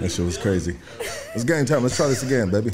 That shit was crazy. It's game time. Let's try this again, baby.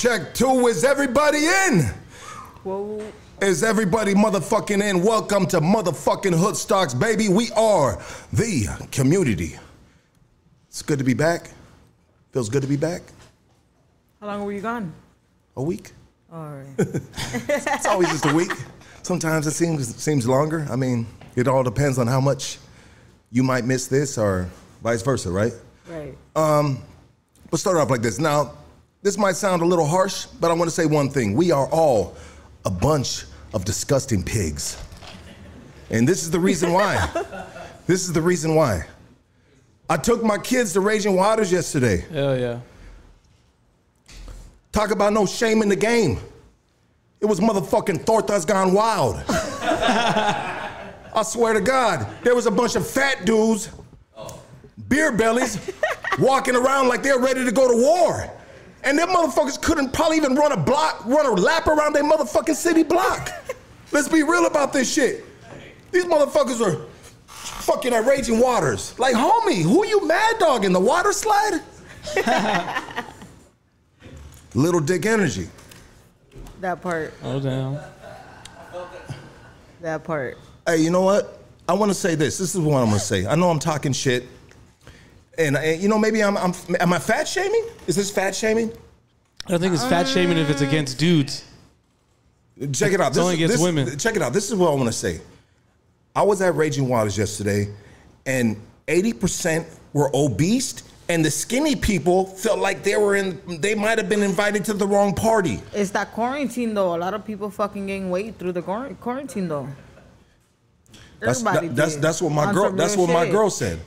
Check two. Is everybody in? Whoa. Is everybody motherfucking in? Welcome to motherfucking Hood Stocks, baby. We are the community. It's good to be back. Feels good to be back. How long were you gone? A week. All right. It's always just a week. Sometimes it seems seems longer. I mean, it all depends on how much you might miss this or vice versa, right? right. Um, Let's start off like this. Now, this might sound a little harsh, but I want to say one thing. We are all a bunch of disgusting pigs. And this is the reason why. this is the reason why. I took my kids to Raging Waters yesterday. Hell yeah. Talk about no shame in the game. It was motherfucking Tortas gone wild. I swear to God, there was a bunch of fat dudes, beer bellies, walking around like they're ready to go to war. And them motherfuckers couldn't probably even run a block, run a lap around their motherfucking city block. Let's be real about this shit. These motherfuckers are fucking at Raging Waters. Like, homie, who you mad dogging? the water slide? Little dick energy. That part. Oh damn. That part. Hey, you know what? I want to say this. This is what I'm gonna say. I know I'm talking shit, and, and you know maybe I'm, I'm am I fat shaming? Is this fat shaming? I don't think it's fat shaming if it's against dudes. Check it out. It's only against this- women. Check it out. This is what I want to say. I was at Raging Waters yesterday, and 80% were obese, and the skinny people felt like they were in. They might have been invited to the wrong party. It's that quarantine though. A lot of people fucking gain weight through the quarantine though. That's that- that's that's what my On girl. That's real what my girl said.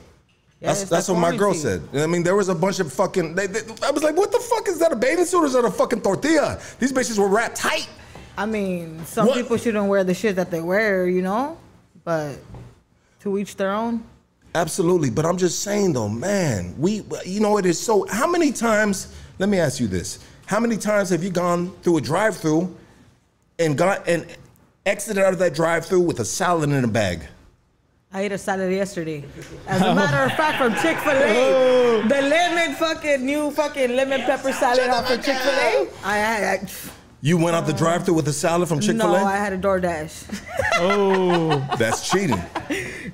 Yeah, That's that's that what my girl said. I mean, there was a bunch of fucking. They, they, I was like, what the fuck is that? A bathing suit or is that a fucking tortilla? These bitches were wrapped tight. I mean, some What? people shouldn't wear the shit that they wear, you know, but to each their own. Absolutely, but I'm just saying though, man, we, you know, it is so. How many times? Let me ask you this: How many times have you gone through a drive-through and got and exited out of that drive-through with a salad in a bag? I ate a salad yesterday. As a matter of fact, from Chick Fil A, the lemon fucking new fucking lemon pepper salad off of Chick Fil A. I had. You went out the drive-through with a salad from Chick Fil A. No, A. I had a DoorDash. Oh, That's cheating.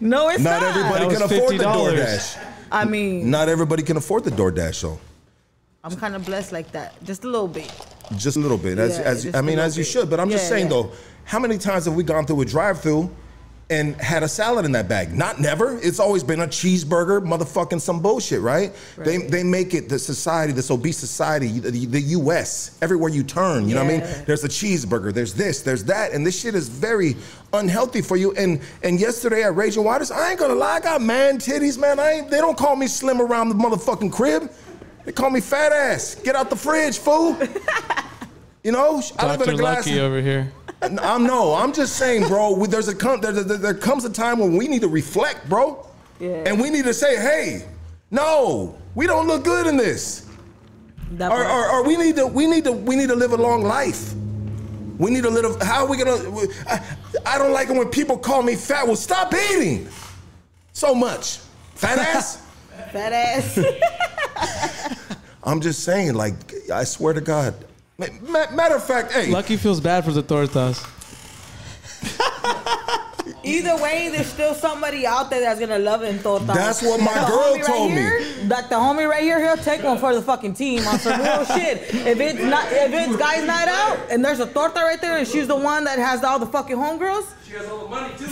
no, it's Not not. everybody That can was afford the $50. DoorDash. I mean, Not everybody can afford the DoorDash though. I'm kind of blessed like that, just a little bit. Just a little bit. As, Yeah, as just I a mean, little as you bit. should. But I'm just Yeah, saying yeah. though, how many times have we gone through a drive-through and had a salad in that bag? Not never. It's always been a cheeseburger, motherfucking some bullshit, right? They Right. they make it the society, this obese society, the, the U.S. Everywhere you turn, you know what I mean? There's a cheeseburger, there's this, there's that, and this shit is very unhealthy for you. And and yesterday at Raging Waters, I ain't gonna lie, I got man titties, man. I ain't. They don't call me slim around the motherfucking crib. They call me fat ass. Get out the fridge, fool. You know, I live in Dr. a glass. Lucky over here. I'm no. I'm just saying, bro. we- There's a come. There, there, there comes a time when we need to reflect, bro. Yeah. And we need to say, hey, no, we don't look good in this. That Or, or, or we need to. We need to. We need to live a long life. We need to live. How are we gonna? I, I don't like it when people call me fat. Well, stop eating so much, fat ass. Fat ass. I'm just saying, like, I swear to God. Ma- ma- Matter of fact, hey, Lucky feels bad for the tortas. Either way, there's still somebody out there that's gonna love it and throw it. That's what my The girl homie told me. here, Like the homie right here, he'll take one for the fucking team on some real shit. If it's not, if it's guys' night out and there's a torta right there and she's the one that has all the fucking homegirls. She has all the money too.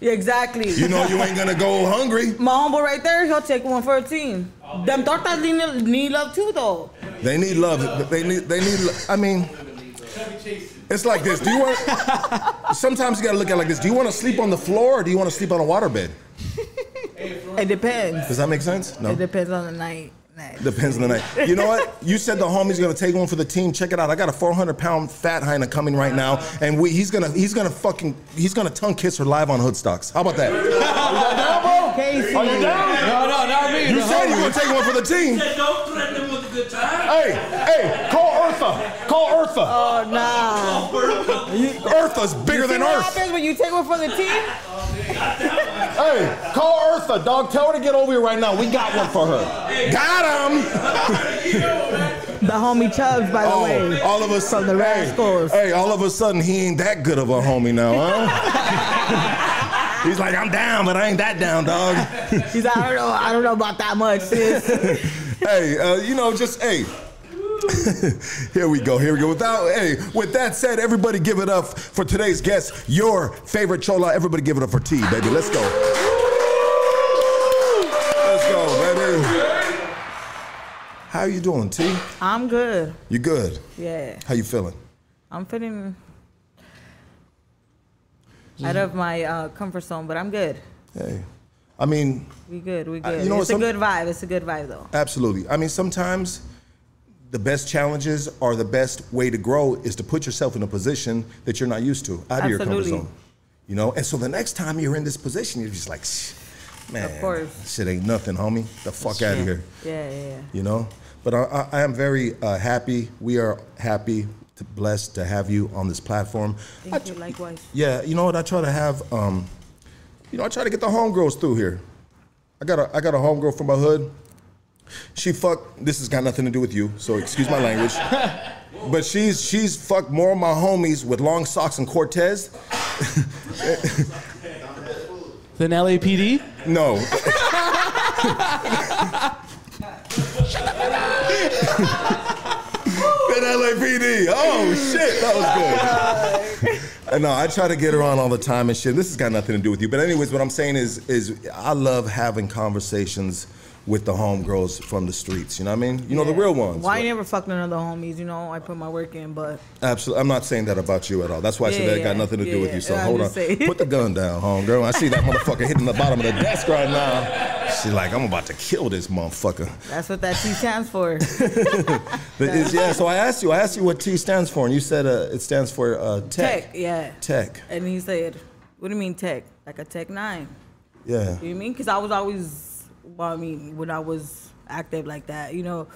Yeah, exactly. you know you ain't gonna go hungry. my homeboy right there, he'll take one for a team. Them tortas need, need love too, though. They need love. They need. They need. I mean, it's like this. Do you want? Sometimes you gotta look at it like this. Do you want to sleep on the floor or do you want to sleep on a waterbed? It depends. Does that make sense? No. It depends on the night. Night. Depends on the night. You know what? You said the homie's gonna take one for the team. Check it out. I got a 400 pound fat hyena coming right now, uh-huh. and we, he's gonna he's gonna fucking he's gonna tongue kiss her live on Hoodstocks. How about that? Casey. Are you down? No, no, not me. You the said you homie. were taking one for the team. Don't threaten them with a good time. Hey, hey, call Eartha. Call Eartha. Oh nah. Eartha's bigger than See what Earth. happens when you take one for the team? Hey, call Eartha, dog. Tell her to get over here right now. We got one for her. Got him. The homie Chubbs, by the Oh, way. all of a From sudden, the hey, Rascals. hey, all of a sudden, he ain't that good of a homie now, huh? He's like, I'm down, but I ain't that down, dog. He's like, I don't know, I don't know about that much, sis. hey, uh, you know, just hey. here we go. Here we go. Without hey, with that said, everybody give it up for today's guest, your favorite chola. Everybody give it up for T, baby. Let's go. Let's go, baby. How you doing, T? I'm good. You good? Yeah. How you feeling? I'm feeling out of my uh, comfort zone, but I'm good. Hey, I mean, We good. We good. you know it's what, a good vibe. It's a good vibe, though. Absolutely. I mean, sometimes the best challenges are the best way to grow is to put yourself in a position that you're not used to, out of your comfort zone. You know, and so the next time you're in this position, you're just like, "Shh, man, Of course. shit ain't nothing, homie. The fuck out of here. Yeah, yeah, yeah. You know. But I, I, I am very uh, happy. We are happy, to, blessed to have you on this platform. I Thank tr- you. Likewise. yeah, you know what? I try to have, um, you know, I try to get the homegirls through here. I got a, I got a homegirl from my hood. She fucked. This has got nothing to do with you, so excuse my language. But she's she's fucked more of my homies with long socks and Cortez. Than LAPD? No. Then LAPD. Oh shit, that was good. And no, I try to get her on all the time and shit. This has got nothing to do with you. But anyways, what I'm saying is, is I love having conversations with the homegirls from the streets. You know what I mean? You know the real ones. Why I never fucked none of the homies? You know, I put my work in, but Absolutely. I'm not saying that about you at all. That's why I said that it got nothing to do yeah, with you. So yeah, hold on. saying. Put the gun down, homegirl. I see that motherfucker hitting the bottom of the desk right now. She's like, I'm about to kill this motherfucker. that's what that T stands for. Yeah, so I asked you, I asked you what T stands for, and you said uh, it stands for uh, tech. tech, yeah. Tech. And he said, "What do you mean tech? Like a Tech Nine? Yeah. You know I mean? Because I was always, well, I mean, when I was active like that, you know,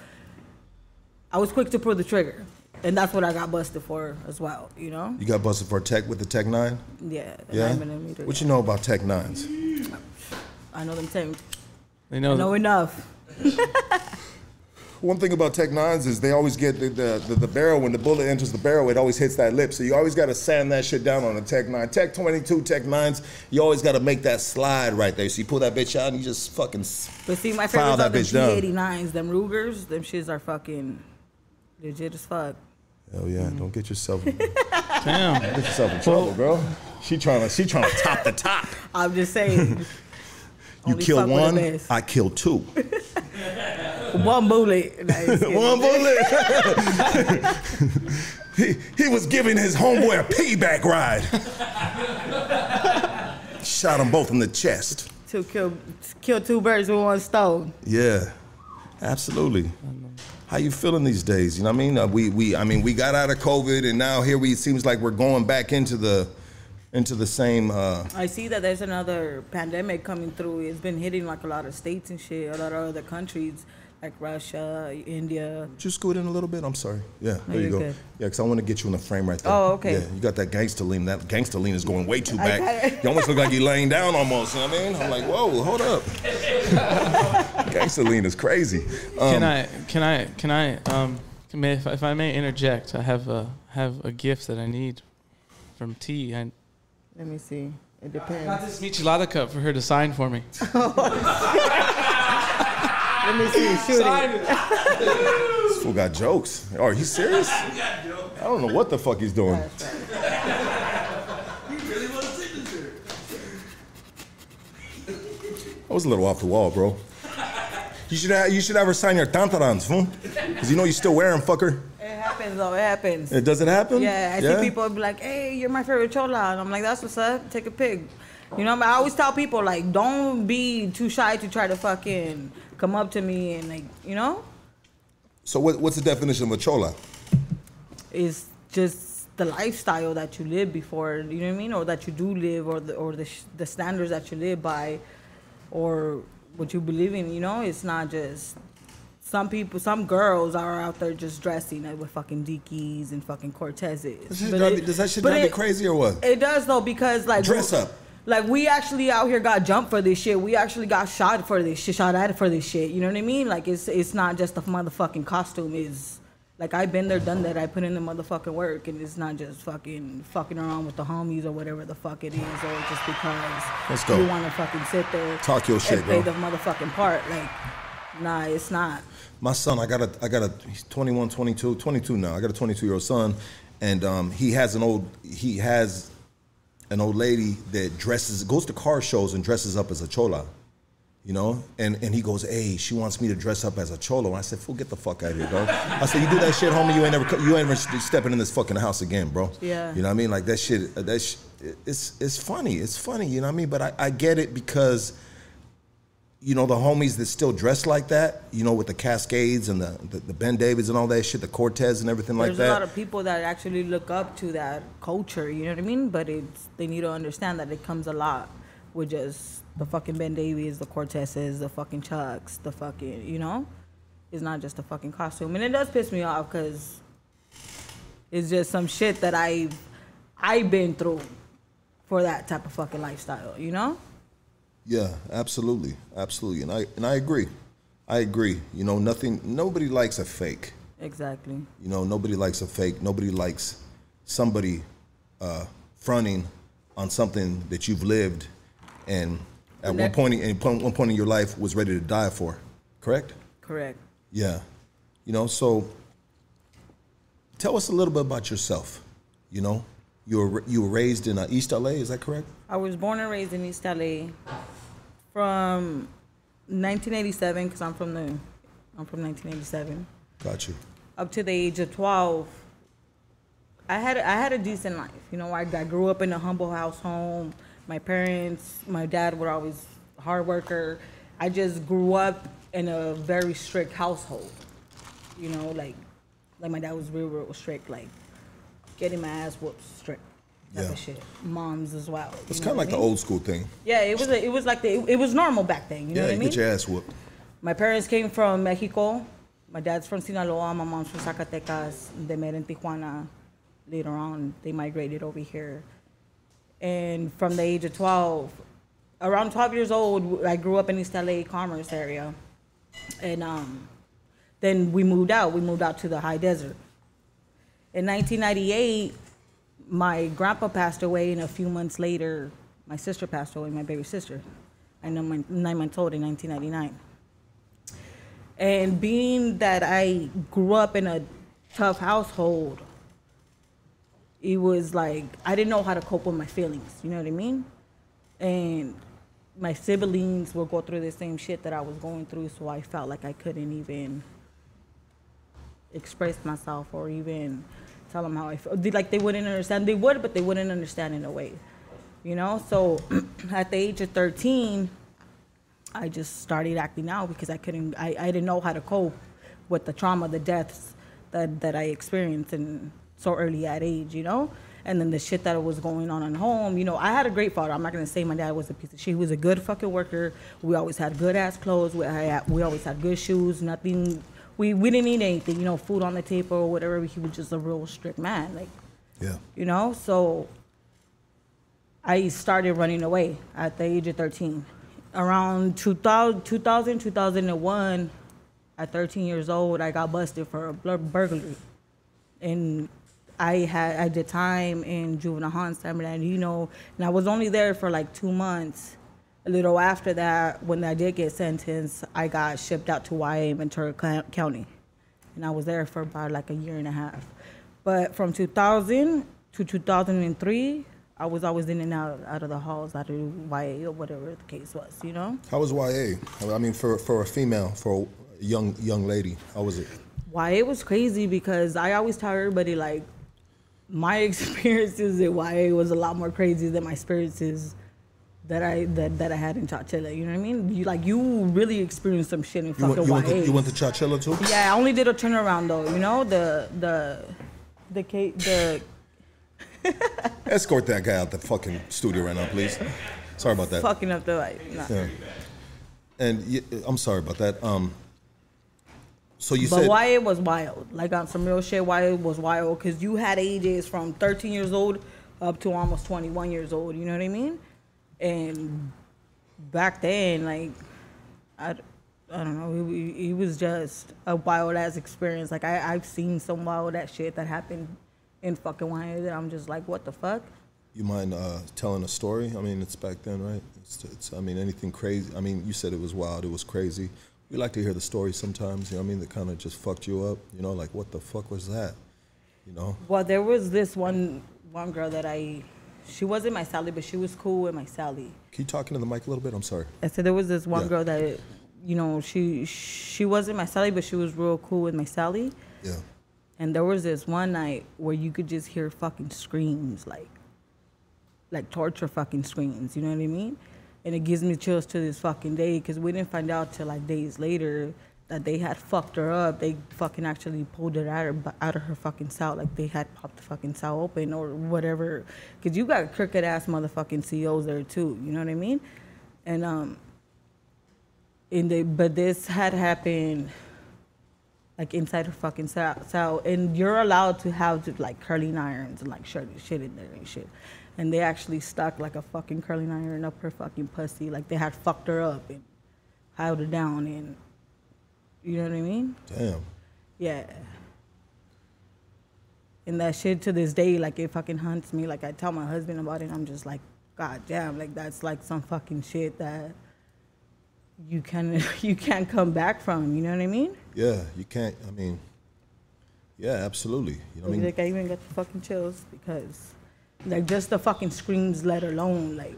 I was quick to pull the trigger, and that's what I got busted for as well. You know? You got busted for tech with the Tech Nine? Yeah. Yeah. nine millimeter, What yeah. you know about Tech Nines? I know them things. They know. I know enough. One thing about Tech Nines is they always get the, the, the, the barrel, when the bullet enters the barrel, it always hits that lip. So you always got to sand that shit down on a Tech 9. Tech 22, Tech 9s, you always got to make that slide right there. So you pull that bitch out and you just fucking. s- But see, my File favorites are that the bitch down. P89s, them Rugers, them shits are fucking legit as fuck. Hell yeah, mm. don't get yourself, get Damn. yourself in trouble, bro. She trying to, she trying to top the top. I'm just saying. You Only kill fuck with the one. I kill two. One bullet. Nah, just kidding. One bullet. he, he was giving his homeboy a piggyback ride. Shot them both in the chest. To kill, kill two birds with one stone. Yeah, absolutely. How you feeling these days? You know what I mean? Uh, we we I mean we got out of COVID and now here we it seems like we're going back into the into the same. Uh, I see that there's another pandemic coming through. It's been hitting like a lot of states and shit, a lot of other countries like Russia, India. just scoot in a little bit. I'm sorry. Yeah, there you you're go. good. Yeah, because I want to get you in the frame right there. Oh, okay. Yeah, you got that gangster lean. That gangster lean is going way too back. got. You almost look like you're laying down almost. You know what I mean? I'm like, whoa, hold up. gangster lean is crazy. Um, Can I? Can I? Can I? Um, may, if, if I may interject, I have a have a gift that I need from T. I Let me see. It depends. got depends. this Michelada cup for her to sign for me. Oh, Let me see. Shoot it. This fool got jokes. Oh, are you serious? I don't know what the fuck he's doing. Really want a signature? I was a little off the wall, bro. You should have, you should have her sign your tantarans, fool. Because you know you still wear them, fucker. It happens though. It happens. It, doesn't happen? Yeah, I see people be like, "Hey, you're my favorite chola," and I'm like, "That's what's up. Take a pic." You know, I always tell people like, don't be too shy to try to fucking come up to me and like, you know, So what, what's the definition of a chola? it's just the lifestyle that you live before. You know what I mean, or that you do live, or the or the sh- the standards that you live by, or what you believe in. You know, it's not just. Some people, some girls are out there just dressing like, with fucking Dickies and fucking Cortezes. Does that shit But drive it- does that shit drive you crazy or what? It does though because like Dress up. Like we actually out here got jumped for this shit. We actually got shot for this shit, shot at for this shit. You know what I mean? Like it's it's not just a motherfucking costume. Is like I've been there, done that. I put in the motherfucking work, and it's not just fucking fucking around with the homies or whatever the fuck it is, or just because Let's go. you want to fucking sit there Talk your shit, and play bro. the motherfucking part. Like, nah, it's not. My son, I got a, I got a, he's 21, 22, 22 now. I got a 22 year old son, and um, he has an old, he has an old lady that dresses, goes to car shows and dresses up as a chola, you know? And and he goes, hey, she wants me to dress up as a cholo. And I said, fool, get the fuck out of here, bro. I said, you do that shit, homie, you ain't never, co- you ain't ever stepping in this fucking house again, bro. Yeah. You know what I mean? Like that shit, that sh- it's it's funny, it's funny, you know what I mean? But I, I get it because you know, the homies that still dress like that, you know, with the Cascades and the, the, the Ben Davis and all that shit, the Cortez and everything like that. There's a lot of people that actually look up to that culture, you know what I mean? But it's they need to understand that it comes a lot with just the fucking Ben Davis, the Cortezes, the fucking Chucks, the fucking, you know? It's not just a fucking costume. And it does piss me off because it's just some shit that I've, I've been through for that type of fucking lifestyle, you know? Yeah, absolutely, absolutely, and I and I agree, I agree. You know, nothing, nobody likes a fake. Exactly. You know, nobody likes a fake. Nobody likes somebody uh, fronting on something that you've lived and at And one point, in one point in your life, was ready to die for. Correct? Correct. Yeah. You know, so tell us a little bit about yourself. You know, you were you were raised in uh, East LA, is that correct? I was born and raised in East LA from 1987 because I'm from the I'm from 1987 Got you. up to the age of 12. I had I had a decent life. You know, I, I grew up in a humble house home. My parents, my dad were always hard worker. I just grew up in a very strict household. You know, like like my dad was real real strict, like getting my ass whooped strict. Type Yeah. of shit. Moms as well. It's kind of like what the I mean? old school thing. Yeah, it was a, it was like the, it, it was normal back then. You know yeah, what I you mean? get your ass whooped. My parents came from Mexico. My dad's from Sinaloa. My mom's from Zacatecas. They met in Tijuana. Later on, they migrated over here. And from the age of 12, around 12 years old, I grew up in East LA Commerce area, and um, then we moved out. We moved out to the high desert. In 1998, my grandpa passed away, and a few months later, my sister passed away, my baby sister. I know my nine months old in 1999. And being that I grew up in a tough household, it was like I didn't know how to cope with my feelings. You know what I mean? And my siblings will go through the same shit that I was going through, so I felt like I couldn't even express myself or even tell them how I feel. Like they wouldn't understand. They would, but they wouldn't understand in a way. You know? So at the age of 13, I just started acting out because I couldn't, I, I didn't know how to cope with the trauma, the deaths that, that I experienced in so early at age, you know? And then the shit that was going on at home, you know, I had a great father. I'm not gonna say my dad was a piece of shit. He was a good fucking worker. We always had good ass clothes. We, I we always had good shoes. Nothing, we, we didn't need anything, you know, food on the table or whatever. He was just a real strict man. Like, Yeah. you know so i started running away at the age of 13 around 2000, 2000 2001 at 13 years old i got busted for a burglary and i had i did time in juvenile hall in san bernardino and i was only there for like two months a little after that when i did get sentenced i got shipped out to ya ventura county and I was there for about like a year and a half. But from 2000 to 2003, I was always in and out out of the halls, out of YA or whatever the case was, you know. How was YA? I mean, for for a female, for a young young lady, how was it? YA was crazy because I always tell everybody like my experiences at YA was a lot more crazy than my experiences that I that, that I had in Chowchilla. You know what I mean? You like you really experienced some shit in You fucking went, you, went to, you went to Chowchilla too? Yeah, I only did a turnaround though. You know the the the ca- the Escort that guy out the fucking studio right now, please. Sorry about that. fucking up the like. Nah. Yeah. And y- I'm sorry about that. Um. So you But said YA was wild. Like on some real shit, YA was wild because you had ages from 13 years old up to almost 21 years old. You know what I mean? And back then, like, I, I don't know, it, it was just a wild ass experience. Like I, I've seen some wild ass shit that happened in fucking YA that I'm just like, what the fuck? you mind uh, telling a story. I mean, it's back then, right? It's, it's. I mean, anything crazy. I mean, you said it was wild. It was crazy. We like to hear the stories sometimes. You know, what I mean, that kind of just fucked you up. You know, like what the fuck was that? You know. Well, there was this one one girl that I, she wasn't my cellie, but she was cool with my cellie. Can you talking to the mic a little bit? I'm sorry. I said there was this one Yeah. girl that, you know, she she wasn't my cellie, but she was real cool with my cellie. Yeah. And there was this one night where you could just hear fucking screams, like, like torture fucking screams. You know what I mean? And it gives me chills to this fucking day because we didn't find out till like days later that they had fucked her up. They fucking actually pulled her out of, out of her fucking cell. Like they had popped the fucking cell open or whatever. Because you got crooked ass motherfucking CEOs there too. You know what I mean? And um, in the but this had happened like inside her fucking cell, cell and you're allowed to have like curling irons and like shit, shit in there and shit and they actually stuck like a fucking curling iron up her fucking pussy like they had fucked her up and held her down and you know what i mean Damn. yeah and that shit to this day like it fucking hunts me like i tell my husband about it i'm just like god damn like that's like some fucking shit that you can you can't come back from you know what i mean Yeah. You can't. I mean. Yeah, absolutely. You know, what I mean, like I even got the fucking chills because, like, just the fucking screams, let alone like,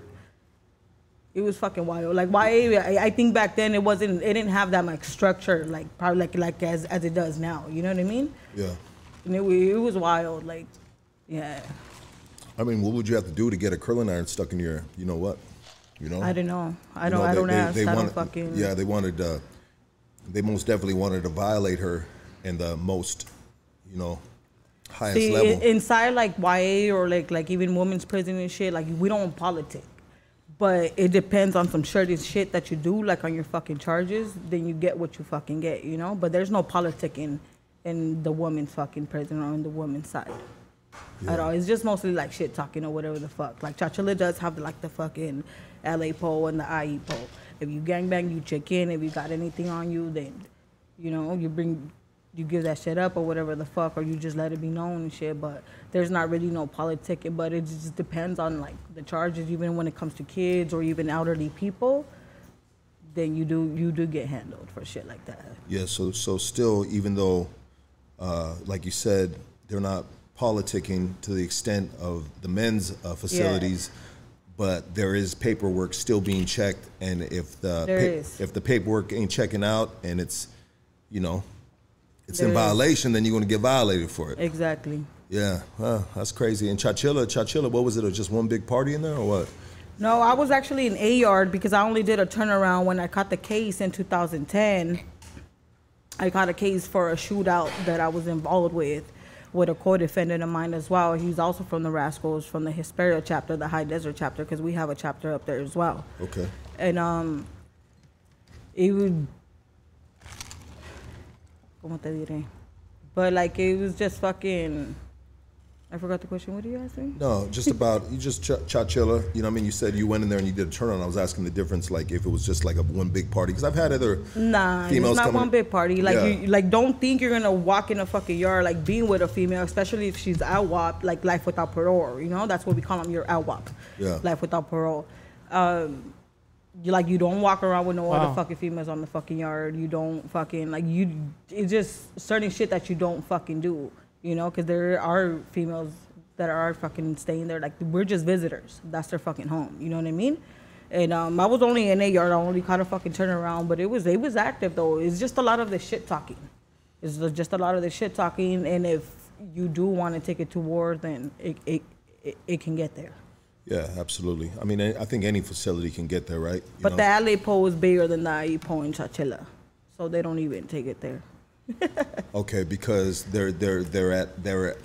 it was fucking wild. Like, why? I, I think back then it wasn't. It didn't have that much structure, like probably like like as as it does now. You know what I mean? yeah. And it, it was wild. Like, yeah. I mean, what would you have to do to get a curling iron stuck in your? You know what? You know. I don't know. I don't. know, I they- don't they- ask. they I don't wanted- fucking. Yeah, they wanted. Uh, they most definitely wanted to violate her in the most, you know, highest See, level. in- inside like YA or like like even women's prison and shit, like we don't politic. But it depends on some shirty shit that you do, like on your fucking charges, then you get what you fucking get, you know? But there's no politic in in the woman's fucking prison or on the woman's side. At all. It's just mostly like shit talking or whatever the fuck. Like Chowchilla does have like the fucking LA pole and the IE pole. If you gangbang, you check in. If you got anything on you, then you know you bring you give that shit up or whatever the fuck, or you just let it be known and shit. But there's not really no politicking, but it just depends on like the charges. Even when it comes to kids or even elderly people, then you do you do get handled for shit like that. Yeah, so so still, even though, uh, like you said, they're not politicking to the extent of the men's uh, facilities, but there is paperwork still being checked, and if the if the paperwork ain't checking out and it's, you know, it's There in is. violation, then you're going to get violated for it. Exactly. Yeah, that's crazy. And Chowchilla, Chowchilla, what was it? Just one big party in there, or what? No, I was actually in A yard because I only did a turnaround when I caught the case in 2010. I caught a case for a shootout that I was involved with, with a co-defendant of mine as well. He's also from the Rascals, from the Hesperia chapter, the High Desert chapter, because we have a chapter up there as well. Okay. And um, it would, ¿cómo te diré? But like it was just fucking. I forgot the question. What are you asking? No, just about you just ch- Chowchilla. You know, what I mean, you said you went in there and you did a turn on. I was asking the difference, like if it was just like a one big party, because I've had other Nah, females it's not coming- one big party. Like Yeah. you, like don't think you're gonna walk in a fucking yard like being with a female, especially if she's AWAP, like life without parole. You know, that's what we call them. You're Your AWAP, Yeah. life without parole. Um, you like you don't walk around with no Wow. other fucking females on the fucking yard. You don't fucking like you. It's just certain shit that you don't fucking do. You know, because there are females that are fucking staying there. Like we're just visitors. That's their fucking home. You know what I mean? And um, I was only in a yard. I only caught a fucking turnaround, but it was it was active though. It's just a lot of the shit talking. It's just a lot of the shit talking. And if you do want to take it to war, then it it, it, it can get there. Yeah, absolutely. I mean, I think any facility can get there, right? You But know? the LA pole is bigger than the IE pole in Chowchilla, so they don't even take it there. okay, because they're they're they're at they're, at,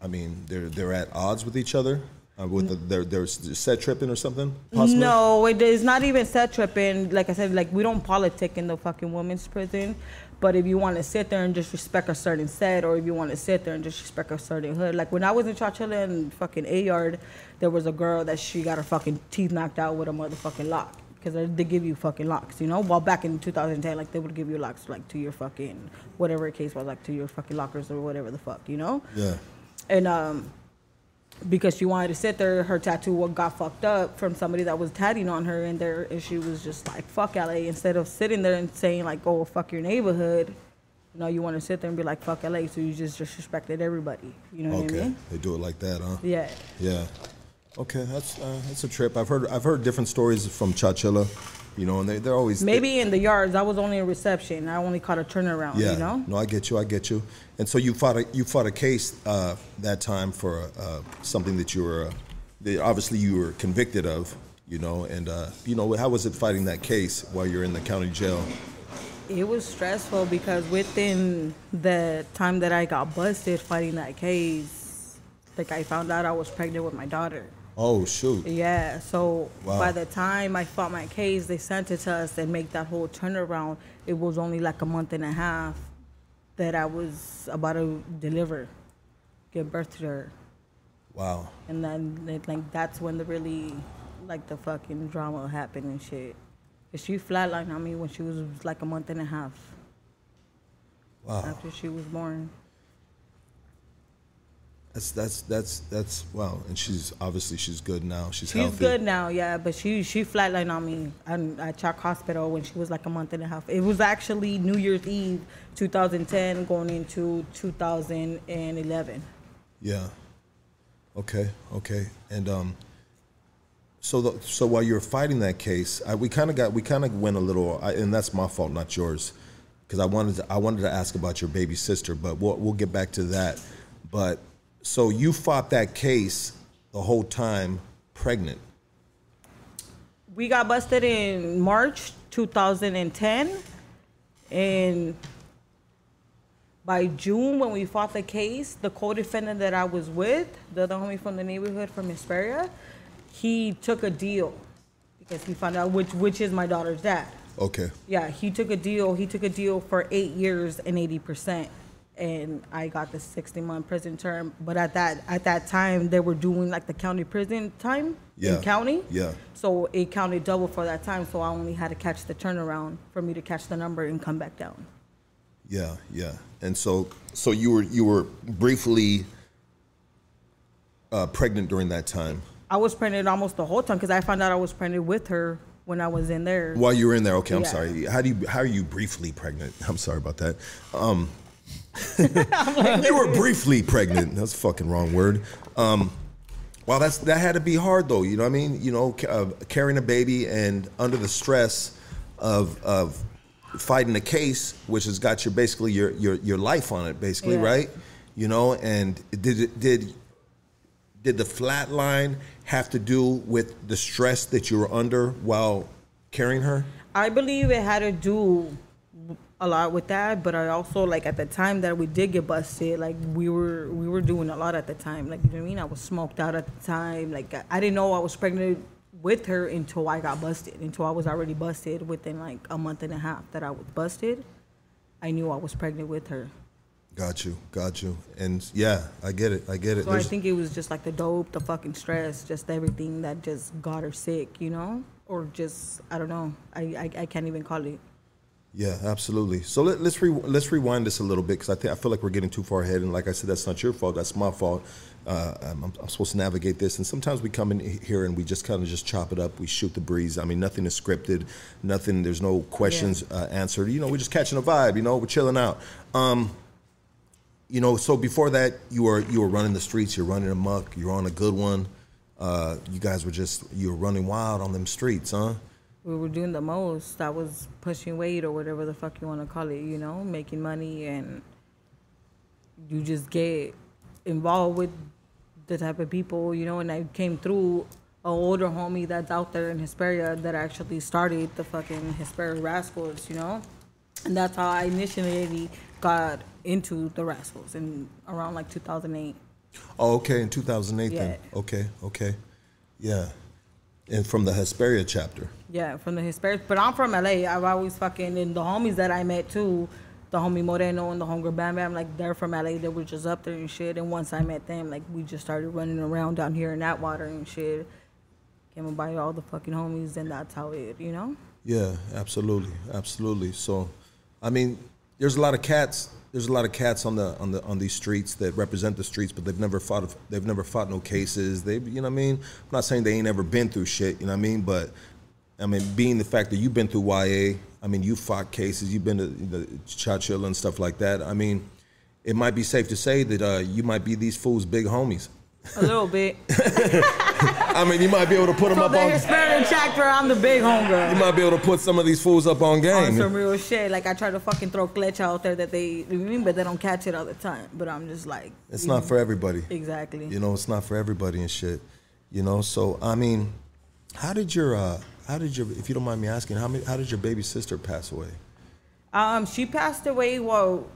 I mean, they're they're at odds with each other. Uh, with the, they're they're set tripping or something. Possibly? No, it is not even set tripping. Like I said, like we don't politic in the fucking women's prison. But if you want to sit there and just respect a certain set, or if you want to sit there and just respect a certain hood, like when I was in Chowchilla and fucking A yard, there was a girl that she got her fucking teeth knocked out with a motherfucking lock because they, give you fucking locks, you know. While back in 2010, like they would give you locks like to your fucking whatever case was, like to your fucking lockers or whatever the fuck, you know. Yeah. and um because she wanted to sit there her tattoo wa- got fucked up from somebody that was tatting on her and there and she was just like fuck LA instead of sitting there and saying like oh fuck your neighborhood you know you want to sit there and be like fuck LA so you just disrespected everybody you know what I Okay. mean They do it like that, huh? yeah Yeah. Okay, that's uh, that's a trip. I've heard I've heard different stories from Chowchilla, you know, and they they're always maybe in the yards I was only a reception I only caught a turnaround Yeah. you know No, I get you. I get you. And so you fought a you fought a case uh, that time for uh, something that you were uh, that obviously you were convicted of, you know, and uh, you know how was it fighting that case while you're in the county jail? It was stressful because within the time that I got busted fighting that case, like I found out I was pregnant with my daughter. Oh shoot. Yeah, so Wow. by the time I fought my case, they sent it to us and make that whole turnaround. It was only like a month and a half that I was about to deliver, give birth to her, Wow. and then like that's when the really like the fucking drama happened and shit. 'Cause she flatlined on me when she was like a month and a half Wow. after she was born. That's that's that's that's wow. And she's obviously she's good now. She's, She's healthy. good now, yeah, but she she flatlined on me at, at Chalk Hospital when she was like a month and a half. It was actually New Year's Eve, 2010, going into 2011. Yeah. Okay. Okay. And um. So the, so while you're fighting that case, I, we kind of got we kind of went a little, I, and that's my fault, not yours, because I wanted to I wanted to ask about your baby sister, but we'll we'll get back to that. But so you fought that case the whole time pregnant. We got busted in March 2010, and by June when we fought the case, the co-defendant that I was with, the other homie from the neighborhood from Hesperia, he took a deal because he found out which which is my daughter's dad. Okay. Yeah, he took a deal. He took a deal for eight years and eighty percent, and I got the 60 month prison term. But at that at that time, they were doing like the county prison time Yeah. in county. Yeah. So it counted double for that time. So I only had to catch the turnaround for me to catch the number and come back down. Yeah, yeah. And so, so you were you were briefly uh, pregnant during that time I was pregnant almost the whole time because I found out I was pregnant with her when I was in there. while you were in there. Okay, I'm Yeah. sorry. How do you how are you briefly pregnant? I'm sorry about that. Um, you were briefly pregnant. That's a fucking wrong word. Um, well, that's that had to be hard though. You know what I mean? You know, uh, carrying a baby and under the stress of of fighting a case, which has got your basically your your your life on it, basically, Yeah. right? You know, and did did did the flat line have to do with the stress that you were under while carrying her? I believe it had to do a lot with that, but I also like at the time that we did get busted, like we were we were doing a lot at the time. Like you know what I mean? I was smoked out at the time. Like I- I didn't know I was pregnant with her until I got busted. Until I was already busted within like a month and a half that I was busted. I knew I was pregnant with her. Got you, got you. And yeah, I get it, I get it. So I think it was just like the dope, the fucking stress, just everything that just got her sick, you know? Or just I don't know. I I, I can't even call it. Yeah, absolutely. So let, let's re, let's rewind this a little bit because I think I feel like we're getting too far ahead. And like I said, that's not your fault. That's my fault. Uh, I'm, I'm supposed to navigate this, and sometimes we come in here and we just kind of just chop it up. We shoot the breeze. I mean, nothing is scripted. Nothing. There's no questions uh, answered. You know, we're just catching a vibe. You know, we're chilling out. Um, you know, so before that, you were you were running the streets. You're running amok. You're on a good one. Uh, you guys were just you were running wild on them streets, huh? We were doing the most. I was pushing weight or whatever the fuck you want to call it, you know, making money and you just get involved with the type of people, you know, and I came through an older homie that's out there in Hesperia that actually started the fucking Hesperia Rascals, you know? And that's how I initially got into the Rascals in around like 2008. Oh, okay, in 2008 then. Yeah. Okay, okay. Yeah. And from the Hesperia chapter. Yeah, from the Hesperia. But I'm from LA. I've always fucking and the homies that I met too, the homie Moreno and the homegirl Bam Bam, like they're from LA. They were just up there and shit. And once I met them, like we just started running around down here in that water and shit. Came and by all the fucking homies, and that's how it, you know. Yeah, absolutely, absolutely. So, I mean, there's a lot of cats. There's a lot of cats on the on the on these streets that represent the streets, but they've never fought. They've never fought no cases. They, you know what I mean. I'm not saying they ain't ever been through shit. You know what I mean. But I mean, being the fact that you've been through YA, I mean, you fought cases. You've been to the Chowchilla and stuff like that. I mean, it might be safe to say that uh, you might be these fools' big homies. A little bit. I mean, you might be able to put them From up the on. Hesperia chapter, I'm the big homie. You might be able to put some of these fools up on On game. some real shit. Like I try to fucking throw glitch out there that they, you know what I mean, but they don't catch it all the time. But I'm just like, It's not know, for everybody. exactly. You know, it's not for everybody and shit. You know, so I mean, how did your uh how did your if you don't mind me asking, how many how did your baby sister pass away? Um, she passed away. Well,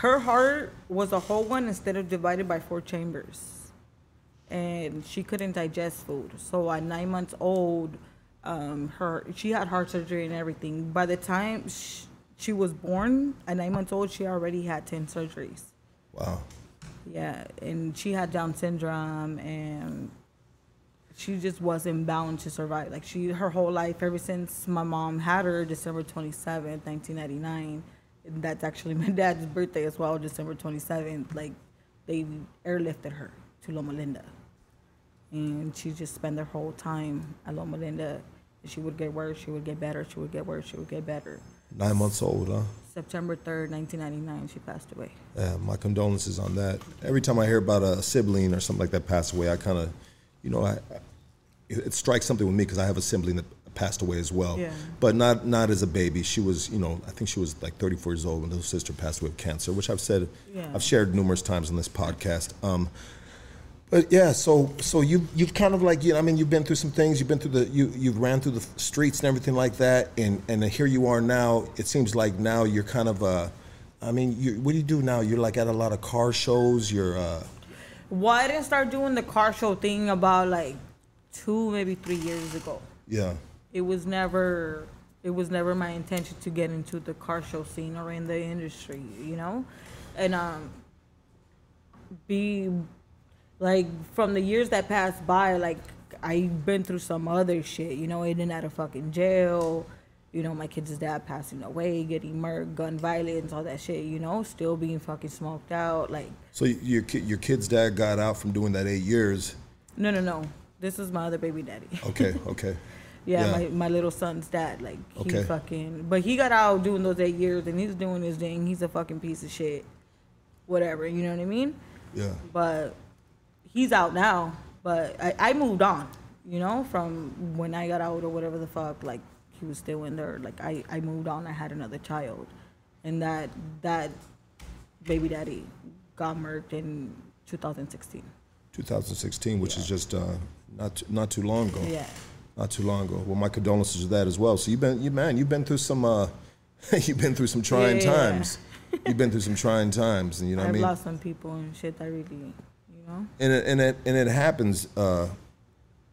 her heart was a whole one instead of divided by four chambers, and she couldn't digest food. So at nine months old, um, her she had heart surgery and everything. By the time sh- she was born, at nine months old, she already had ten surgeries. Wow. Yeah, and she had Down syndrome, and she just wasn't bound to survive. Like she, her whole life, ever since my mom had her, December twenty seventh, nineteen ninety nine. That's actually my dad's birthday as well, December twenty seventh. Like they airlifted her to Loma Linda, and she just spent her whole time at Loma Linda. She would get worse, she would get better, she would get worse, she would get better. Nine months old, huh? September third, nineteen ninety nine, she passed away. Yeah, my condolences on that. Every time I hear about a sibling or something like that pass away, I kind of, you know, I, I- it, it strikes something with me because I have a sibling that passed away as well. Yeah. But not not as a baby. She was, you know, I think she was like 34 years old when her sister passed away of cancer, which I've said, Yeah. I've shared numerous times on this podcast. Um, but yeah, so so you you've kind of like you know, I mean you've been through some things. You've been through the you you've ran through the streets and everything like that, and and here you are now. It seems like now you're kind of a I mean, you, what do you do now? You're like at a lot of car shows. You're uh, Well, I didn't start doing the car show thing about like two, maybe three years ago. yeah, It was never, it was never my intention to get into the car show scene or in the industry, you know. and um, be like from the years that passed by, like I've been through some other shit, you know, in and out of fucking jail. You know, my kid's dad passing away, getting murdered, gun violence, all that shit. You know, still being fucking smoked out. Like, So your ki- your kid's dad got out from doing that eight years. no, no, no. This is my other baby daddy. Okay, okay. Yeah, Yeah. My, my little son's dad. Like he Okay. fucking but he got out doing those eight years and he's doing his thing. He's a fucking piece of shit. Whatever, you know what I mean? Yeah. But he's out now. But I, I moved on, you know, from when I got out or whatever the fuck, like he was still in there. Like I, I moved on, I had another child. And that that baby daddy got murked in two thousand sixteen. 2016, which is just uh, not too, not too long ago. Yeah. Not too long ago. Well, my condolences to that as well. So you've been, you man, you've been through some, uh, you've been through some trying Yeah. times. You've been through some trying times, and you know what I I've mean. lost some people and shit that really you know? and it, and it and it happens uh,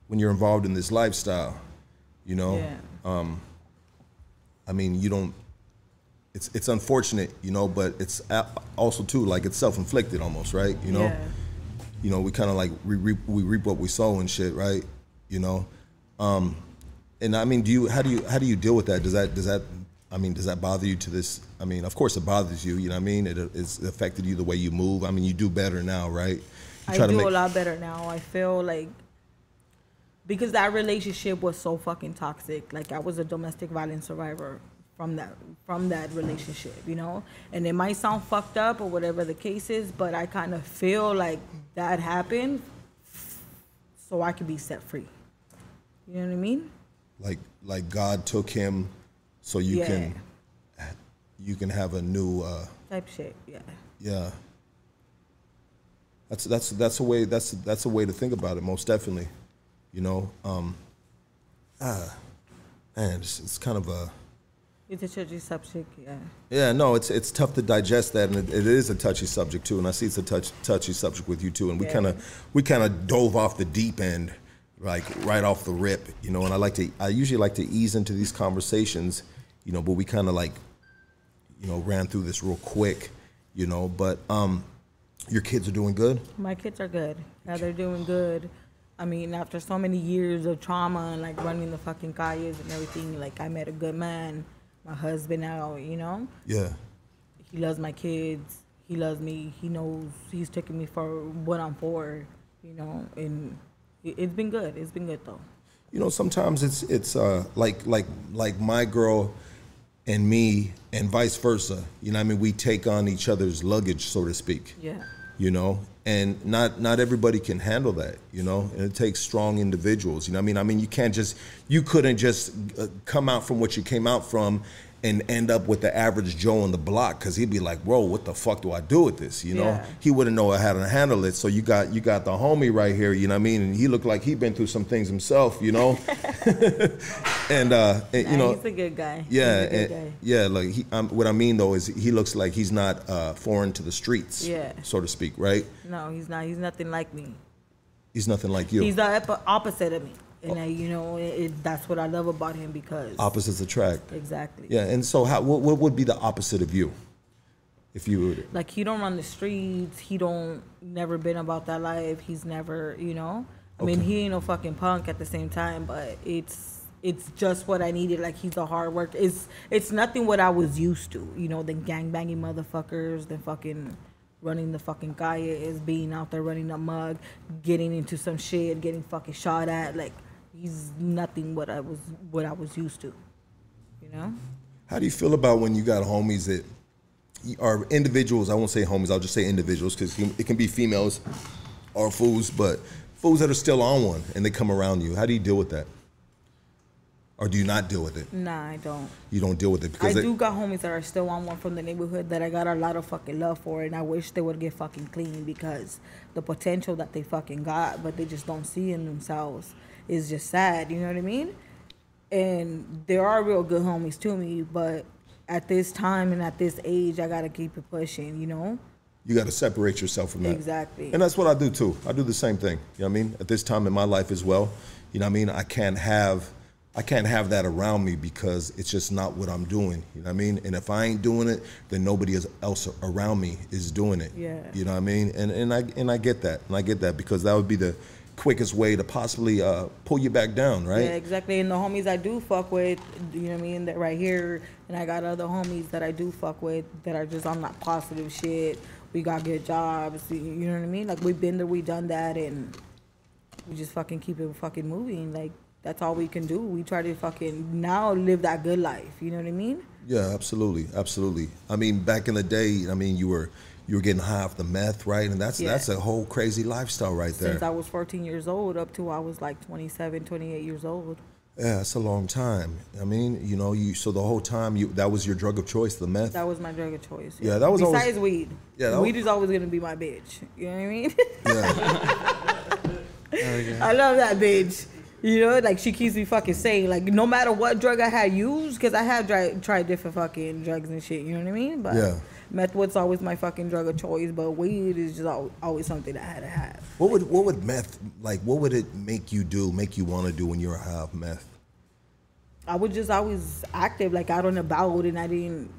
when you're involved in this lifestyle. You know, Yeah. I mean, you don't. It's it's unfortunate, you know, but it's also too like it's self inflicted almost, right? You know, Yeah. you know, we kind of like we reap we reap what we sow and shit, right? You know, um, and I mean, do you how do you how do you deal with that? Does that does that I mean, does that bother you to this? I mean, of course it bothers you. You know what I mean? It it's affected you the way you move. I mean, you do better now, right? You I do make- a lot better now. I feel like because that relationship was so fucking toxic. Like I was a domestic violence survivor from that from that relationship, you know. And it might sound fucked up or whatever the case is, but I kind of feel like that happened so I could be set free. You know what I mean? like like God took him so you Yeah. can you can have a new uh Type shit. Yeah. yeah that's that's that's a way that's that's a way to think about it most definitely you know um ah man it's, it's kind of a It's a touchy subject. Yeah. yeah no it's it's tough to digest that and it, it is a touchy subject too and I see it's a touch, touchy subject with you too and we Yeah. kind of we kind of dove off the deep end like right off the rip you know and I like to I usually like to ease into these conversations you know but we kind of like you know ran through this real quick you know but um your kids are doing good My kids are good. Yeah, they're doing good. I mean, after so many years of trauma and like running the fucking calles and everything, like I met a good man, my husband now, you know? yeah He loves my kids. He loves me. He knows he's taking me for what I'm for, you know? And it- it's been good. It's been good though. you know sometimes it's it's uh like like like my girl and me and vice versa you know what i mean we take on each other's luggage so to speak Yeah. you know and not not everybody can handle that you know? And it takes strong individuals you know i mean? I mean you can't just you couldn't just uh, come out from what you came out from and end up with the average joe on the block because he'd be like whoa what the fuck do i do with this you know Yeah. he wouldn't know how to handle it so you got you got the homie right here you know what i mean and he looked like he'd been through some things himself you know and uh and, you know he's a good guy. yeah, good and- guy. yeah. Like he, um, what I mean though is he looks like he's not uh, foreign to the streets, Yeah. so to speak, right? No, he's not. He's nothing like me. He's nothing like you. He's the opposite of me. And I, you know, it, that's what I love about him because Opposites attract. exactly. Yeah, and so how? What, what would be the opposite of you? If you would, like he don't run the streets he don't never been about that life he's never you know i mean Okay. he ain't no fucking punk at the same time but it's it's just what i needed like he's a hard worker it's it's nothing what i was used to you know the gang banging motherfuckers the fucking running the fucking calle is being out there running a mug getting into some shit getting fucking shot at like he's nothing what i was what i was used to you know how do you feel about when you got homies that are individuals? I won't say homies. I'll just say individuals because it can be females or fools, but fools that are still on one and they come around you. How do you deal with that? Or do you not deal with it? nah i don't You don't deal with it I because they- do got homies that are still on one from the neighborhood that I got a lot of fucking love for, and I wish they would get fucking clean because the potential that they fucking got, but they just don't see in themselves, is just sad. You know what I mean? And there are real good homies to me, but at this time and at this age, I gotta keep it pushing. You know? you got to separate yourself from that. Exactly. And that's what I do too. I do the same thing. You know what I mean? At this time in my life as well, you know what I mean? I can't have I can't have that around me because it's just not what I'm doing. You know what I mean? And if I ain't doing it, then nobody else around me is doing it. Yeah. You know what I mean? And and I and I get that. And I get that because that would be the quickest way to possibly uh, pull you back down, right? Yeah, exactly. And the homies I do fuck with, you know what I mean, that right here, and I got other homies that I do fuck with that are just on that positive shit. We got good jobs, you you know what I mean? Like we've been there, we done that, and we just fucking keep it fucking moving. Like that's all we can do. We try to fucking now live that good life. You know what I mean? Yeah, absolutely, absolutely. I mean, back in the day, I mean, you were you were getting high off the meth, right? And that's Yeah. that's a whole crazy lifestyle right there. Since I was 14 years old up to I was like 27, 28 years old. Yeah, that's a long time. I mean, you know, you so the whole time you that was your drug of choice, the meth. That was my drug of choice. Yeah, that was always- besides weed. Yeah, that weed was- is always gonna be my bitch. You know what I mean? yeah, oh, I love that bitch. You know, like she keeps me fucking sane. Like no matter what drug I had used, because I have tried tried different fucking drugs and shit. You know what I mean? But Yeah. Meth was always my fucking drug of choice. But weed is just always something that I had to have. What would what would meth like? What would it make you do? Make you want to do when you're high off meth? I was just always active, like out and about, and I didn't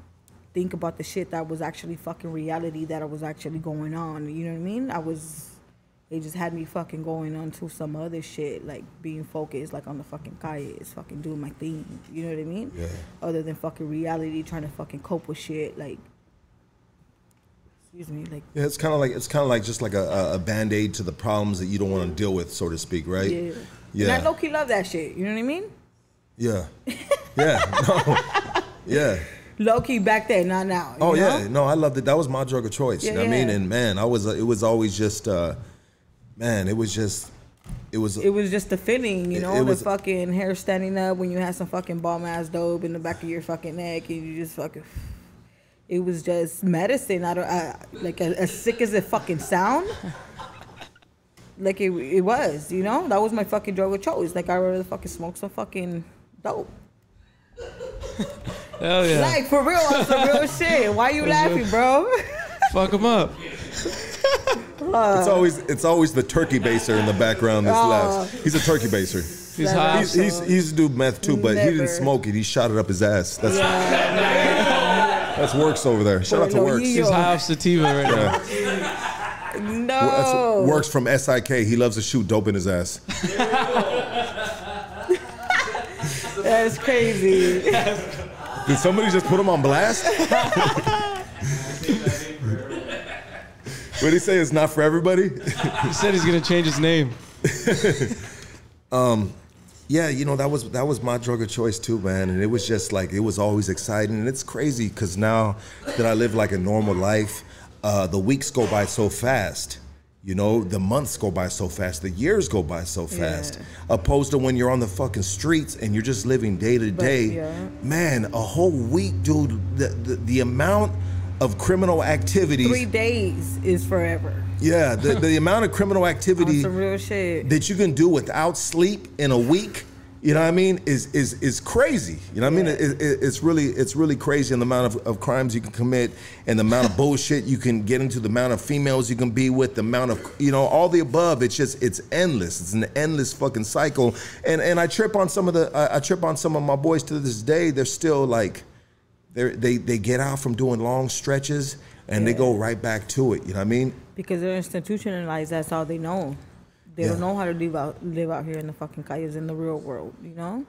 think about the shit that was actually fucking reality that I was actually going on. You know what I mean? I was, it just had me fucking going on to some other shit, like being focused, like on the fucking kayaks, fucking doing my thing. You know what I mean? Yeah. Other than fucking reality, trying to fucking cope with shit, like, excuse me, like, Yeah, it's kind of like it's kind of like just like a, a, a band aid to the problems that you don't want to deal with, so to speak, right? yeah. Yeah. And I low key love that shit. You know what I mean? Yeah. Yeah. No. Yeah. Low key back then, not now. Oh know? yeah. No, I loved it. That was my drug of choice. you Yeah, what I mean? And man, I was. It was always just. uh Man, it was just. It was. it was just the feeling, you It- know, it the was- fucking hair standing up when you had some fucking bomb ass dope in the back of your fucking neck, and you just fucking. It was just medicine. I don't I, like as, as sick as it fucking sound. Like it, it was, you know. That was my fucking drug of choice. Like I rather fucking smoke some fucking dope. Hell yeah. Like for real, on some real shit. Why you laughing, bro? Fuck him up. Uh. it's always. It's always the turkey baser in the background. This Oh. Uh. laughs. He's a turkey baser. He's Never. high. He's, he's, he used to do meth too, but he didn't smoke it. He shot it up his ass. That's that's works over there. Shout out to Works. He's high off sativa right now. Yeah. no. That's works from SIK. He loves to shoot dope in his ass. That's crazy. Did somebody just put him on blast? what did he say? It's not for everybody. He said he's gonna change his name. Um, Yeah, you know that was that was my drug of choice too, man. And it was just like it was always exciting, and it's crazy because now that I live like a normal life, uh, the weeks go by so fast. You know, the months go by so fast, the years go by so fast. Opposed to when you're on the fucking streets and you're just living day to day. yeah. Man, a whole week, dude. The, the the amount of criminal activities. Three days is forever. Yeah, the, the amount of criminal activity some real shit. that you can do without sleep in a week you know what i mean is is is crazy. You know what i mean? It, it, it's really it's really crazy in the amount of, of crimes you can commit and the amount of bullshit you can get into the amount of females you can be with the amount of you know all the above. It's just it's endless. It's an endless fucking cycle. And and i trip on some of the i, I trip on some of my boys to this day. They're still like they they they get out from doing long stretches and they go right back to it you know what i mean Because they're institutionalized. That's all they know. They Yeah. don't know how to live out live out here in the fucking calles in the real world. You know.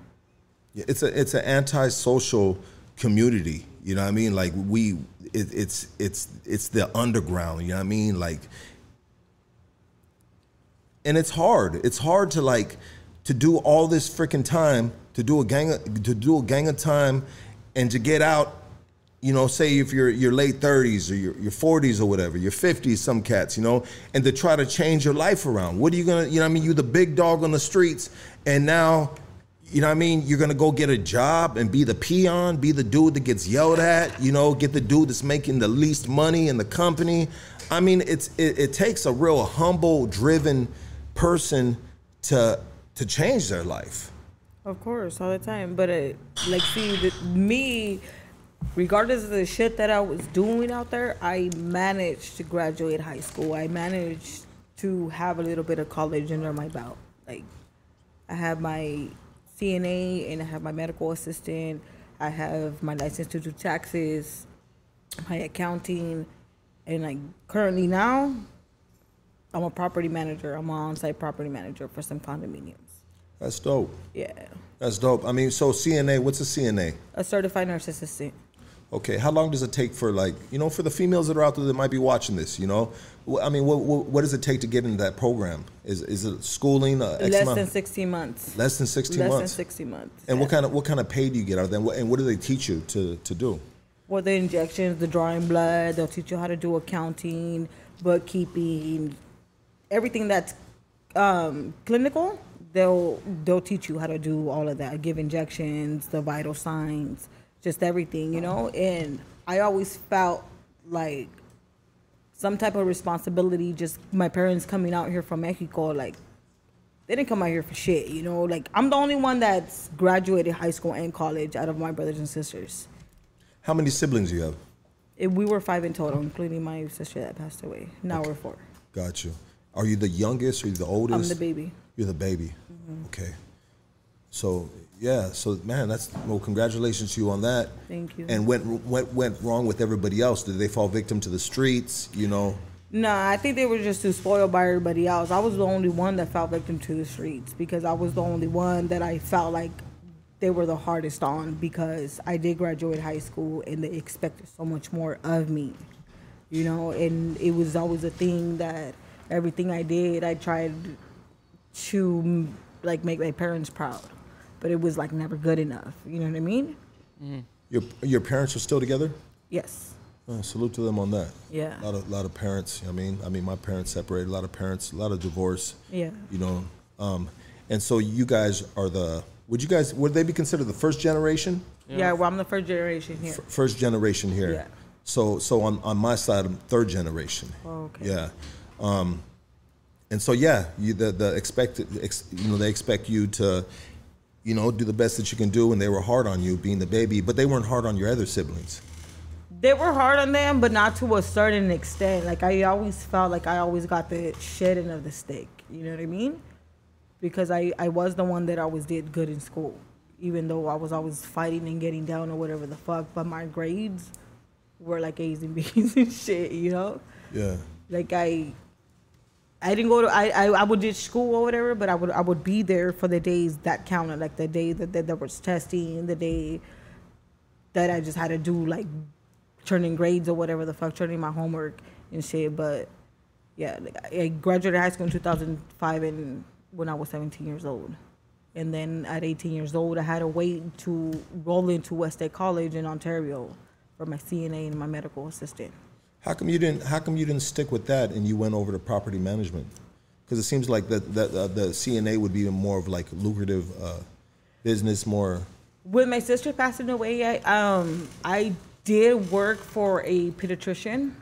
Yeah, It's a it's an antisocial community. You know what I mean? Like we, it, it's it's it's the underground. You know what I mean? Like, and it's hard. It's hard to like to do all this freaking time to do a gang of, to do a gang of time, and to get out. You know, say if you're your late 30s or your, your 40s or whatever, your 50s, some cats, you know, and to try to change your life around. What are you gonna, you know, I mean, you're the big dog on the streets, and now you know I mean? You're gonna go get a job and be the peon, be the dude that gets yelled at, you know, get the dude that's making the least money in the company. I mean, it's it, it takes a real humble, driven person to to change their life. Of course, all the time. But it, like, see, the, me, regardless of the shit that I was doing out there, I managed to graduate high school. I managed to have a little bit of college under my belt. Like, I have my CNA and I have my medical assistant. I have my license to do taxes, my accounting, and like currently now, I'm a property manager. I'm an on-site property manager for some condominiums. That's dope. Yeah, That's dope. I mean, so CNA, what's a CNA? a certified nurse assistant. Okay, how long does it take for like you know for the females that are out there that might be watching this? You know, I mean, what what, what does it take to get into that program? Is is it schooling? Uh, Less than 16 months. less than sixteen Less than months. 60 months. And what kind of what kind of pay do you get out of them? And what do they teach you to to do? Well, the injections, the drawing blood, they'll teach you how to do accounting, bookkeeping, everything that's um, clinical. They'll they'll teach you how to do all of that. Give injections, the vital signs, just everything, you know. And I always felt like some type of responsibility. Just my parents coming out here from Mexico, like they didn't come out here for shit, you know. Like I'm the only one that's graduated high school and college out of my brothers and sisters. How many siblings do you have? It, we were five in total, including my sister that passed away. Now we're four. Got you. Are you the youngest? Are you the oldest? I'm the baby. You're the baby. Mm-hmm. Okay. So yeah. So man, that's well. Congratulations to you on that. Thank you. And went went went wrong with everybody else. Did they fall victim to the streets? You know. Nah, I think they were just too spoiled by everybody else. I was the only one that fell victim to the streets because I was the only one that I felt like they were the hardest on because I did graduate high school and they expected so much more of me. You know, and it was always a thing that everything I did, I tried to like make my parents proud. But it was like never good enough. You know what I mean? Your your parents are still together. Yes. Uh, salute to them on that. Yeah. A lot of lot of parents. I mean, I mean, my parents separated. A lot of parents. A lot of divorce. Yeah. You know, um, and so you guys are the. Would you guys? Would they be considered the first generation? Yeah, well, I'm the first generation here. F- first generation here. Yeah. So so on on my side, I'm third generation. Oh, okay. Yeah. Um, and so yeah, you the the expected ex, you know they expect you to, you know, do the best that you can do, and they were hard on you being the baby, but they weren't hard on your other siblings. They were hard on them, but not to a certain extent. Like I always felt like I always got the shit end of the stick. You know what I mean? Because I I was the one that always did good in school, even though I was always fighting and getting down or whatever the fuck. But my grades were like A's and B's and shit. You know? Yeah. Like I. I didn't go to I, I I would ditch school or whatever, but I would I would be there for the days that counted, like the day that, that there was testing, the day that I just had to do like turning grades or whatever the fuck, turning my homework and shit. But yeah, like, I I graduated high school in 2005 and when I was 17 years old. And then at 18 years old, I had to wait to roll into West State College in Ontario for my CNA and my medical assistant. How come you didn't? How come you didn't stick with that and you went over to property management? Because it seems like that that uh, the CNA would be more of like lucrative uh, business, more. With my sister passing away, I um I did work for a pediatrician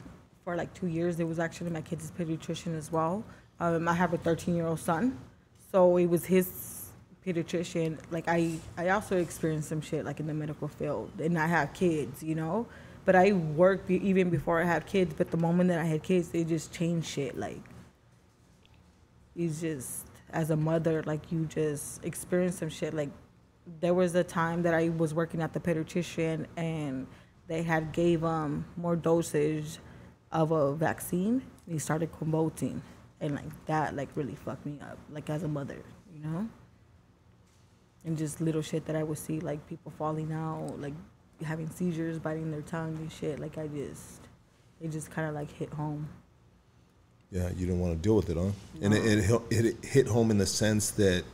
for like two years. It was actually my kid's pediatrician as well. Um, I have a 13 year old son, so it was his pediatrician. Like I I also experienced some shit like in the medical field, and I have kids, you know. But I worked even before I had kids. But the moment that I had kids, they just changed shit. Like it's just as a mother, like you just experience some shit. Like there was a time that I was working at the pediatrician and they had gave um more dosage of a vaccine. And he started convulsing, and like that like really fucked me up. Like as a mother, you know. And just little shit that I would see, like people falling out, like having seizures, biting their tongue and shit. Like I just, it just kind of like hit home. Yeah, you didn't want to deal with it, huh? And it, it, hit- it hit home in the sense that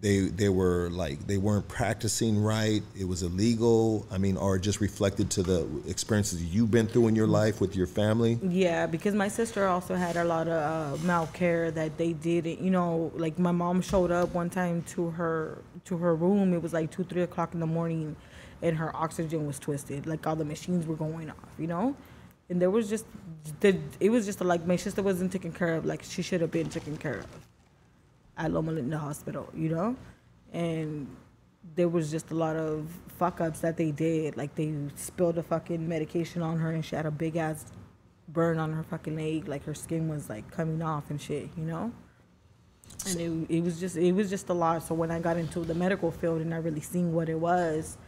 they they were like they weren't practicing right. It was illegal. I mean, or just reflected to the experiences you've been through in your life with your family. Yeah, because my sister also had a lot of uh, mouth care that they didn't. You know, like my mom showed up one time to her to her room. It was like two, three o'clock in the morning, and her oxygen was twisted. Like all the machines were going off. You know, and there was just the. It was just like my sister wasn't taken care of. Like she should have been taken care of at Loma Linda Hospital. You know, and there was just a lot of fuck ups that they did. Like they spilled a fucking medication on her, and she had a big ass burn on her fucking leg. Like her skin was like coming off and shit. You know. and it, it was just it was just a lot. So when I got into the medical field and I really seen what it was,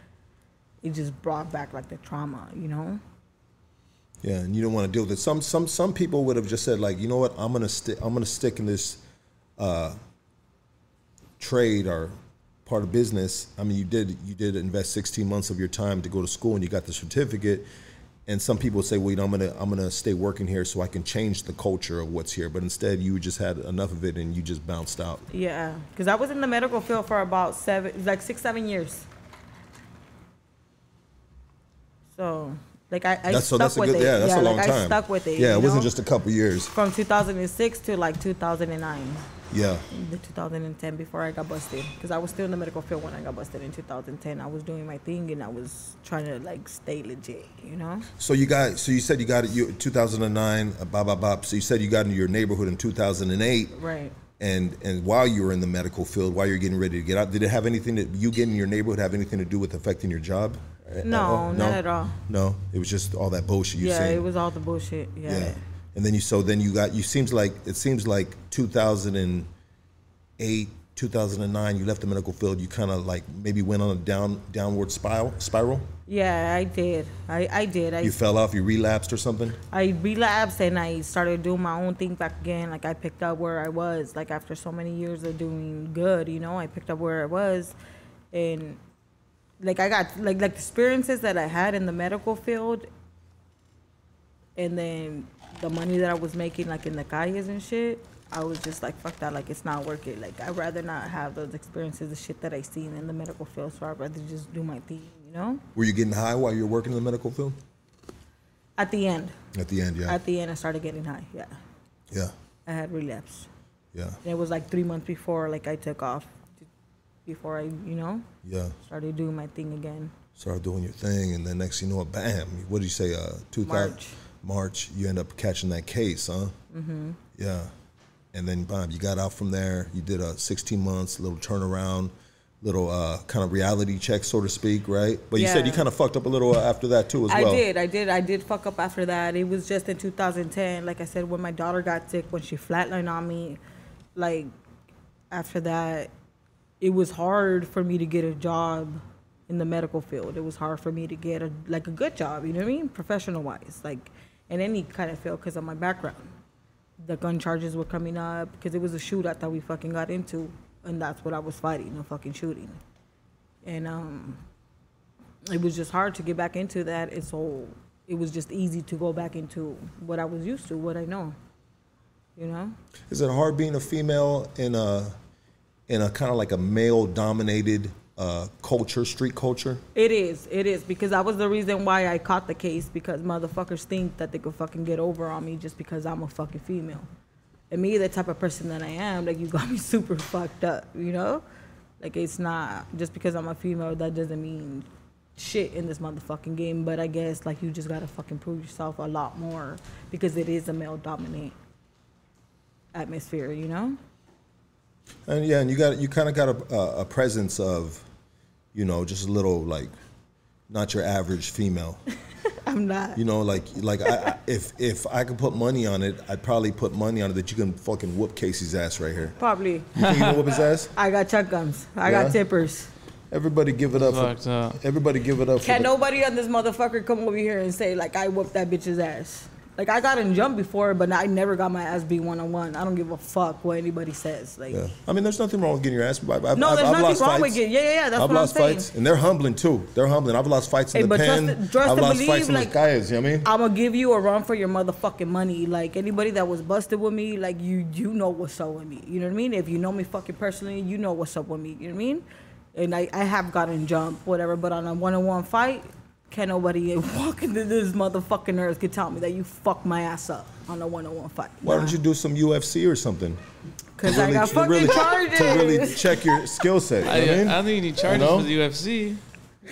it just brought back like the trauma, you know. Yeah, and you don't want to deal with it. Some some some people would have just said like, you know what, I'm gonna stick I'm gonna stick in this uh, trade or part of business. I mean, you did you did invest 16 months of your time to go to school and you got the certificate. And some people say, well, you know, I'm gonna I'm gonna stay working here so I can change the culture of what's here. But instead, you just had enough of it and you just bounced out. Yeah, because I was in the medical field for about seven, like six, seven years. So, like I, I That's so stuck that's a with good it. yeah, that's a long like time. I stuck with it. Yeah, it wasn't just a couple years. from 2006 to like 2009, Yeah. the 2010 before I got busted. Because I was still in the medical field when I got busted in 2010. I was doing my thing and I was trying to like stay legit, you know. So you got so you said you got it you 2009 uh, blah blah blah. So you said you got into your neighborhood in 2008. Right. And and while you were in the medical field, while you're getting ready to get out, did it have anything that you getting in your neighborhood have anything to do with affecting your job? At No, not at all. No, it was just all that bullshit you yeah, saying. it was all the bullshit. Yeah. Yeah. And then you so then you got you seems like it seems like 2008 2009 you left the medical field you kind of like maybe went on a down downward spiral spiral Yeah, I did. I, I did. I you fell off you relapsed or something I relapsed and I started doing my own thing back again. Like I picked up where I was. Like after so many years of doing good, you know, I picked up where I was, and like I got like like experiences that I had in the medical field, and then the money that I was making like in the calles and shit. I was just like, fuck that, like it's not worth it. Like I'd rather not have those experiences, the shit that I seen in the medical field. So I'd rather just do my thing, you know. were you getting high while you were working in the medical field At the end, at the end yeah at the end, I started getting high. Yeah, yeah I had relapse. yeah And it was like three months before like I took off, before I you know yeah started doing my thing again. started doing your thing and then next thing you know bam what did you say uh 2000 March. march you end up catching that case huh mm-hmm. yeah and then bam you got out from there you did a 16 months little turnaround little uh, kind of reality check so to speak right but you said you kind of fucked up a little after that too as I well I did, I did, I did fuck up after that. It was just in 2010, like I said, when my daughter got sick, when she flatlined on me, like after that, it was hard for me to get a job in the medical field. It was hard for me to get a like a good job, you know what I mean, professional wise, like in any kind of field because of my background. The gun charges were coming up because it was a shootout that we fucking got into, and that's what I was fighting, a fucking shooting, and um it was just hard to get back into that and so it was just easy to go back into what i was used to what i know you know is it hard being a female in a in a kind of like a male dominated uh, culture street culture? It is it is because that was the reason why i caught the case because motherfuckers think that they could fucking get over on me just because i'm a fucking female. And me the type of person that i am like you got me super fucked up you know? Like it's not just because i'm a female that doesn't mean shit in this motherfucking game. But i guess like you just gotta fucking prove yourself a lot more because it is a male dominant atmosphere you know And yeah, and you got you kind of got a, a, a presence of, you know, just a little like, not your average female. i'm not You know, like like I, I, if if I could put money on it, I'd probably put money on it that you can fucking whoop Casey's ass right here. probably You think you can whoop his ass? i got shotguns i got tippers Everybody give it up. For, up. everybody give it up. Can for the, nobody on this motherfucker come over here and say like I whooped that bitch's ass? Like I got in jump before, but I never got my ass beat one on one. I don't give a fuck what anybody says. Like yeah. I mean, there's nothing wrong with getting your ass. beat. I've, I've, No, there's I've nothing lost wrong fights. with it. Yeah, yeah, yeah, that's I've what I'm lost saying. fights, and they're humbling too. They're humbling. I've lost fights in Hey, the but pen. to- trust I've lost believe, fights in like, the skies. You know what I mean? I'm gonna give you a run for your motherfucking money. Like anybody that was busted with me, like you, you know what's up with me. You know what I mean? If you know me fucking personally, you know what's up with me. You know what I mean? And I, I have gotten jump, whatever. But on a one-on-one fight, can't nobody walk into this motherfucking earth could tell me that you fucked my ass up on a one-on-one fight. Why don't you do some UFC or something? Because To I got fucking really, charges. To really check your skill set. You I, know I mean? I don't think you need charges know? for the UFC.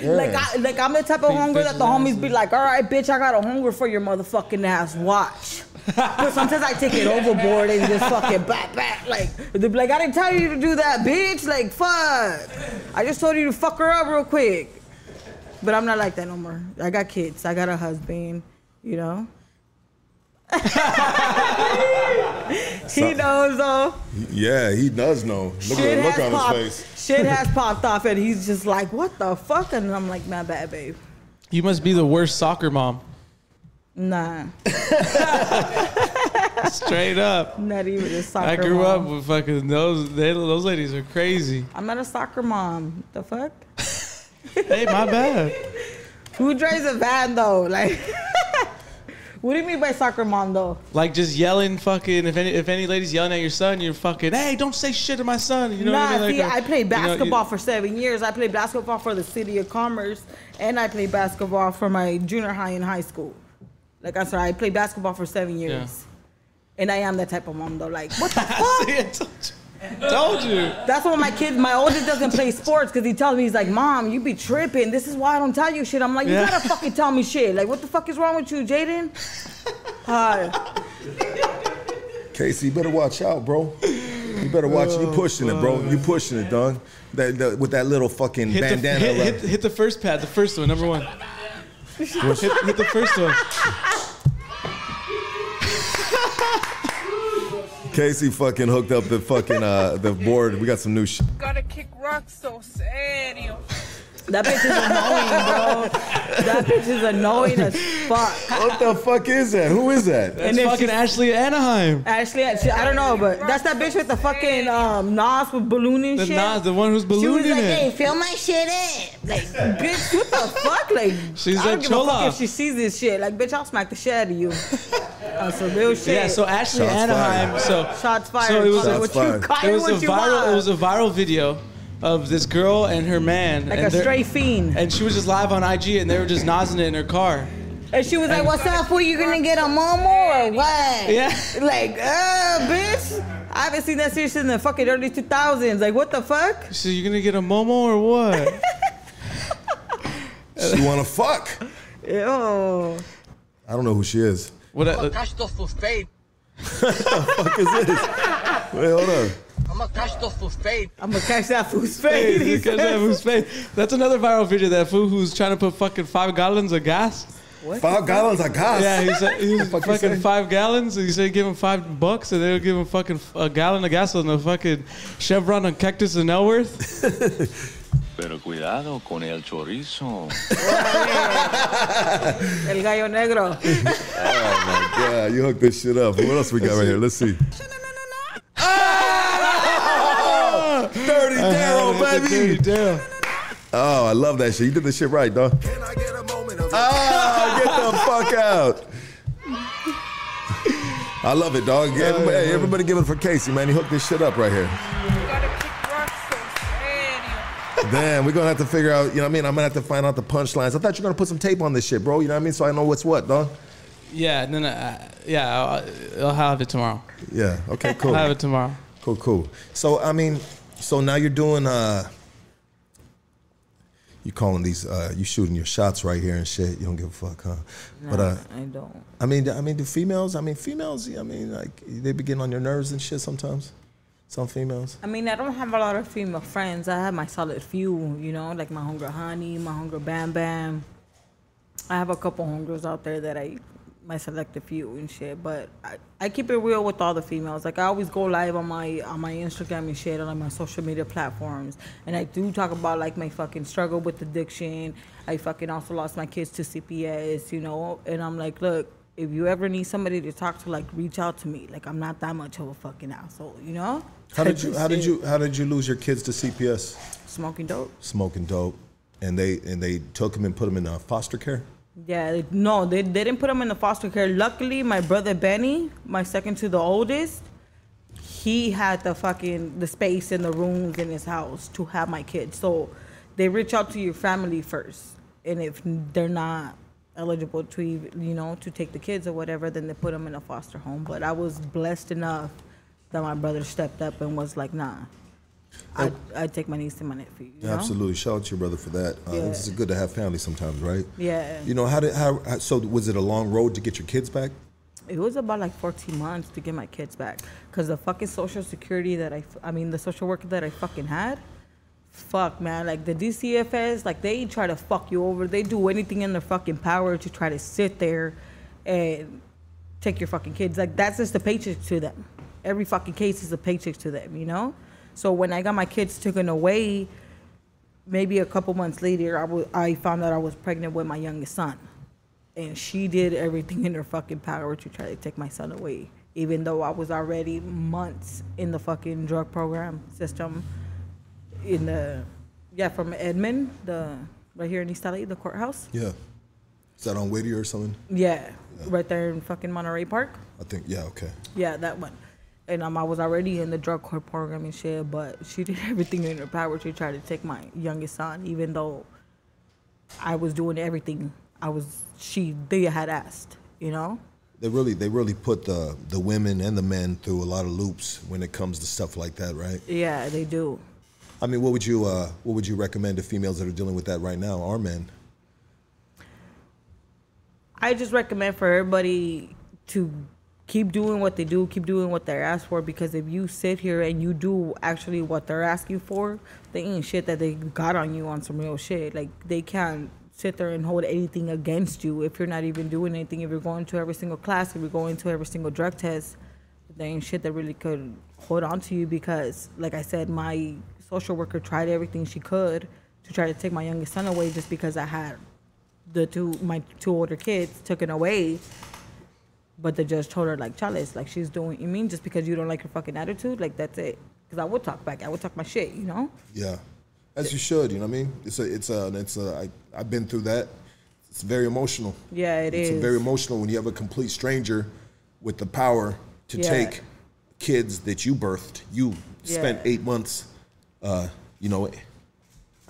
Like I like I'm the type of Beat hunger that the homies asses. be like, all right, bitch, I got a hunger for your motherfucking ass. Watch. but sometimes I take it overboard and just fucking back back. Like they be like, I didn't tell you to do that, bitch. Like fuck. I just told you to fuck her up real quick. But I'm not like that no more. I got kids. I got a husband. You know. he knows though. Yeah, he does know. Look at the look on popped. his face. Shit has popped off, and he's just like, "What the fuck?" And I'm like, "My bad, babe." You must be the worst soccer mom. Nah, Straight up. not even a soccer. I grew mom. up with fucking those. They, those ladies are crazy. I'm not a soccer mom. The fuck? Hey, my bad. Who drives a van though? Like, what do you mean by soccer mom though? Like just yelling, fucking. If any if any lady's yelling at your son, you're fucking. Hey, don't say shit to my son. You know nah, what I mean? see, Like, I played you know, you- basketball for seven years. I played basketball for the city of Commerce, and I played basketball for my junior high and high school. Like I said, I played basketball for seven years, and I am that type of mom though. Like, what the fuck? See, told you. Told. That's why my kid, my oldest doesn't play sports because he tells me he's like, "Mom, you be tripping. This is why I don't tell you shit." I'm like, "You Yeah. gotta fucking tell me shit. Like, what the fuck is wrong with you, Jaden?" Hi. Casey, you better watch out, bro. You better watch. You oh, pushing it, bro. You pushing it, dog. That, that with that little fucking Hit the, bandana. hit, hit, hit the first pad, the first one, number one. hit, hit the first one. Casey fucking hooked up the fucking uh the board. We got some new shit. Gotta kick rocks so serio. That bitch is annoying, bro. That bitch is annoying as fuck. What the fuck is that? Who is that? That's then fucking she- Ashley Anaheim. Ashley, she, I don't know, but that's that bitch with the fucking um, nos with balloon and The shit. Nas, the one who's she was ballooning like, "Hey, it. fill my shit in." Like, bitch, what the fuck? Like, She's I don't like, give a fuck "Chola." if she sees this shit. Like, bitch, I'll smack the shit out of you. On some real shit. Yeah, so Ashley Shots Anaheim. fired. So shots fired. So it was Call a- it what you, fired. call it was a what you viral. want. It was a viral video of this girl and her man, like and a they're- stray fiend. And she was just live on IG, and they were just nozzing it in her car. And she was like, "What's up? Fool? You gonna get a momo or what?" Yeah. Like, uh, bitch. I haven't seen that shit since the fucking early 2000s. Like, what the fuck? So you gonna get a momo or what? She wanna fuck. Ew. I don't know who she is. what? Catch the for fade. Fuck is this? Wait, hold on. I'm a catch the for fade. I'm gonna catch that fool's Hey, face. He because that said. who's fake. That's another viral video. That fool who's trying to put fucking five gallons of gas. What Five gallons of gas. Yeah, he said he was fuck you fucking say? five gallons. He said give him five bucks, and they'll give him fucking a gallon of gas on the fucking Chevron on Cactus and Elworth. Pero cuidado con el chorizo. El gallo negro. Oh, yeah, you hooked this shit up. What else we got right here? Let's see. Ah! Dirty Daryl, baby. Damn. Oh, I love that shit. You did the shit right, dog. Can I get a moment of Ah, get the fuck out. I love it, dog. Everybody, hey, everybody give it for Casey, man. He hooked this shit up right here. Gotta kick rocks so serio. Damn, we're gonna have to figure out, you know what I mean? I'm gonna have to find out the punchlines. I thought you were gonna put some tape on this shit, bro. You know what I mean? So I know what's what, dog. Yeah, and then uh, yeah, I'll, I'll have it tomorrow. Yeah, okay, cool. I'll have it tomorrow. Cool, cool. So I mean, so now you're doing uh you calling these uh you shooting your shots right here and shit. You don't give a fuck, huh? but uh I don't. I mean I mean do females I mean females I mean like they be getting on your nerves and shit sometimes. Some females. I mean, I don't have a lot of female friends. I have my solid few, you know, like my hunger honey, my hunger bam bam. I have a couple homegirls out there that I, my selected few and shit. But I, I keep it real with all the females. Like I always go live on my on my Instagram and shit on my social media platforms, and I do talk about like my fucking struggle with addiction. I fucking also lost my kids to CPS, you know, and I'm like, look. If you ever need somebody to talk to, like, reach out to me. Like, I'm not that much of a fucking asshole, you know? How did you how did you how did you lose your kids to CPS? Smoking dope. Smoking dope. And they and they took them and put them in uh, foster care? Yeah, no, they, they didn't put him in the foster care. Luckily, my brother Benny, my second to the oldest, he had the fucking the space in the rooms in his house to have my kids. So they reach out to your family first, and if they're not eligible to you know to take the kids or whatever, then they put them in a foster home. But I was blessed enough that my brother stepped up and was like, "Nah, I I take my niece and my nephew." You know? Absolutely. Shout out to your brother for that. Uh, Yeah. It's good to have family sometimes, right? Yeah. You know how did how so was it a long road to get your kids back? It was about like 14 months to get my kids back. Cause the fucking social security that I I mean, the social worker that I fucking had, fuck man, like the DCFS, like they try to fuck you over. They do anything in their fucking power to try to sit there and take your fucking kids. Like that's just a paycheck to them. Every fucking case is a paycheck to them, you know. So when I got my kids taken away, maybe a couple months later, I I found out I was pregnant with my youngest son, and she did everything in her fucking power to try to take my son away. Even though I was already months in the fucking drug program system, in the yeah from Edmond, the right here in East LA, the courthouse. Yeah. Is that on Whittier or something? Yeah, right there in fucking Monterey Park. I think. Yeah. Okay. Yeah, that one. And um, I was already in the drug court program and shit, but she did everything in her power to try to take my youngest son, even though I was doing everything I was she they had asked, you know. They really, they really put the the women and the men through a lot of loops when it comes to stuff like that, right? Yeah, they do. I mean, what would you, uh, what would you recommend to females that are dealing with that right now, or men? I just recommend for everybody to keep doing what they do, keep doing what they're asked for. Because if you sit here and you do actually what they're asking for, they ain't shit that they got on you on some real shit. Like they can't sit there and hold anything against you if you're not even doing anything. If you're going to every single class, if you're going to every single drug test, there ain't shit that really could hold on to you. Because, like I said, my social worker tried everything she could to try to take my youngest son away just because I had the two my two older kids taken away. But the judge told her like, Chalice, like she's doing. You mean just because you don't like her fucking attitude, like that's it? Because I would talk back. I would talk my shit, you know. Yeah, as you should. You know what I mean? It's a, it's a, it's a. I, I've been through that. It's very emotional. Yeah, it it's is. very emotional when you have a complete stranger with the power to Yeah. take kids that you birthed. You spent Yeah. eight months. Uh, you know,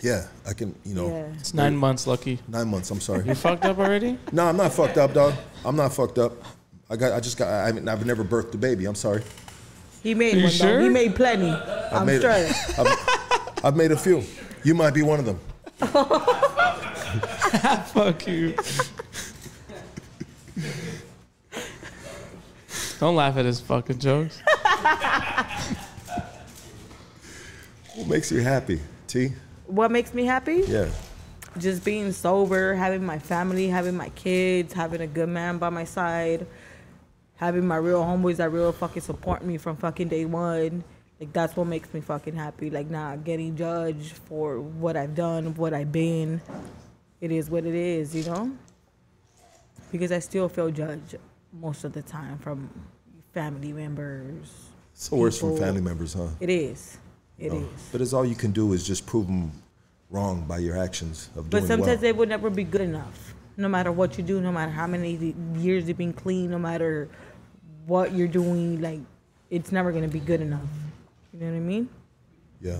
yeah, I can. You know, Yeah. It's nine months, Lucky. nine months. I'm sorry. You fucked up already? no, I'm not fucked up, dog. I'm not fucked up. I got. I just got. I haven't, I've never birthed a baby. I'm sorry. He made You one sure? though. He made plenty. I'm made straight. I've, I've made a few. You might be one of them. Fuck you. Don't laugh at his fucking jokes. What makes you happy, T? What makes me happy? Yeah. just being sober, having my family, having my kids, having a good man by my side, having my real homeboys that real fucking support me from fucking day one. Like that's what makes me fucking happy. Like not getting judged for what I've done, what I've been. It is what it is, you know? Because I still feel judged most of the time from family members. So worse from family members, huh? It is. It oh. is. No. But it's all you can do is just prove them wrong by your actions of doing But sometimes well. they would never be good enough. No matter what you do, no matter how many years you've been clean, no matter what you're doing, like it's never gonna be good enough. You know what I mean? Yeah,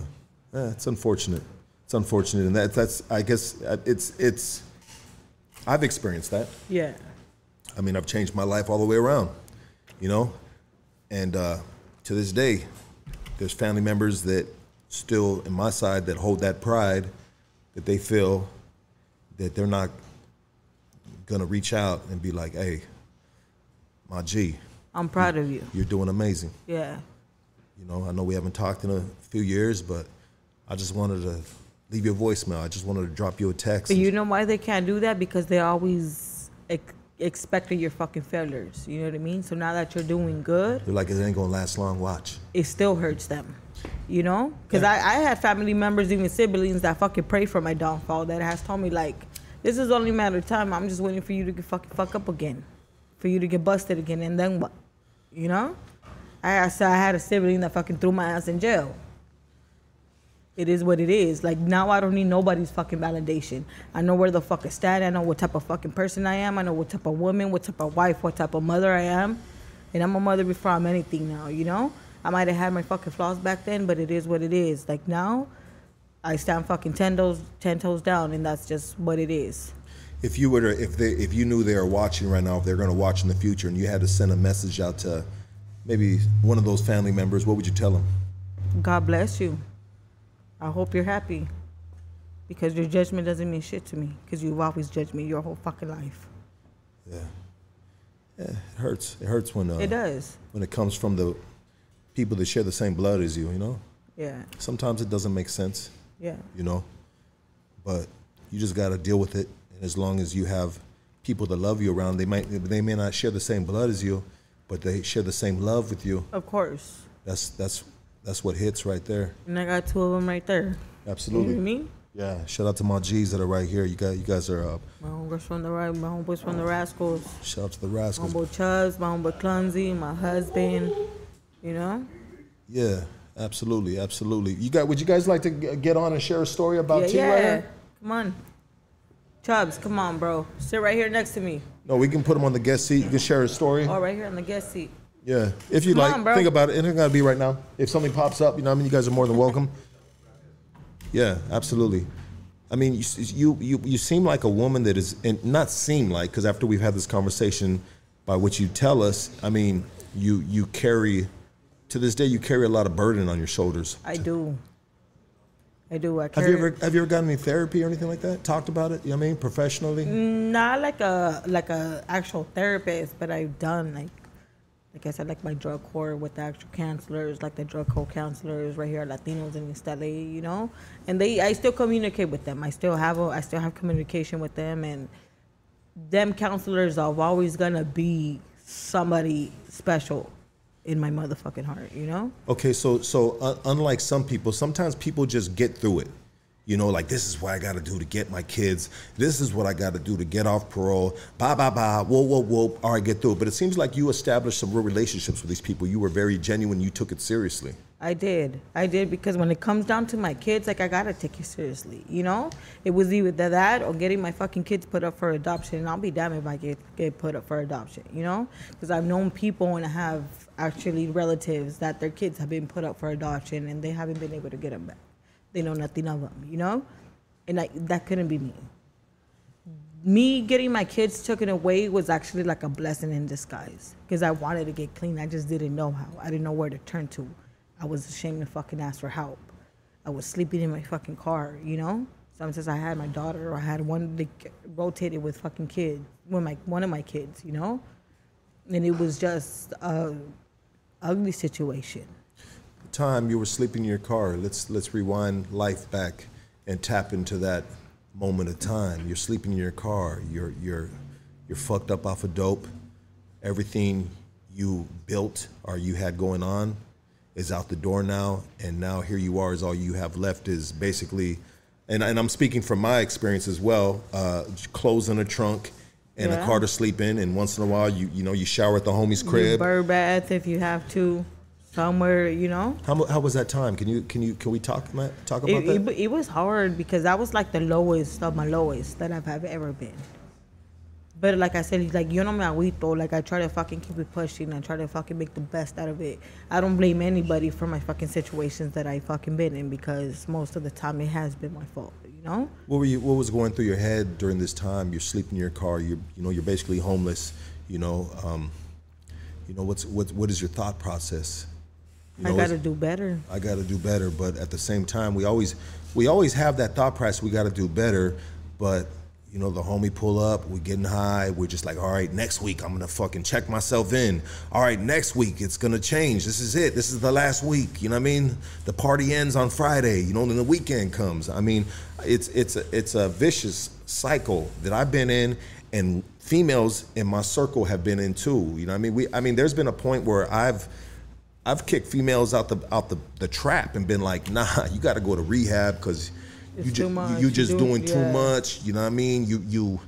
yeah it's unfortunate. It's unfortunate, and that, that's I guess uh, it's it's. I've experienced that. Yeah. I mean, I've changed my life all the way around, you know, and uh, to this day, there's family members that still in my side that hold that pride, that they feel that they're not gonna reach out and be like, "Hey, my G, I'm proud of you. you're doing amazing." Yeah. You know, I know we haven't talked in a few years, but I just wanted to leave you a voicemail. I just wanted to drop you a text. But you know why they can't do that? Because they always ex- expected your fucking failures. You know what I mean? So now that you're doing good, They're like, it ain't gonna last long. Watch. it still hurts them. You know? Because I, I had family members, even siblings, that fucking pray for my downfall that has told me, like, this is only a matter of time. I'm just waiting for you to get fucking fuck up again. For you to get busted again. And then what? You know? I, said I had a sibling that fucking threw my ass in jail. It is what it is. Like now I don't need nobody's fucking validation. I know where the fuck I stand. I know what type of fucking person I am. I know what type of woman, what type of wife, what type of mother I am. And I'm a mother before I'm anything now, you know? I might have had my fucking flaws back then, but it is what it is. Like now, I stand fucking ten toes, ten toes down, and that's just what it is. If you were to, if they, if you knew they are watching right now, if they're gonna watch in the future, and you had to send a message out to maybe one of those family members, what would you tell them? God bless you. I hope you're happy. Because your judgment doesn't mean shit to me. Because you've always judged me your whole fucking life. Yeah. Yeah, it hurts. It hurts when uh, It does. when it comes from the people that share the same blood as you. You know. Yeah. Sometimes it doesn't make sense. Yeah. You know. But you just got to deal with it, and as long as you have people that love you around. They might they may not share the same blood as you, but they share the same love with you. Of course. That's that's that's what hits right there. And I got two of them right there. You know Absolutely. I mean? Yeah. Shout out to my G's that are right here. You guys you guys are uh, My homegirls from the right, my homeboys from the Rascals. shout out to the Rascals. My homeboy Chuz, my homeboy Clumsy, my husband. You know? Yeah. Absolutely. Absolutely. You got would you guys like to get on and share a story about yeah, T yeah. right here? Come on. Chubbs, come on, bro. Sit right here next to me. No, we can put him on the guest seat. You can share a story. Oh, right here on the guest seat. Yeah, if you like, on, bro. think about it. It ain't gotta be right now. If something pops up, you know, what I mean, you guys are more than welcome. Yeah, absolutely. I mean, you you you, you seem like a woman that is, and not seem like, because after we've had this conversation, by what you tell us, I mean, you you carry, to this day, you carry a lot of burden on your shoulders. I do. I do. I Have you ever have you ever gotten any therapy or anything like that? Talked about it? You know what I mean, professionally. not like a like a actual therapist, but I've done like like I said, like my drug court with the actual counselors, like the drug court counselors right here, at Latinos in East LA, you know. And they, I still communicate with them. I still have a, I still have communication with them, and them counselors are always gonna be somebody special in my motherfucking heart, you know. Okay, so so uh, unlike some people, sometimes people just get through it. You know, like this is what I got to do to get my kids. This is what I got to do to get off parole. Bye bye bye. Whoa whoa whoa. All right, get through it. But it seems like you established some real relationships with these people. You were very genuine. You took it seriously. I did. I did because when it comes down to my kids, like I gotta take it seriously. You know, it was either that or getting my fucking kids put up for adoption. And I'll be damned if I get get put up for adoption. You know, because I've known people and I have actually relatives that their kids have been put up for adoption and they haven't been able to get them back. They know nothing of them. You know, and I, that couldn't be me. Me getting my kids taken away was actually like a blessing in disguise because I wanted to get clean. I just didn't know how. I didn't know where to turn to. I was ashamed to fucking ask for help. I was sleeping in my fucking car, you know. Sometimes I had my daughter or I had one that rotated with fucking kids, with my one of my kids, you know. And it was just a ugly situation. Time you were sleeping in your car. Let's let's rewind life back and tap into that moment of time. You're sleeping in your car. You're you're you're fucked up off of dope. Everything you built or you had going on is out the door now, and now here you are. Is all you have left is basically, and and I'm speaking from my experience as well. Uh, clothes in a trunk and a car to sleep in, and once in a while you you know you shower at the homie's You crib. bird bath if you have to, somewhere, you know. How, how was that time? Can you can you can we talk talk about It, that? it, it was hard because that was like the lowest of my lowest that I've ever been. But like I said, like you know me agüito. Like I try to fucking keep it pushing. I try to fucking make the best out of it. I don't blame anybody for my fucking situations that I fucking been in because most of the time it has been my fault. You know. What were you? What was going through your head during this time? You're sleeping in your car. You you know you're basically homeless. You know, um, you know what's what what is your thought process? You I gotta do better. I got to do better, but at the same time, we always we always have that thought process. We got to do better, but you know, the homie pull up, we're getting high. We're just like, all right, next week I'm gonna fucking check myself in. All right, next week it's gonna change. This is it. This is the last week. You know what I mean? The party ends on Friday. You know, then the weekend comes. I mean, it's it's a, it's a vicious cycle that I've been in, and females in my circle have been in too. You know, what I mean, we I mean, there's been a point where I've I've kicked females out the out the, the trap and been like, nah, you got to go to rehab because you just much. you, just do- doing too yeah. much. You know what I mean? You you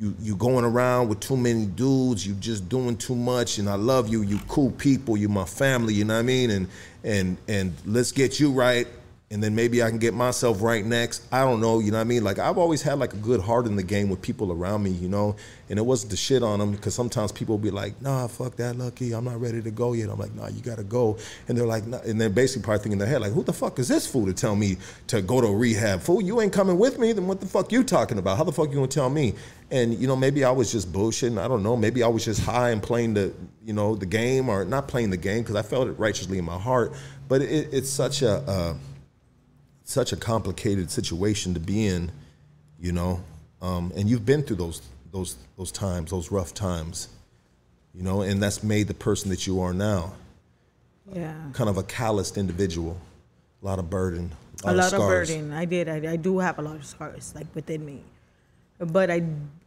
you you going around with too many dudes. You just doing too much. And I love you. You cool people. You my family. You know what I mean? And and and let's get you right. And then maybe I can get myself right next. I don't know. You know what I mean? Like I've always had like a good heart in the game with people around me. You know, and it wasn't the shit on them because sometimes people will be like, Nah, fuck that, Lucky. I'm not ready to go yet. I'm like, Nah, you gotta go. And they're like, nah. and they're basically probably thinking in their head like, Who the fuck is this fool to tell me to go to rehab? Fool, you ain't coming with me. Then what the fuck you talking about? How the fuck you gonna tell me? And you know, maybe I was just bullshitting. I don't know. Maybe I was just high and playing the, you know, the game or not playing the game because I felt it righteously in my heart. But it, it's such a, uh, such a complicated situation to be in, you know. Um, and you've been through those those those times, those rough times, you know, and that's made the person that you are now. Yeah. Kind of a calloused individual, a lot of burden, a lot of scars. burden. I did. I, I do have a lot of scars like within me. But I,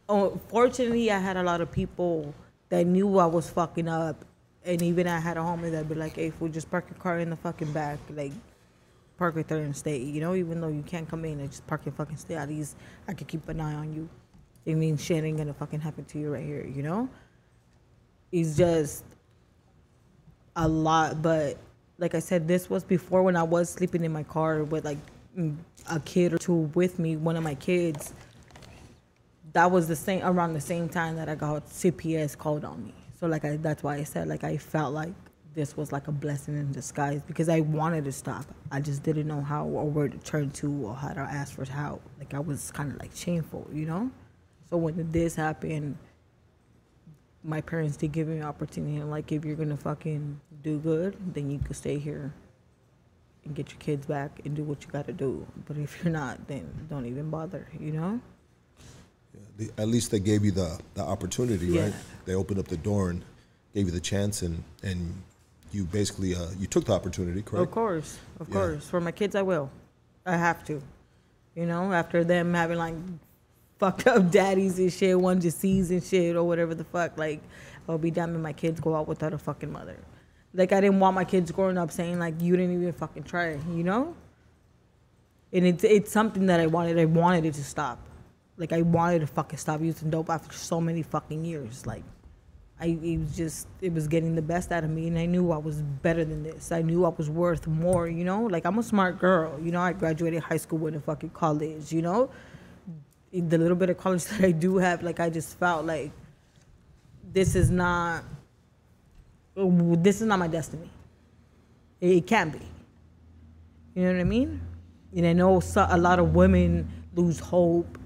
oh, fortunately, I had a lot of people that knew I was fucking up, and even I had a homie that'd be like, "Hey, fool, just park your car in the fucking back, like." Park it there and stay, you know. Even though you can't come in, and just park your fucking stay. At least I could keep an eye on you. It means shit ain't gonna fucking happen to you right here, you know. It's just a lot, but like I said, this was before when I was sleeping in my car with like mm, a kid or two with me, one of my kids. That was the same around the same time that I got CPS called on me. So like I, that's why I said like I felt like this was like a blessing in disguise because I wanted to stop. I just didn't know how or where to turn to or how to ask for help. Like I was kind of like shameful, you know. So when this happened, my parents did give me an opportunity. And like, if you're gonna fucking do good, then you could stay here and get your kids back and do what you gotta do. But if you're not, then don't even bother. You know? The- At least they gave you the, the opportunity, Yeah. right? They opened up the door and gave you the chance, and, and you basically uh, you took the opportunity, correct? Of course, of Yeah. course. For my kids, I will. I have to. You know, after them having like fucked up daddies and shit, one just sees and shit or whatever the fuck. Like, I'll be damn if my kids go out without a fucking mother. Like, I didn't want my kids growing up saying like, you didn't even fucking try. You know. And it's it's something that I wanted. I wanted it to stop. Like I wanted to fucking stop using dope after so many fucking years. Like I it was just it was getting the best out of me and I knew I was better than this. I knew I was worth more, you know? Like I'm a smart girl. You know, I graduated high school with a fucking college, you know? The little bit of college that I do have, like I just felt like this is not this is not my destiny. It, it can't be. You know what I mean? And I know a lot of women lose hope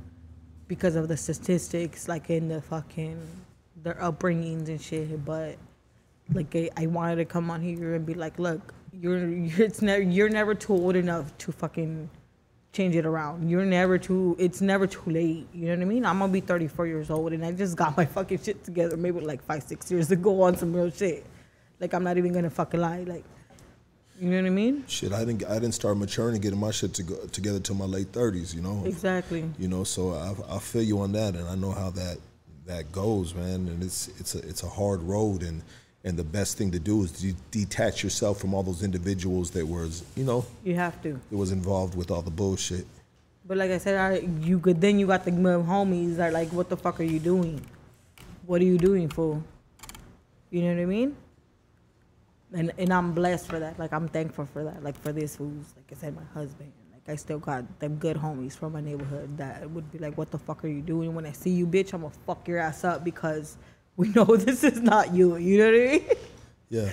because of the statistics, like in the fucking their upbringings and shit. But like I, I wanted to come on here and be like, look, you're, you're it's never you're never too old enough to fucking change it around. You're never too. It's never too late. You know what I mean? I'm gonna be 34 years old, and I just got my fucking shit together maybe like five six years ago on some real shit. Like I'm not even gonna fucking lie. Like, you know what I mean? Shit, I didn't I didn't start maturing and getting my shit to go, together till my late thirties. You know. Exactly. You know, so I, I feel you on that, and I know how that that goes, man. And it's it's a it's a hard road, and and the best thing to do is de- detach yourself from all those individuals that was, you know, You have to. It was involved with all the bullshit. But like I said, I, you could then you got the homies that are like, what the fuck are you doing? What are you doing, for? You know what I mean? And and I'm blessed for that. Like I'm thankful for that. Like for this who's like I said, my husband. I still got them good homies from my neighborhood that would be like, what the fuck are you doing? When I see you, bitch, I'm gonna fuck your ass up because we know this is not you. You know what I mean? Yeah.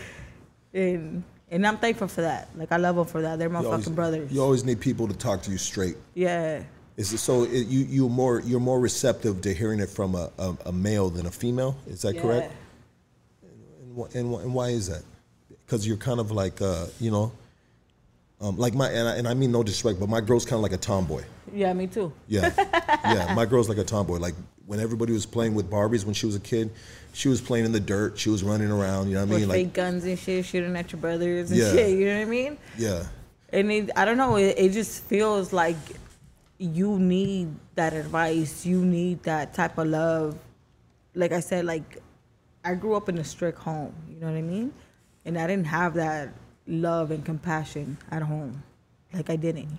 And and I'm thankful for that. Like I love them for that. They're my You fucking always, brothers. You always need people to talk to you straight. yeah. Is it so? It, you you're more you're more receptive to hearing it from a, a, a male than a female. Is that correct? And, and, and why is that? Because you're kind of like uh, you know, um, like my and I, and I mean no disrespect, but my girl's kind of like a tomboy. Yeah, me too. Yeah, yeah. My girl's like a tomboy. Like when everybody was playing with Barbies when she was a kid, she was playing in the dirt. She was running around. You know what I mean? fake Like guns and shit, shooting at your brothers and Yeah. shit. You know what I mean? yeah, And it, I don't know. It, it just feels like you need that advice. You need that type of love. Like I said, like I grew up in a strict home. You know what I mean? And I didn't have that love and compassion at home. Like I didn't.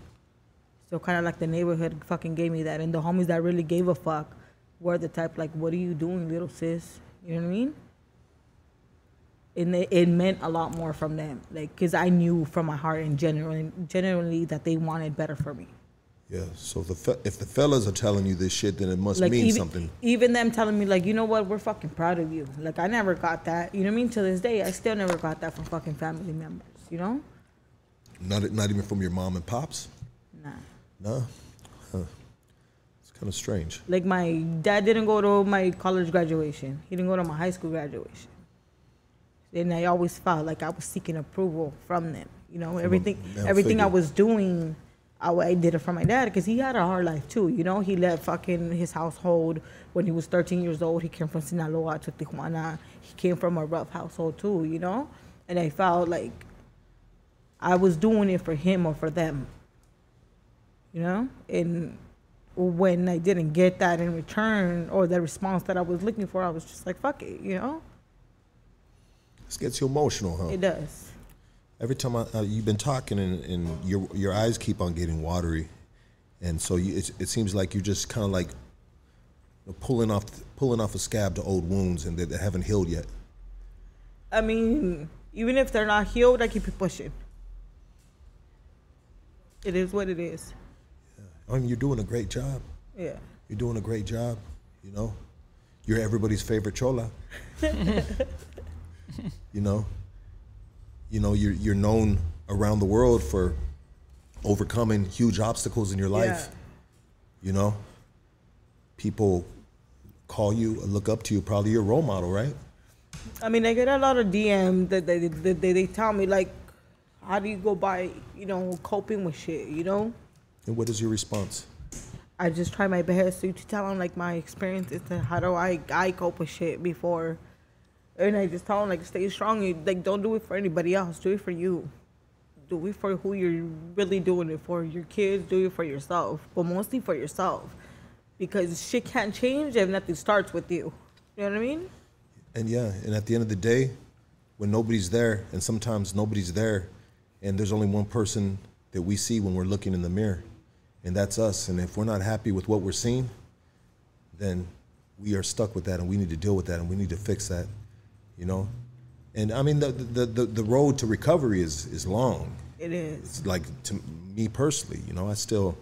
So kind of like the neighborhood fucking gave me that, and the homies that really gave a fuck were the type like, "What are you doing, little sis?" You know what I mean? and it, it meant a lot more from them like because i knew from my heart and genuinely genuinely that they wanted better for me yeah. So if the fe- if the fellas are telling you this shit, then it must like mean even, something. even them telling me like you know what we're fucking proud of you like i never got that you know what i mean to this day i still never got that from fucking family members you know Not not even from your mom and pops. nah. No, huh. it's kind of strange. like my dad didn't go to my college graduation. He didn't go to my high school graduation. And i always felt like i was seeking approval from them you know? Everything male everything i was doing I, I did it for my dad because he had a hard life too you know? He left fucking his household when he was 13 years old. He came from sinaloa to tijuana. He came from a rough household too you know? And i felt like i was doing it for him or for them you know and when I didn't get that in return or the response that I was looking for, I was just like, fuck it, you know? This gets you emotional, huh? It does. Every time I, uh, you've been talking and, and your your eyes keep on getting watery, and so you, it, it seems like you're just kind of like pulling off pulling off a scab to old wounds and that that haven't healed yet. I mean, even if they're not healed, I keep it pushing. It is what it is. Yeah. I mean, you're doing a great job. Yeah. You're doing a great job. You know, you're everybody's favorite chola. you know, you know you're you're known around the world for overcoming huge obstacles in your life. Yeah. You know, people call you, look up to you. Probably your role model, right? I mean, I get a lot of DMs that they, that they, they tell me, like, how do you go by, you know, coping with shit, you know? And what is your response? I just try my best to, to tell them, like, my experiences and how do I, I cope with shit before. And I just tell them, like, stay strong. You- Like, don't do it for anybody else. Do it for you. Do it for who you're really doing it for. Your kids, do it for yourself. But mostly for yourself. Because shit can't change if nothing starts with you. You know what I mean? And yeah, and at the end of the day, when nobody's there, and sometimes nobody's there, and there's only one person that we see when we're looking in the mirror, and that's us. And if we're not happy with what we're seeing, then we are stuck with that, and we need to deal with that, and we need to fix that, you know. And I mean, the the the, the road to recovery is is long. It is. It's like to me personally, you know, I still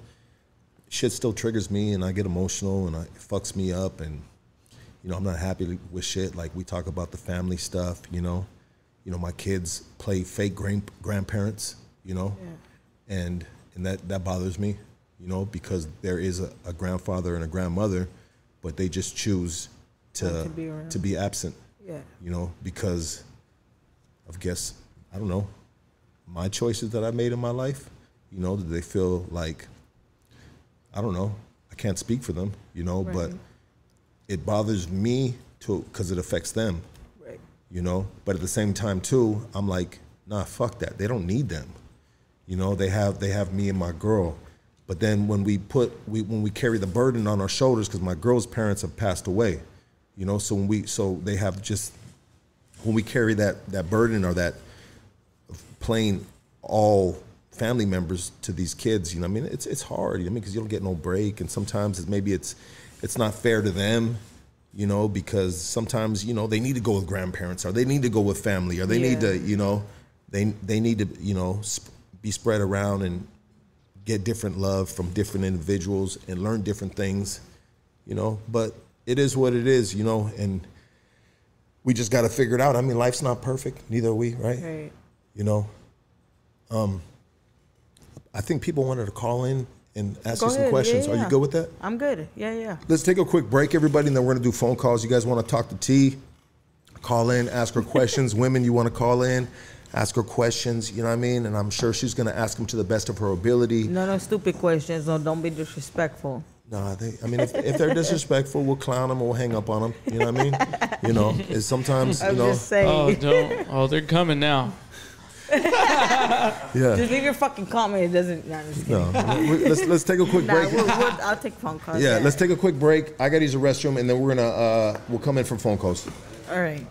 shit still triggers me, and I get emotional, and I, it fucks me up, and you know, I'm not happy with shit. Like we talk about the family stuff, you know. You know, my kids play fake grand- grandparents, you know, and and that that bothers me, you know, because there is a, a grandfather and a grandmother, but they just choose to to be to be absent, Yeah. you know, because of guess I don't know my choices that I made in my life. You know, do they feel like I don't know. I can't speak for them, you know, but it bothers me to because it affects them, Right. You know. But at the same time, too, I'm like, nah, fuck that. They don't need them, you know. They have they have me and my girl. But then when we put we when we carry the burden on our shoulders because my girl's parents have passed away, you know. So when we so they have just when we carry that that burden or that playing all family members to these kids, you know, I mean, it's it's hard. I mean, because you don't get no break, and sometimes it's, maybe it's it's not fair to them, you know, because sometimes you know they need to go with grandparents or they need to go with family or they need to, you know, they they need to, you know, sp- be spread around and get different love from different individuals and learn different things, you know. But it is what it is, you know, and we just got to figure it out. I mean, life's not perfect, neither are we, right? Right. You know, um, I think people wanted to call in and ask Go you some ahead. questions. Yeah, Are yeah. you good with that? I'm good. Yeah, yeah. Let's take a quick break, everybody, and then we're gonna do phone calls. You guys want to talk to T? Call in, ask her questions. Women, you want to call in, ask her questions. You know what I mean? And I'm sure she's gonna ask them to the best of her ability. No, no stupid questions. No, don't be disrespectful. Nah, they, I mean, if, if they're disrespectful, we'll clown them or we'll hang up on them. You know what I mean? You know, it's sometimes, you I'm know, just saying. Oh, don't. Oh, they're coming now. yeah. Just leave your fucking comment. It doesn't. Nah, I'm just. No, we- let's let's take a quick Nah, break. we'll, we'll, I'll take phone calls. Yeah, let's take a quick break. I gotta use the restroom, and then we're gonna uh, we'll come in from phone calls. All right.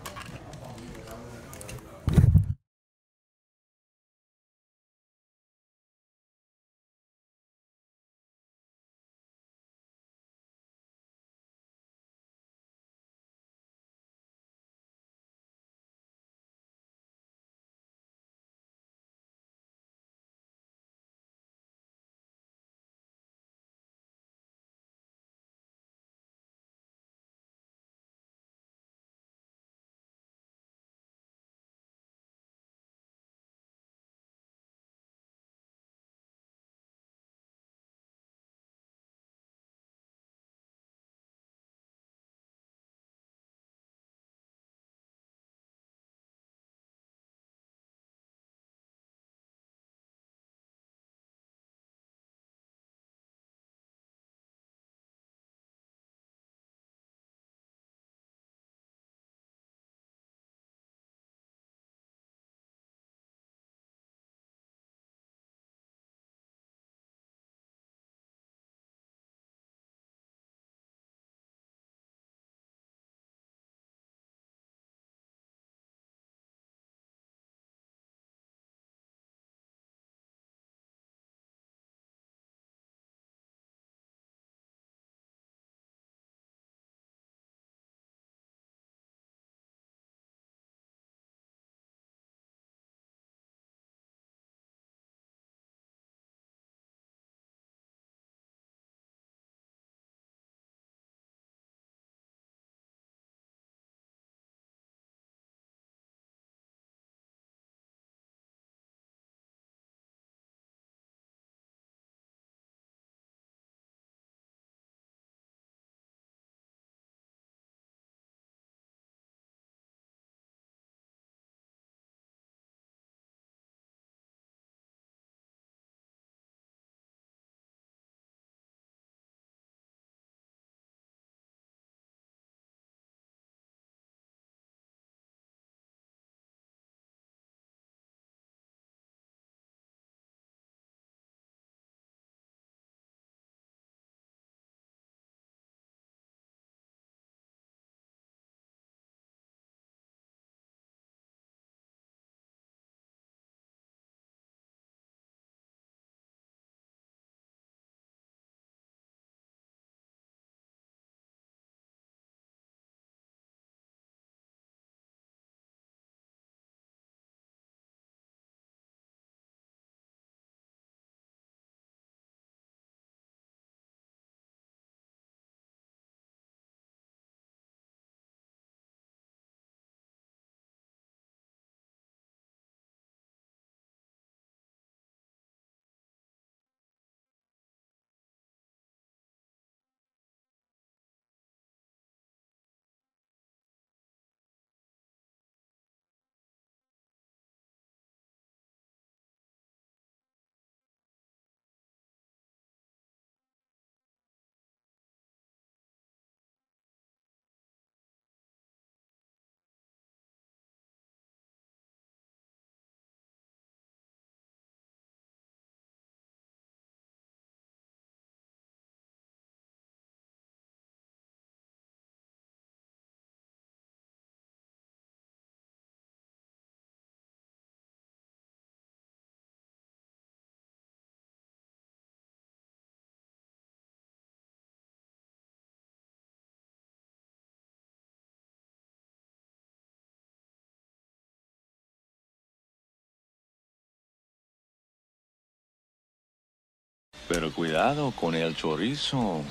Pero cuidado con el chorizo.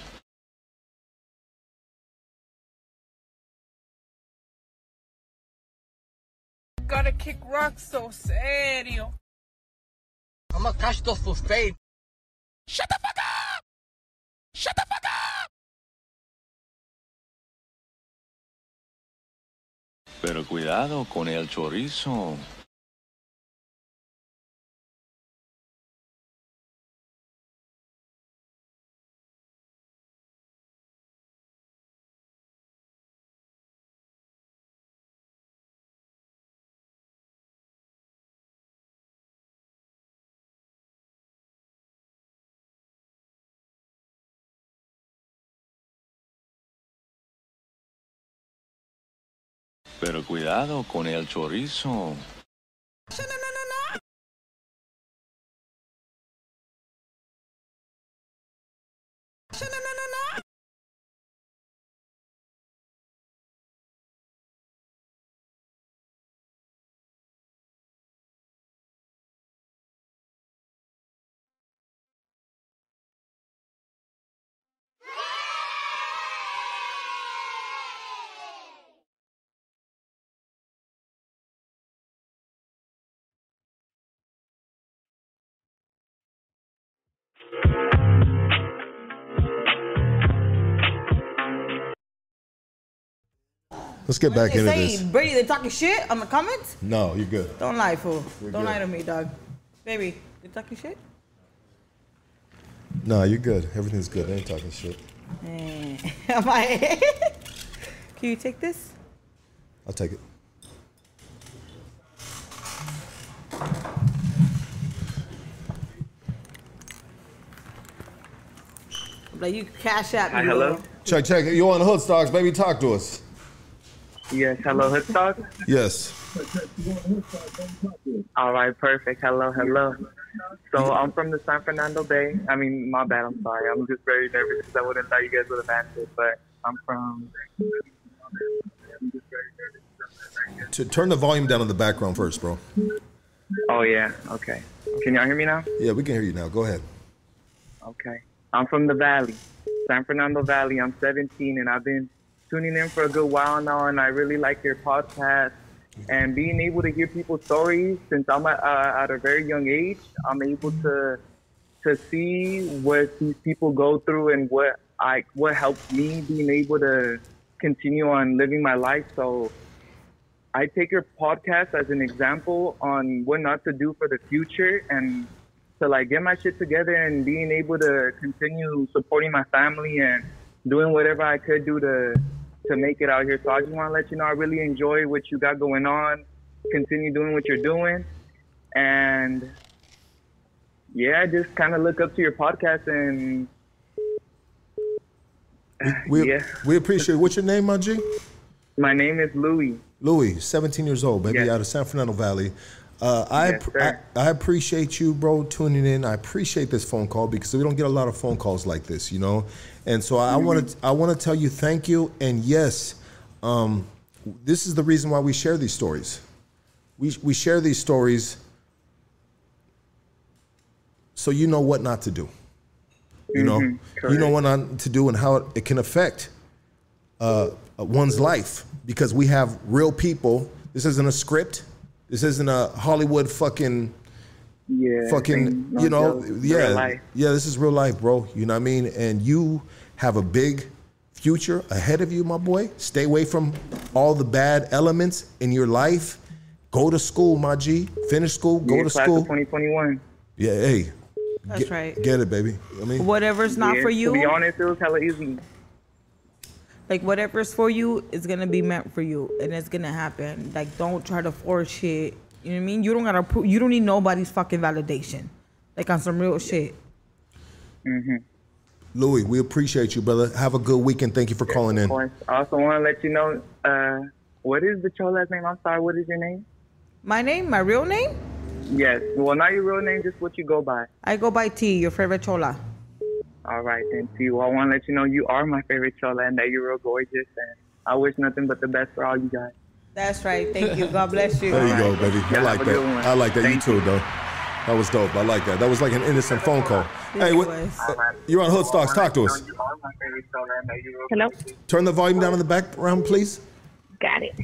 Gotta kick rocks so serio. I'm gonna catch those for fade. Pero cuidado con el chorizo. Pero cuidado con el chorizo. Let's get back They into say, this. Brady, they talking shit on the comments? No, you're good. Don't lie, fool. We're Don't good. lie to me, dog. Baby, they talking shit? No, you're good. Everything's good. I ain't talking shit. Eh, Am I? Can you take this? I'll take it. Like you cash out me. Hi, hello? Check, check. You on the hood stocks, baby? Talk to us. Yes, hello, Hoodstock. Yes. All right, perfect. Hello, hello. So I'm from the San Fernando Bay. I mean, my bad. I'm sorry. I'm just very nervous because I wouldn't thought you guys would have answered. But I'm from. To turn the volume down in the background first, bro. Oh yeah. Okay. Can y'all hear me now? Yeah, we can hear you now. Go ahead. Okay. I'm from the Valley, San Fernando Valley. I'm 17, and I've been tuning in for a good while now, and I really like your podcast. And being able to hear people's stories since I'm at, uh, at a very young age, I'm able to to see what these people go through and what I what helps me being able to continue on living my life. So I take your podcast as an example on what not to do for the future and to like get my shit together and being able to continue supporting my family and doing whatever I could do to to make it out here. So I just want to let you know I really enjoy what you got going on. Continue doing what you're doing, and yeah, just kind of look up to your podcast and We, Yeah. we appreciate What's your name, my G? my name is Louis. Louis, 17 years old, baby, Yes. out of San Fernando Valley. Uh, I, Yes. I I appreciate you, bro, tuning in. I appreciate this phone call because we don't get a lot of phone calls like this, you know. And so I want to I want to tell you thank you. And yes, um, this is the reason why we share these stories. We we share these stories so you know what not to do. You know, you know what not to do and how it, it can affect uh, one's life because we have real people. This isn't a script. This isn't a Hollywood fucking Yeah. fucking you know joke. Yeah yeah this is real life bro you know what i mean and you have a big future ahead of you my boy stay away from all the bad elements in your life go to school my g finish school go Yeah, to class school 2021. yeah hey That's get, right. get it baby i mean Whatever's not Yeah, for To be honest, it was hella easy. Like whatever's for you is gonna be meant for you, and it's gonna happen. Like don't try to force shit. You know what I mean? You don't gotta. Pro- you don't need nobody's fucking validation. Like on some real shit. Mhm. louis we appreciate you brother have a good weekend thank you for calling in Of course. I also want to let you know, uh, what is the chola's name? I'm sorry, what is your name? My name, my real name, Yes. Well, not your real name, just what you go by. I go by T. Your favorite chola. All right, then, T. Well, I want to let you know you are my favorite chola and that you're real gorgeous. And I wish nothing but the best for all you guys. That's right. Thank you. God bless you. there you go baby i Yeah, like that i like that Thank you too though that was dope i like that that was like an innocent phone call Hey, what, uh, you're on Hood Stocks. Talk to us. Hello? Turn the volume down in the background, please. Got it.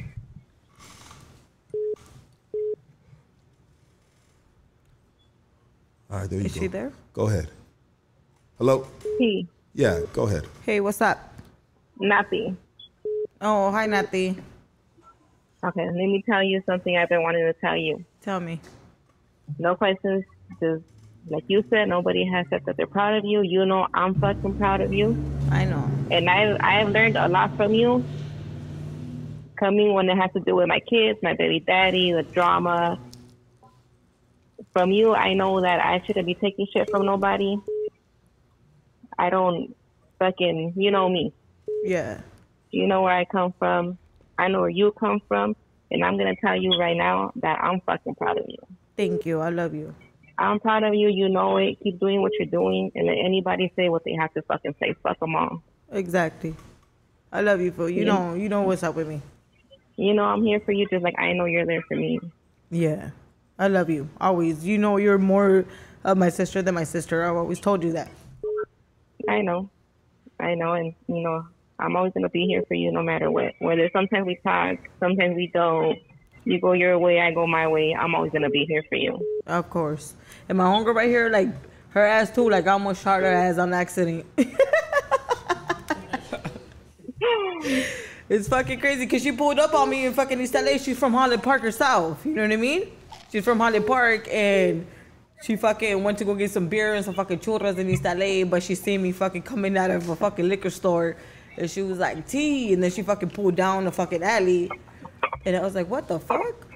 All right, there you Is go. Is she there? Go ahead. Hello? Hey, Yeah, go ahead. Hey, what's up? nothing. Oh, hi, Natty. Okay, let me tell you something I've been wanting to tell you. Tell me. No questions. Just like you said, nobody has said that they're proud of you. You know I'm fucking proud of you. I know. And I I've learned a lot from you. Coming when it has to do with my kids, my baby daddy, the drama. From you, I know that I shouldn't be taking shit from nobody. I don't fucking, you know me. Yeah. You know where I come from. I know where you come from. And I'm going to tell you right now that I'm fucking proud of you. Thank you. I love you. I'm proud of you. You know it. Keep doing what you're doing. And let anybody say what they have to fucking say. Fuck them all. Exactly. I love you, Phil. You Yeah. know, you know what's up with me. You know I'm here for you just like I know you're there for me. Yeah. I love you. Always. You know you're more of my sister than my sister. I've always told you that. I know. I know. And, you know, I'm always going to be here for you no matter what. Whether sometimes we talk, sometimes we don't. You go your way, I go my way. I'm always going to be here for you. Of course. And my homegirl right here, like her ass too, like I almost shot her ass on accident. it's fucking crazy because she pulled up on me in fucking East LA. She's from Holland Park herself. You know what I mean? She's from Holland Park and she fucking went to go get some beer and some fucking churros in East LA, but she seen me fucking coming out of a fucking liquor store and she was like, T, and then she fucking pulled down the fucking alley. And I was like, what the fuck?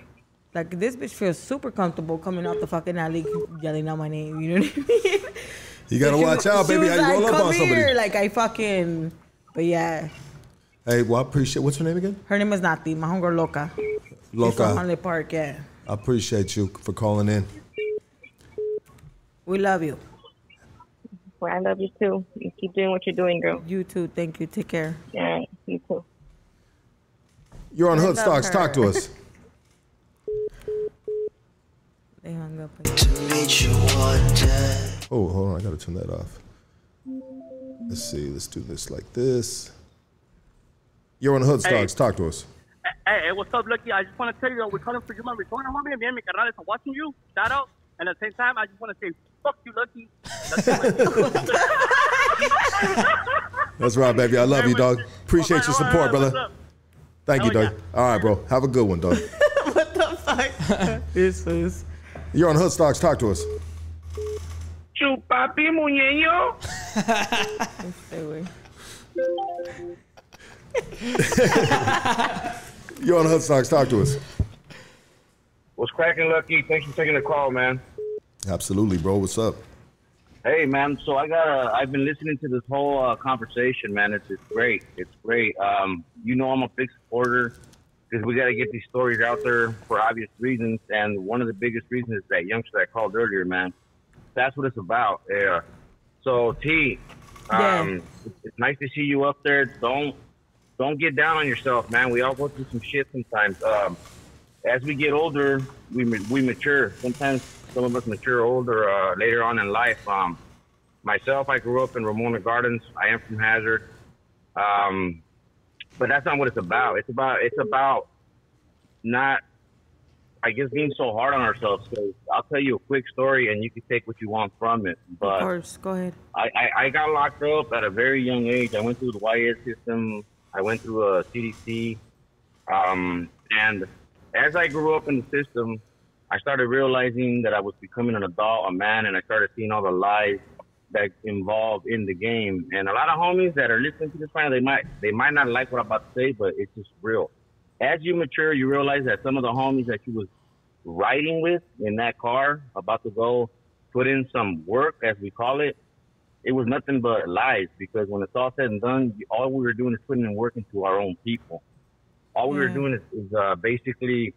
Like this bitch feels super comfortable coming out the fucking alley yelling out my name. You know what I mean? You gotta She watch wa- out, baby. How you roll up "Come on somebody. here," Like I fucking, but yeah. Hey, well, I appreciate. What's her name again? Her name is Nati. My homegirl Loca. She's from Loca. Hunley Park. Yeah. I appreciate you for calling in. We love you. Well, I love you too. You keep doing what you're doing, girl. You too. Thank you. Take care. Yeah, you too. You're on I Hood love Stocks. Talk to us. They hung up. Oh, hold on. I gotta turn that off. Let's see. Let's do this like this. You're on Hood Hey. Talk to us. Hey, hey, what's up, Lucky? I just want to tell you, uh, we're calling for you, my return, homie. Me and mi carnal are watching you. Shout out. And at the same time, I just want to say, fuck you, Lucky. That's right, baby. I love you, dog. Appreciate your support, brother. Thank you, dog. All right, bro. Have a good one, dog. What the fuck? this is. You're on Hood Stocks. Talk to us. Chupapi muñeño. You're on Hood Stocks. Talk to us. What's cracking, Lucky? Thanks for taking the call, man. Absolutely, bro. What's up? Hey, man. So I got. to I've been listening to this whole uh, conversation, man. It's, it's great. It's great. Um, you know, I'm a big supporter because we got to get these stories out there for obvious reasons, and one of the biggest reasons is that youngster I called earlier, man. That's what it's about. Yeah. So T, um, it's, it's nice to see you up there. Don't don't get down on yourself, man. We all go through some shit sometimes. Um, as we get older, we we mature. Sometimes some of us mature older uh, later on in life. Um, myself, I grew up in Ramona Gardens. I am from Hazard, um, but that's not what it's about. It's about it's about not, I guess, being so hard on ourselves. Because I'll tell you a quick story, and you can take what you want from it. But Of course. Go ahead. I, I, I got locked up at a very young age. I went through the YS system. I went through a CDC. Um, and as I grew up in the system, I started realizing that I was becoming an adult, a man, and I started seeing all the lies that involved in the game. And a lot of homies that are listening to this right now, they might they might not like what I'm about to say, but it's just real. As you mature, you realize that some of the homies that you was riding with in that car, about to go put in some work, as we call it, it was nothing but lies because when it's all said and done, all we were doing is putting in work into our own people. All we were doing is, is uh, basically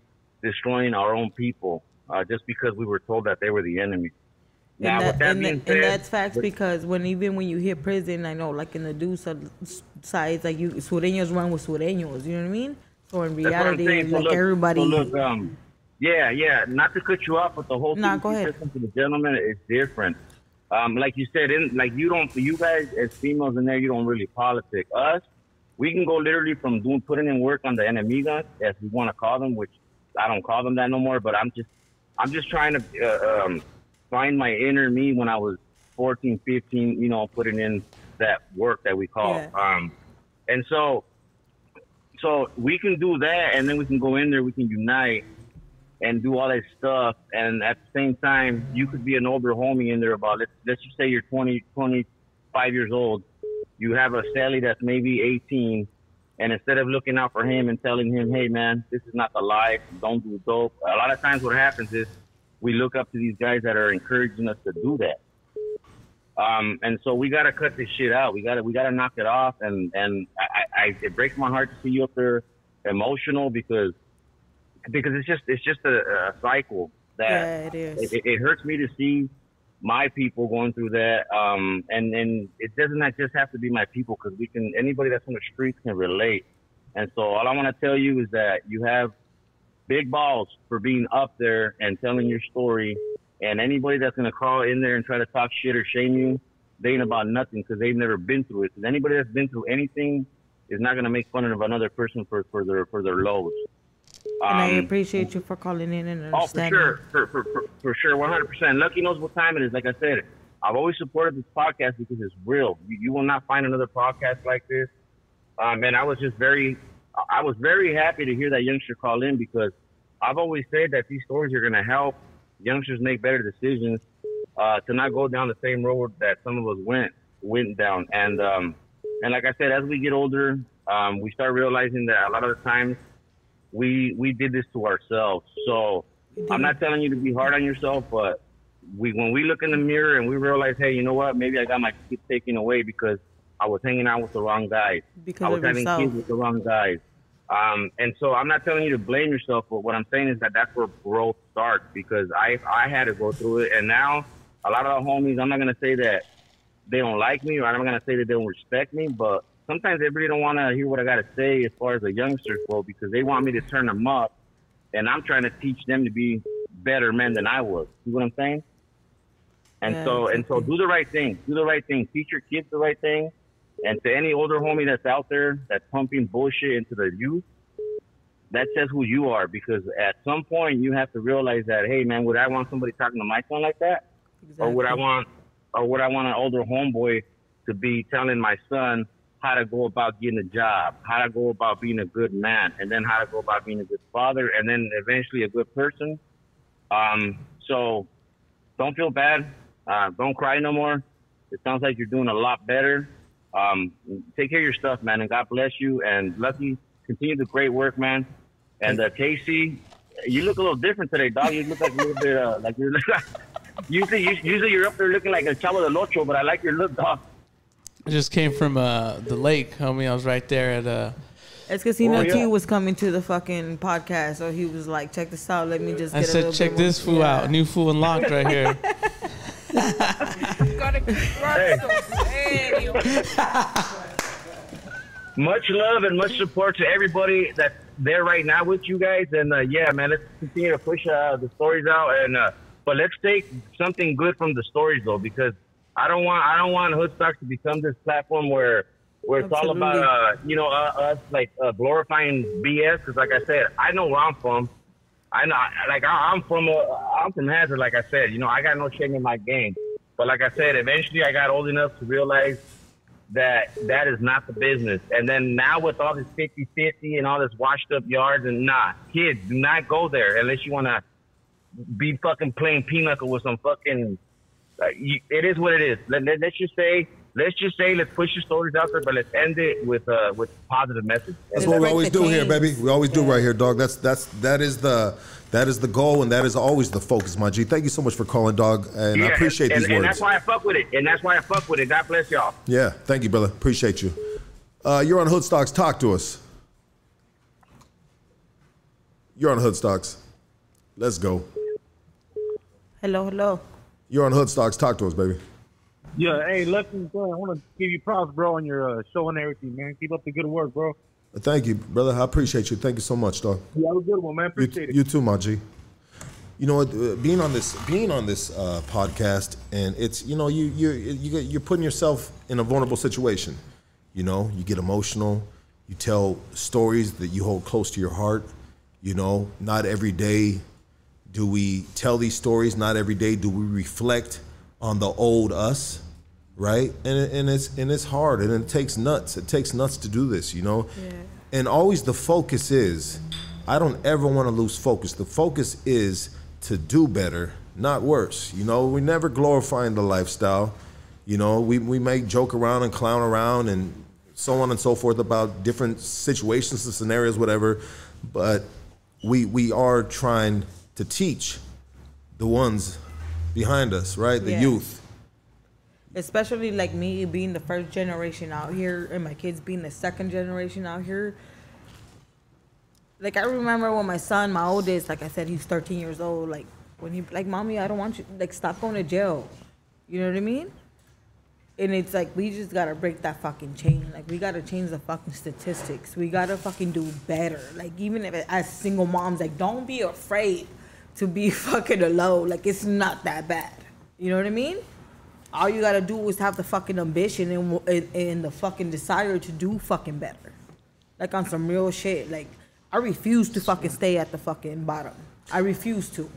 destroying our own people uh, just because we were told that they were the enemy. Now, and, with that and, being and said, that's facts with- because when even when you hit prison, I know like in the deuce sides, like you sureños run with sureños. You know what I mean? So in That's what I'm reality, saying. So like look- everybody. so look, um, yeah, yeah. Not to cut you off, but the whole Nah, CDC go ahead. for the gentleman is different. um, like you said, in like you don't, you guys as females in there, you don't really politic. Us, we can go literally from doing putting in work on the enemigas, as we want to call them, which I don't call them that no more. But I'm just, I'm just trying to uh, um, find my inner me when I was 14, 15. You know, putting in that work that we call. Yeah. Um, and so, so we can do that, and then we can go in there, we can unite and do all that stuff. And at the same time, you could be an older homie in there about, let's, let's just say you're 20, 25 years old. You have a cellie that's maybe 18. And instead of looking out for him and telling him, hey, man, this is not the life, don't do dope. A lot of times what happens is we look up to these guys that are encouraging us to do that. Um, and so we gotta cut this shit out. We gotta we gotta knock it off. And and I, I it breaks my heart to see you up there emotional because because it's just it's just a, a cycle that Yeah, it is. It, it hurts me to see my people going through that. Um, and and it doesn't just have to be my people because we can anybody that's on the streets can relate. And so all I want to tell you is that you have big balls for being up there and telling your story. And anybody that's gonna crawl in there and try to talk shit or shame you, they ain't about nothing because they've never been through it. 'Cause anybody that's been through anything is not gonna make fun of another person for, for their for their lows. And I Um, appreciate you for calling in and understanding. Oh, for sure, for, for, for, for sure, one hundred percent. Lucky knows what time it is. Like I said, I've always supported this podcast because it's real. You, you will not find another podcast like this. Um, and I was just very, I was very happy to hear that youngster call in because I've always said that these stories are going to help youngsters make better decisions, uh, to not go down the same road that some of us went went down. And um, and like I said, as we get older, um, we start realizing that a lot of the times we we did this to ourselves. So I'm not telling you to be hard on yourself, but we when we look in the mirror and we realize, hey, you know what? Maybe I got my kids taken away because I was hanging out with the wrong guys. Because I was having yourself. kids with the wrong guys. Um, and so I'm not telling you to blame yourself, but what I'm saying is that that's where growth starts because I I had to go through it, and now a lot of the homies, I'm not gonna say that they don't like me or I'm not gonna say that they don't respect me, but sometimes they really don't want to hear what I gotta say as far as the youngsters go because they want me to turn them up, and I'm trying to teach them to be better men than I was. See what I'm saying? And Yeah, so and so, do the right thing. Do the right thing. Teach your kids the right thing. And to any older homie that's out there that's pumping bullshit into the youth, that says who you are. Because at some point you have to realize that, hey man, would I want somebody talking to my son like that, or would I want, or would I want an older homeboy to be telling my son how to go about getting a job, how to go about being a good man, and then how to go about being a good father, and then eventually a good person. Um, so don't feel bad. Uh, don't cry no more. It sounds like you're doing a lot better. Um, take care of your stuff, man, and God bless you. And Lucky, continue the great work, man. And uh, Casey, you look a little different today, dog. You look like a little bit uh, like you're. usually, usually you're up there looking like a chavo del ocho, but I like your look, dog. I just came from uh, the lake, homie. I was right there at uh, It's because he Oh, know yeah. T was coming to the fucking podcast, so he was like, "Check this out. Let me just." I get a said, little check bit this more- fool Yeah. out. New fool unlocked right here. Gotta crush those videos. Much love and much support to everybody that's there right now with you guys. And uh, yeah, man, let's continue to push uh, the stories out. And uh, but let's take something good from the stories though, because I don't want I don't want Hoodstock to become this platform where where it's all about uh, you know uh, us like uh, glorifying BS. Because like I said, I know where I'm from. I know, like I- I'm from, uh, I'm from Hazard. Like I said, you know, I got no shame in my game. But like I said, eventually I got old enough to realize that that is not the business. And then now with all this 50-50 and all this washed up yards and nah, kids, do not go there unless you want to be fucking playing pinochle with some fucking. Uh, you, it is what it is. Let, let, let's just say, let's just say, let's push your stories out there, but let's end it with uh with positive message. That's what we always do here, baby. We always do right here, dog. That's that's that is the that is the goal, and that is always the focus, my G. Thank you so much for calling, dog, and I Yeah, appreciate and, these and words. that's why I fuck with it. And that's why I fuck with it. God bless y'all. Yeah, thank you, brother. Appreciate you. Uh, you're on Hoodstocks. Talk to us. You're on Hoodstocks. Let's go. Hello, hello. You're on Hoodstocks. Talk to us, baby. Yeah, hey, bro, I want to give you props, bro, on your uh, show and everything, man. Keep up the good work, bro. Thank you, brother. I appreciate you. Thank you so much, dog. You have a good one, man. You, Appreciate it. you too, my G. you know, uh, being on this being on this uh, podcast, and it's you know you you you you're putting yourself in a vulnerable situation. You know, you get emotional. You tell stories that you hold close to your heart. You know, not every day do we tell these stories. Not every day do we reflect on the old us, right? And and it's and it's hard, and it takes nuts. It takes nuts to do this, you know. And always the focus is, I don't ever want to lose focus. The focus is to do better, not worse. You know, we never glorifying the lifestyle. You know, we, we may joke around and clown around and so on and so forth about different situations and scenarios, whatever. But we we are trying to teach the ones behind us, right? The Yeah. youth. especially like me being the first generation out here and my kids being the second generation out here like i remember when my son my oldest like i said he's 13 years old like when he like mommy i don't want you like stop going to jail you know what i mean and it's like we just gotta break that fucking chain like we gotta change the fucking statistics we gotta fucking do better like even if it, as single moms like don't be afraid to be fucking alone like it's not that bad you know what i mean all you gotta do is have the fucking ambition and, and, and the fucking desire to do fucking better. Like on some real shit. Like I refuse to fucking stay at the fucking bottom. I refuse to.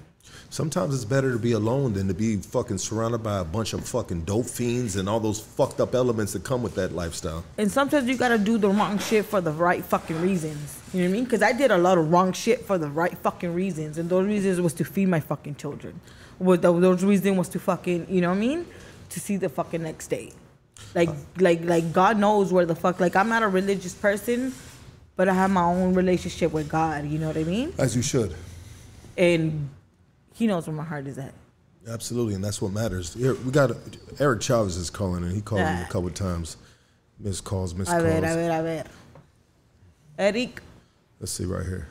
Sometimes it's better to be alone than to be fucking surrounded by a bunch of fucking dope fiends and all those fucked up elements that come with that lifestyle. And sometimes you gotta do the wrong shit for the right fucking reasons. You know what I mean? Because I did a lot of wrong shit for the right fucking reasons, and those reasons was to feed my fucking children. Was tho- those reasons was to fucking, you know what I mean? To see the fucking next day. Like, like, like God knows where the fuck. Like, I'm not a religious person, but I have my own relationship with God. You know what I mean? As you should. And He knows where my heart is at. Absolutely, and that's what matters. Here, we got Eric Chavez is calling, and he called me a couple of times. Miss calls, missed A calls. ver, a ver, a ver. Eric. Let's see right here.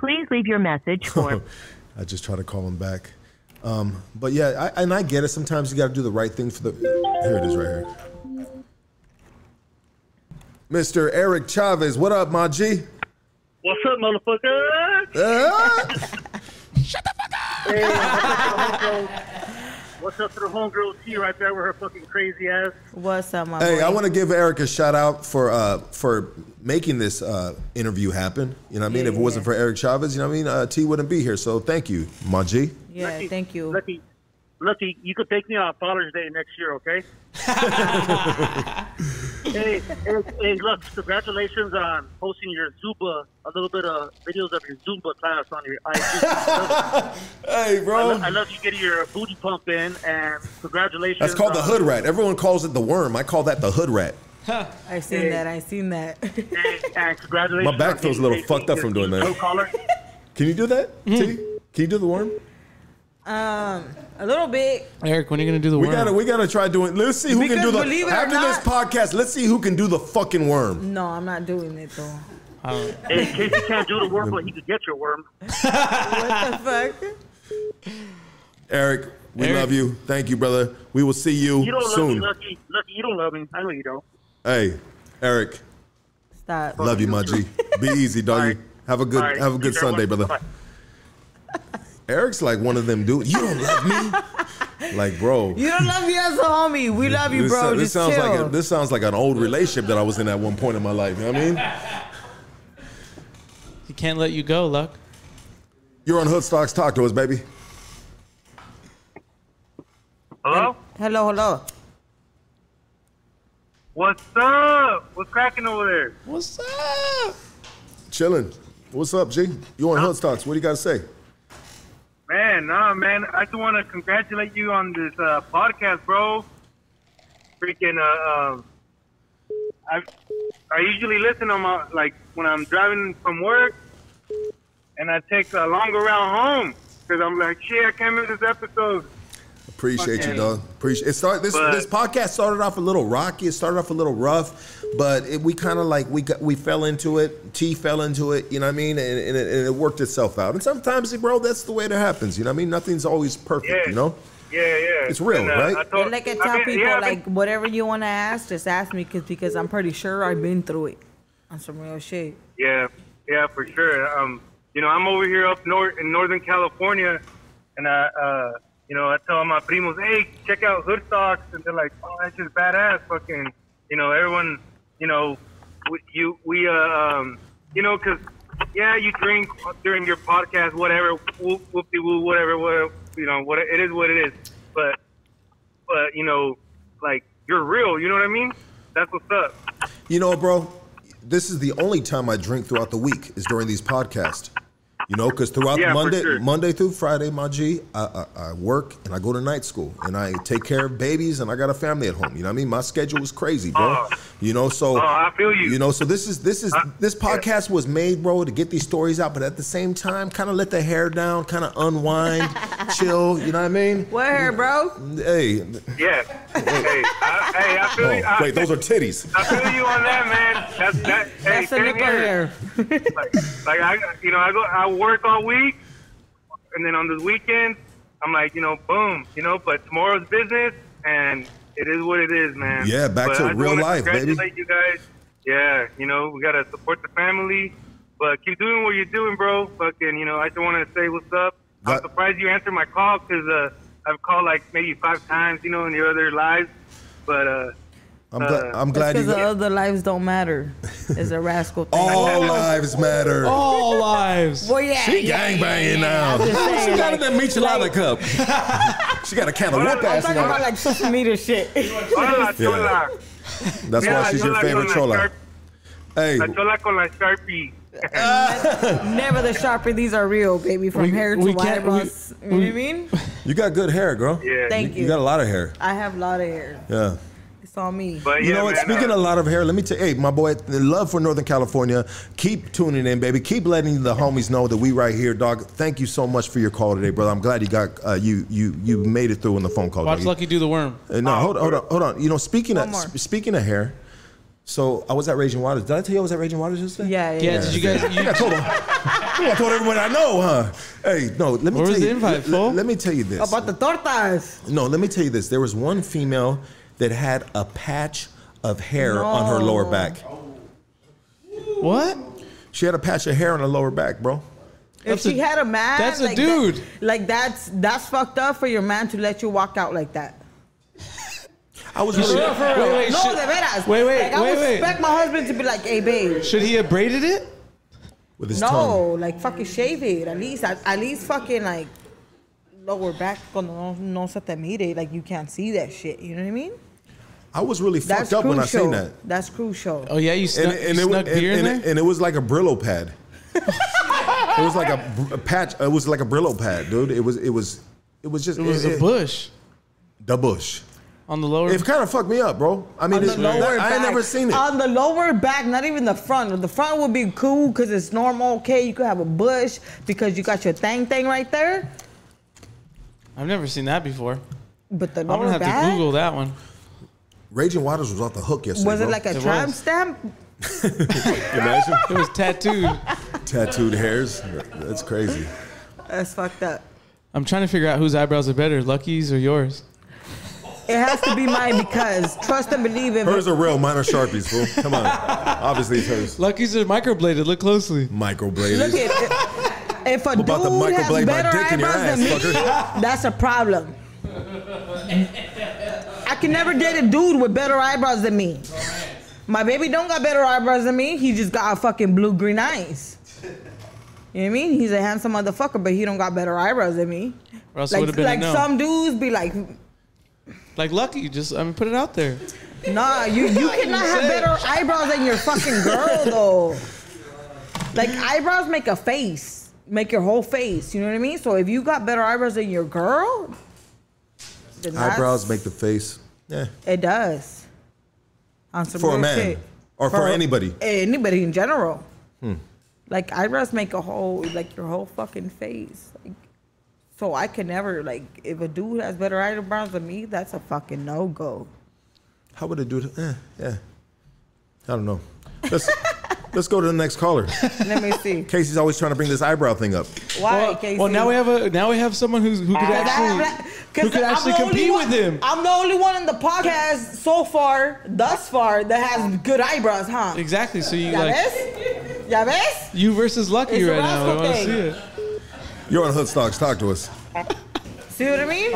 Please leave your message for I just try to call him back. Um, but yeah, I, and I get it. Sometimes you got to do the right thing for the. Here it is, right here. Mr. Eric Chavez, what up, my G? What's up, motherfucker? Hey, what's up to the homegirl T right there with her fucking crazy ass? What's up, my Hey, boy? I want to give Eric a shout out for uh, for making this uh, interview happen. You know what I mean? if it wasn't for Eric Chavez, you know what I mean? Uh, T wouldn't be here. So thank you, my G. Yeah, thank you. Lucky, Lucky, you could take me on Father's Day next year, okay? hey, hey, hey, look, congratulations on posting your Zumba, a little bit of videos of your Zumba class on your IG. hey, bro. I, lo- I love you getting your booty pump in, and congratulations. That's called the hood rat. Everyone calls it the worm. I call that the hood rat. Huh. I seen that. I seen that. And congratulations. My back feels a little fucked up from doing Pro that. collar. Can you do that, T? Hmm. Can you do the worm? Um, a little bit. Eric, when are you gonna do the We worm? gotta, we gotta try doing. Let's see who can do the. believe it or After this podcast, let's see who can do the fucking worm. No, I'm not doing it though. Hey, in case he can't do the worm, but he could get your worm. what the fuck? Eric, we Eric. love you. Thank you, brother. We will see you, You don't love soon. me, Lucky. Lucky, you don't love me. I know you don't. Hey, Eric, Stop. love you, my G. Be easy, doggy. Have a good, All right. have a good Take care, Sunday, bud. brother. Eric's like one of them dudes. You don't love me, like bro. You don't love me as a homie. We love you, this, bro. this Just sounds chill. like a, this sounds like an old relationship that I was in at one point in my life. You know what I mean? He can't let you go, Luck. You're on Hoodstocks. Talk to us, baby. Hello? hello, hello. What's up? What's cracking over there? What's up? Chilling. What's up, G? You on Hoodstocks? What do you got to say? Man, nah, man. I just want to congratulate you on this uh, podcast, bro. Freaking, uh, um, I I usually listen on my like when I'm driving from work, and I take a longer route home because I'm like, shit, I can't miss this episode. Appreciate you, Okay. dog. Appreciate it. Start this But- this podcast started off a little rocky. It started off a little rough, but it, we kind of like we got, we fell into it. T fell into it. You know what I mean? And, and, it, and it worked itself out. And sometimes, bro, that's the way it happens. You know what I mean? Nothing's always perfect. Yeah. You know? Yeah, yeah. It's real, And, uh, right? I told- And like I I've tell people, yeah, I've like whatever you want to ask, just ask me, cause because I'm pretty sure I've been through it on some real shit. Yeah, yeah, for sure. Um, you know, I'm over here up north in Northern California, and I, uh, you know, I tell my primos, hey, check out Hood Stocks, and they're like, oh, that's just badass, fucking, you know, everyone, you know, we, you, we, uh, um, you know, 'cause yeah, you drink during your podcast, whatever, whoop, whoopty woo, whatever, whatever, you know, what it is, what it is, but, but you know, like you're real, you know what I mean? That's what's up. You know, bro, this is the only time I drink throughout the week is during these podcasts. You know, because throughout Yeah, Monday, sure. Monday through Friday, my G, I, I, I work and I go to night school and I take care of babies and I got a family at home. You know what I mean? My schedule is crazy, bro. Oh. you know, so Oh, I feel you. You know, so this is this is this podcast was made, bro, to get these stories out, but at the same time, kind of let the hair down, kind of unwind, chill. You know what I mean? What hair, bro? Hey, Yeah. hey, I, hey, I feel oh, you. I, wait, those are titties. I feel you on that, man. That's that. Hey, That's the same nipple here. hair. like, like I, you know, I go, I work all week, and then on the weekend, I'm like, you know, boom, you know. But tomorrow's business, and it is what it is, man. Yeah, back But to real life, baby. you guys. Yeah, you know, we gotta support the family, but keep doing what you're doing, bro. Fucking, you know, I just want to say what's up. I'm surprised you answered my call because uh, I've called like maybe five times, you know, in your other lives, but uh. I'm uh, glad. I'm glad. Because the other lives don't matter. It's a rascal thing. all lives matter. All lives. Well, yeah. She yeah, gang banging yeah, now. I'm saying, she got like- that michelada like- cup. she got a can of whoop I'm ass in talking about like social media shit. Ah, yeah. That's why she's your favorite chola. Hey, La chola con la Sharpie. Never the sharper. These are real, baby. From We- hair to we eyebrows. you know what I mean? you got good hair, girl. Yeah. Thank You you. got a lot of hair. I have a lot of hair. Yeah. It's on me. But You yeah, know what? man, Speaking uh, a lot of hair, let me tell you, hey, my boy, the love for Northern California. Keep tuning in, baby. Keep letting the homies know that we right here, dog. Thank you so much for your call today, brother. I'm glad you got uh, you you you made it through on the phone call. Watch doggy. Lucky do the worm. Uh, no, hold, hold on, hold on. You know, speaking One of more. sp- speaking of hair, so I was at Raging Waters. Did I tell you I was at Raging Waters yesterday? Yeah, yeah. Yeah, did you guys? You, think I told him. I told everyone I know, huh? Hey, no. Let me Where tell was you. the invite, let, fool? let me tell you this. About the tortas. No, let me tell you this. There was one female that had a patch of hair on her lower back. What? She had a patch of hair on her lower back, bro. If That's she a- had a man, that's a like dude. that- like that's that's fucked up for your man to let you walk out like that. I was For really. real, for real. Wait, wait, no, should- de veras. wait, wait, like, I wait, would expect my husband to be like, "Hey, babe." Should he have braided it? with his no, tongue. like fucking shave it. At least, at, at least fucking like lower back cuando no, no se te mire. Like you can't see that shit. You know what I mean? I was really That's fucked up when I crucial. seen that. That's crucial. Oh yeah, you And, snuck, and, you it, was, snuck beer and, in and, there. and it was like a Brillo pad. it was like a, br- a patch. It was like a Brillo pad, dude. It was. It was. It was just. It was it- a it- bush The bush. on the lower. It kind of fucked me up, bro. I mean, on the it's, lower that- I back. ain't never seen it. On the lower back, not even the front. The front would be cool because it's normal. Okay, you could have a bush because you got your thing thing right there. I've never seen that before. But the I'm lower gonna have back to Google that one. Raging Waters was off the hook yesterday. was it bro. like a It tramp was. stamp? Imagine It was tattooed. tattooed hairs. That's crazy. That's fucked up. I'm trying to figure out whose eyebrows are better, Lucky's or yours. It has to be mine because trust and believe if Hers are real. Mine are sharpies, fool. Come on. Obviously, it's hers. Lucky's are microbladed. Look closely. Microbladed. look at if a about to dude has microblade better dick in eyebrows than me, fucker? that's a problem. I can never date a dude with better eyebrows than me. My baby don't got better eyebrows than me. He just got a fucking blue green eyes. You know what I mean? He's a handsome motherfucker, but he don't got better eyebrows than me. Or else Like, would been like no. some dudes be like, Like Lucky, just I mean, put it out there. Nah, you, you cannot have better eyebrows than your fucking girl though. Like eyebrows make a face, make your whole face. You know what I mean? So if you got better eyebrows than your girl, then that's- Eyebrows make the face. Yeah. It does. On some For a man. shit. Or for anybody. Anybody in general. Hmm. Like eyebrows make a whole like your whole fucking face. Like, so I can never like if a dude has better eyebrows than me, that's a fucking no go. How would it do it? Eh, yeah. I don't know. Let's let's go to the next caller. Let me see. Casey's always trying to bring this eyebrow thing up. Why, Well, Casey? well, now we have a now we have someone who's who could actually who could I'm actually compete one- with him. I'm the only one in the podcast so far, thus far, that has good eyebrows, huh? Exactly. So you Ya like ves? Ya ves? you versus Lucky It's right now. I want to see it. You're on Hoodstocks. Talk to us. See what I mean?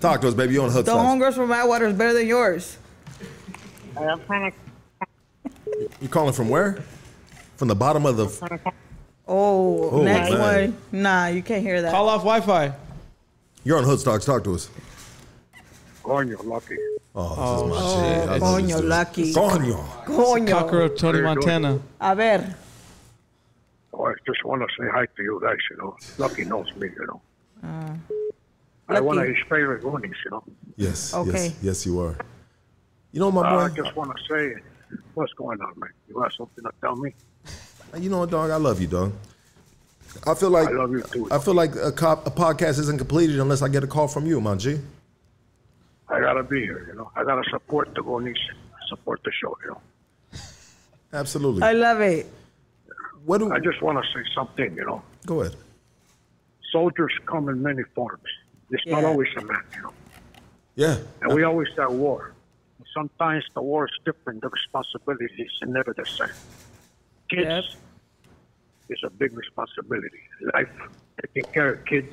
Talk to us, baby. You're on Hoodstocks. The Stocks. homegirls from Atwater is better than yours. You calling from where? From the bottom of the. Oh, Oh, next man. one. Nah, you can't hear that. Call off Wi-Fi. You're on Hood Stocks. Talk to us. Coño, lucky. Oh, this Oh, is my shit. I coño, lucky. Coño. Coño. Cockroach Tony How? Montana. A ver. Oh, I just want to say hi to you guys, you know. Lucky knows me, you know. Uh, I'm one of Lucky. his favorite Goonies, you know. Yes. Okay. Yes. Yes, you are. You know, my Uh, I just want to say, what's going on, man? You got something to tell me? You know what, dog? I love you, dog. I feel like I love you too. I feel like a, cop, a podcast isn't completed unless I get a call from you, my G. I gotta be here, you know. I gotta support the Goonies, support the show, you know. Absolutely. I love it. What do I just want to say something, you know. Go ahead. Soldiers come in many forms. It's not always a man, you know. Yeah. And we always at war. Sometimes the war is different. The responsibilities are never the same. Kids Yep. is a big responsibility. Life, taking care of kids.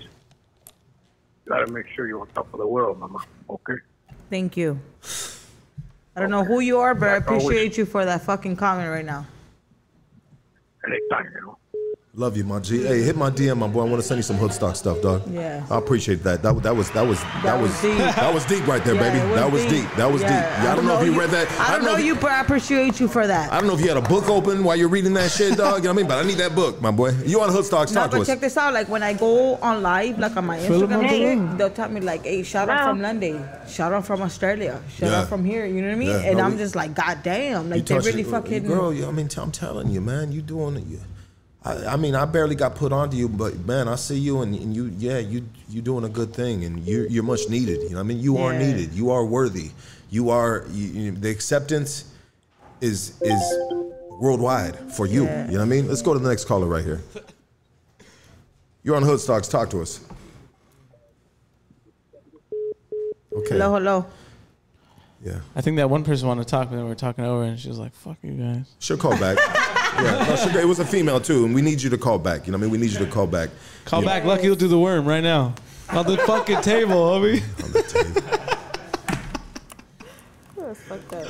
You gotta make sure you're on top of the world, mama. Okay? Thank you. I don't know who you are, but I Like always. appreciate you for that fucking comment right now. Anytime, you know. Love you, my G. Hey, hit my DM, my boy. I want to send you some Hoodstock stuff, dog. Yeah. I appreciate that. That that was that was that, was was deep. that was deep right there, Yeah, baby. it that was deep. That was Yeah, deep. Yeah, I don't know if you read that. I don't know if you, but I appreciate you for that. I don't know if you had a book open while you're reading that shit, dog. You know what I mean? But I need that book, my boy. You on Hoodstocks? No, Talk to but us. check this out. Like when I go on live, like on my Instagram, up, shit, they'll tell me like, "Hey, shout out from London, shout out from Australia, shout Yeah. out from here." You know what I mean? Yeah, and no, I'm we- just like, "God damn!" Like they touched really fucking. girl. I mean, I'm telling you, man. You doing it. You, I, I mean, I barely got put onto you, but man, I see you, and, and you, yeah, you, you doing a good thing, and you, you're much needed. You know, what I mean, you are needed. You are worthy. You are. You, you- the acceptance is is worldwide for you. Yeah. You know what I mean? Let's go to the next caller right here. You're on Hoodstocks. Talk to us. Okay. Hello, hello. Yeah. I think that one person wanted to talk, but then we were talking over, and she was like, "Fuck you guys." She'll call back. yeah, no, she'll, it was a female too, and we need you to call back. You know, what I mean, we need you to call back. Call Yeah. back, Lucky. You'll do the worm right now on the fucking table, homie. That's fucked up.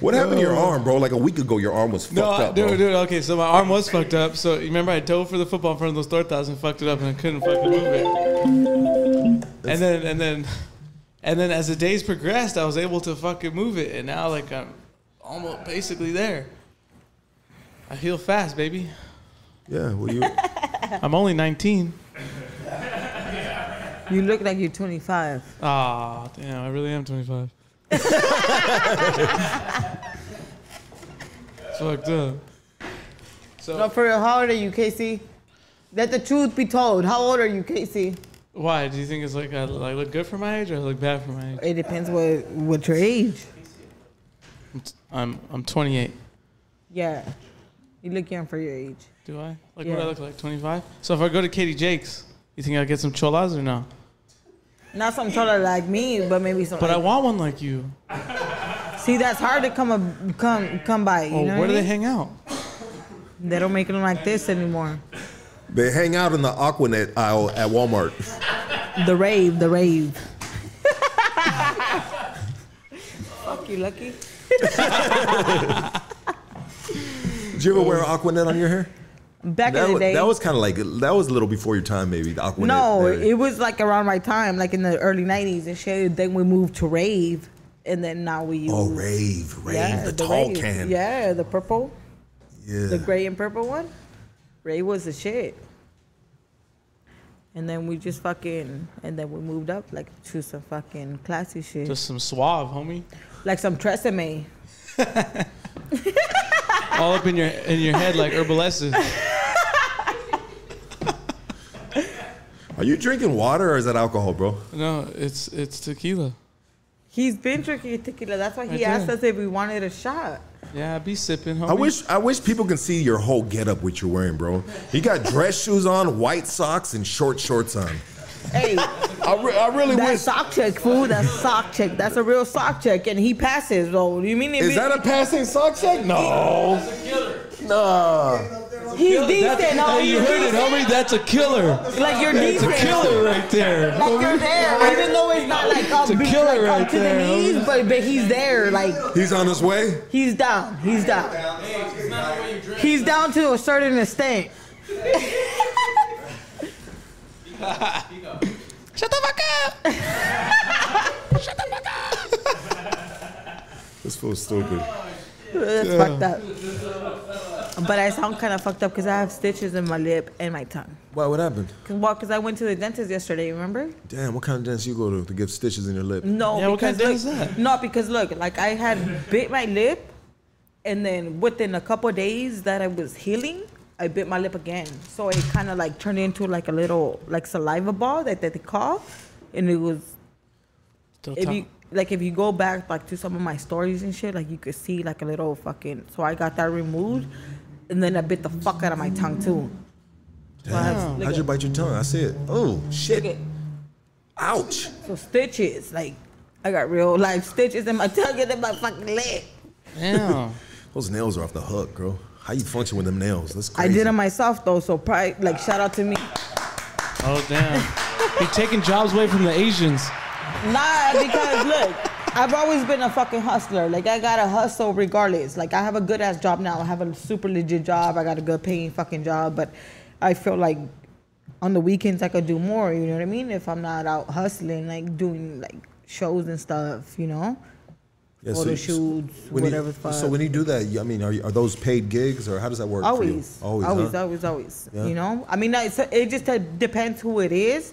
What happened to your arm, bro? Like a week ago, your arm was fucked No, up, No, dude, dude. Okay, so my arm was fucked up. So you remember I dove for the football in front of those tortas and fucked it up, and I couldn't fucking move it. And then, and then, and then, as the days progressed, I was able to fucking move it, and now like I'm almost basically there. I heal fast, baby. Yeah, What well, you. I'm only 19. You look like you're 25. Ah, damn, I really am 25. It's fucked up. So No, for real, how old are you, Casey? Let the truth be told. How old are you, Casey? why do you think it's like I, I look good for my age or I look bad for my age? It depends what what your age. I'm I'm 28. Yeah, you look young for your age. Do I? Like Yeah. what I look like? 25. So if I go to Katie Jake's, you think I'll get some cholas or no? Not some taller like me, but maybe some. But I want one like you. See, that's hard to come a, come come by. You Well, know where do I they hang out? They don't make them like this anymore. They hang out in the Aquanet aisle at Walmart. The rave, the rave. Fuck you, Lucky. Did you ever wear Aquanet on your hair? Back that in the was, day. That was kind of like that was a little before your time, maybe. The Aquanet. no, era. it was like around my time, like in the early '90s and shit. Then we moved to rave, and then now we oh, use. oh, rave, rave, Yeah, the, tall rave. can. Yeah, the purple, Yeah. the gray and purple one. Ray was the shit. And then we just fucking, and then we moved up like to some fucking classy shit, Just some suave, homie. like some Tresemme. All up in your in your head like Herbal Essence. Are you drinking water or is that alcohol, bro? No, it's it's tequila. He's been drinking tequila. That's why he I asked did. us if we wanted a shot. Yeah, I be sipping, homie. I wish I wish people can see your whole getup what you're wearing, bro. You got dress shoes on, white socks, and short shorts on. Hey, I, re- I really that wish. sock check, fool. That's sock check. That's a real sock check, and he passes. though. you mean it Is be- that a passing sock check? No. Nah. He's killer. decent, no, Hey, you he's heard it, decent. homie. That's a killer. Like you're That's decent. a killer right there. Like you're there, even though it's not like up, It's a killer like, right up to there, the knees, but but he's there. Like He's on his way. he's down. He's down. He's down to a certain extent. Shut the fuck up. Shut the fuck up! This feels stupid. That's Yeah. fucked up. But I sound kind of fucked up because I have stitches in my lip and my tongue. Why? What happened? Cause, well, because I went to the dentist yesterday. Remember? Damn, what kind of dentist you go to to get stitches in your lip? No, yeah, because look, no, because look, like I had bit my lip, and then within a couple days that I was healing, I bit my lip again. So it kind of like turned into like a little like saliva ball that, that they call, and it was. Still if tongue. you like, if you go back like to some of my stories and shit, like you could see like a little fucking. So I got that removed, and then I bit the fuck out of my tongue too. So have- Damn. How'd you bite your tongue? I see it. Oh shit. Look Ouch. So stitches, like I got real life stitches in my tongue and in my fucking lip. Damn. Those nails are off the hook, girl. How you function with them nails? That's crazy. I did it myself though, so probably like shout out to me. Oh damn. You're taking jobs away from the Asians. Nah, because look, I've always been a fucking hustler. Like I gotta hustle regardless. Like I have a good ass job now. I have a super legit job. I got a good paying fucking job, but I feel like on the weekends I could do more. You know what I mean? If I'm not out hustling, like doing like shows and stuff. You know, Yeah, photo you- shoots, when whatever. You, the so when you do that, I mean, are, you, are those paid gigs or how does that work always, for you? Always, always, huh? always, always. Yeah. You know, I mean, it's, it just uh, depends who it is.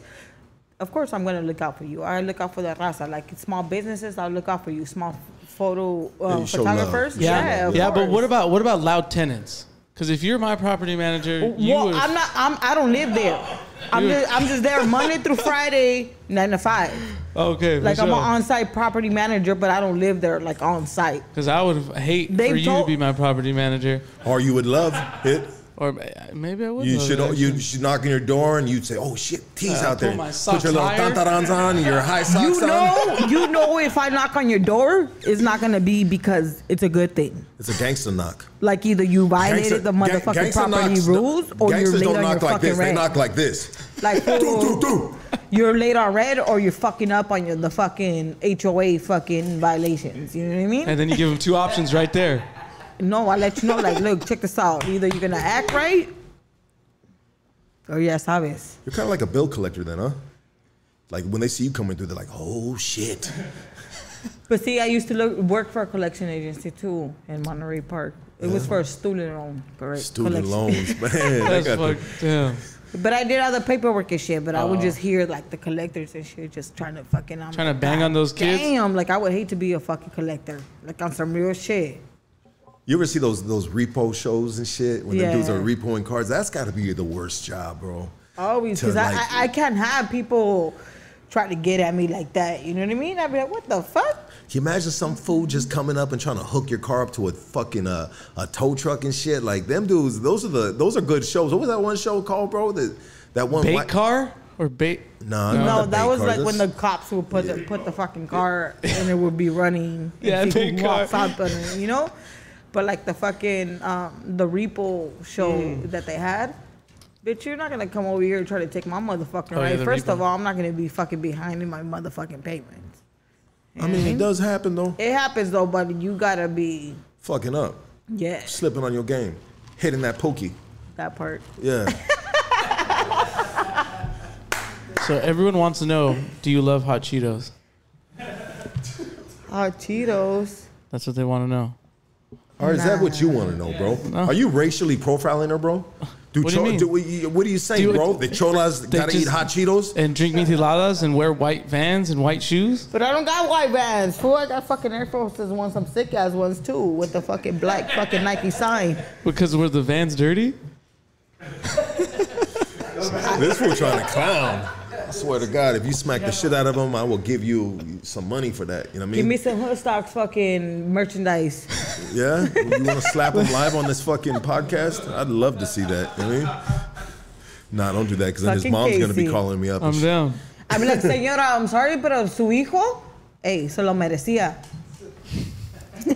Of course, I'm gonna look out for you. I look out for the raza, like small businesses. I'll look out for you. Small photo uh, you love. photographers. Yeah, Yeah, of yeah. But what about what about loud tenants? Because if you're my property manager, you Well, would. I'm not. I'm. I don't live there. I'm just. I'm just there Monday through Friday, nine to five. okay, Like I'm an on-site property manager, but I don't live there like on site. Because I would hate They've for you told- to be my property manager. Or you would love it. Or maybe I would. You should it, you should knock on your door and you'd say, "Oh shit, T's Uh, out there." pull my Put your little higher. tantarans on, your high socks You on. know, you know, if I knock on your door, it's not gonna be because it's a good thing. It's a gangster knock. Like either you violated Gangster- the motherfucking gangster property knocks- rules or you're Gangsters late don't on your knock like fucking this. They knock like this. Like do, do, do. you're late on red or you're fucking up on your the fucking HOA fucking violations. You know what I mean? And then you give them two options right there. No, I let you know. Like, look, check this out. Either you're gonna act right, or ya sabes. You're kind of like a bill collector then, huh? Like when they see you coming through, they're like, "Oh shit." But see, I used to look, work for a collection agency too in Monterey Park. It was for uh-huh. a student loan, correct? Student collection. loans, man. they That's fucked. Damn. But I did all the paperwork and shit. But I would Oh. just hear like the collectors and shit just trying to fucking. I'm Trying to like, bang on those kids. Damn, like I would hate to be a fucking collector, like on some real shit. You ever see those those repo shows and shit when the dudes are repoing cars? That's got to be the worst job, bro. Always, because I, like- I I can't have people try to get at me like that. You know what I mean? I'd be like, what the fuck? Can you imagine some fool just coming up and trying to hook your car up to a fucking uh, a tow truck and shit? Like them dudes, those are the those are good shows. What was that one show called, bro? That that one Bait white- car or bait? No, No, that was car. like when the cops would put the, put the fucking car and it would be running. Yeah, see big car. out on it, you know. But like the fucking um, the repo show Mm. that they had, bitch, you're not gonna come over here and try to take my motherfucking Oh, right. the First repo. of all, I'm not gonna be fucking behind in my motherfucking payments. I mean, it does happen though. It happens though, but you gotta be Fucking up, yeah slipping on your game, hitting that pokey. that part. Yeah. So everyone wants to know: Do you love hot Cheetos? Hot Cheetos. That's what they want to know. Or is that what you want to know, bro? Are you racially profiling her, bro? Do What do you cho- mean? do we- what are you saying, Do you- bro? The cholas They gotta eat hot Cheetos? and drink micheladas and wear white Vans and white shoes. But I don't got white vans. Fool, I got fucking Air Forces ones, some sick ass ones too, with the fucking black fucking Nike sign. Because were the Vans dirty? This fool trying to clown. I swear to God, if you smack the shit out of him, I will give you some money for that. You know what I mean? Give me some hood stocks fucking merchandise. Yeah? You want to slap him live on this fucking podcast? I'd love to see that. You know what I mean? Nah, don't do that because then his Fucking mom's going to be Casey. calling me up. and I'm shit. down. I'm like, señora, I'm sorry, pero su hijo, hey, se lo merecía.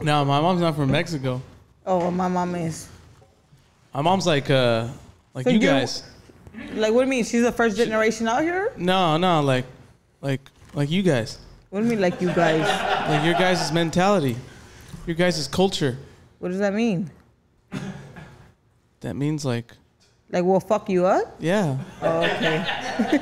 No, my mom's not from Mexico. Oh, my mom is. My mom's like uh like So you you- guys. Like, what do you mean? She's the first generation out here? No, no, like like like you guys. What do you mean, like you guys? Like your guys' mentality. Your guys' culture. What does that mean? That means like Like, we'll fuck you up? yeah. Oh, okay.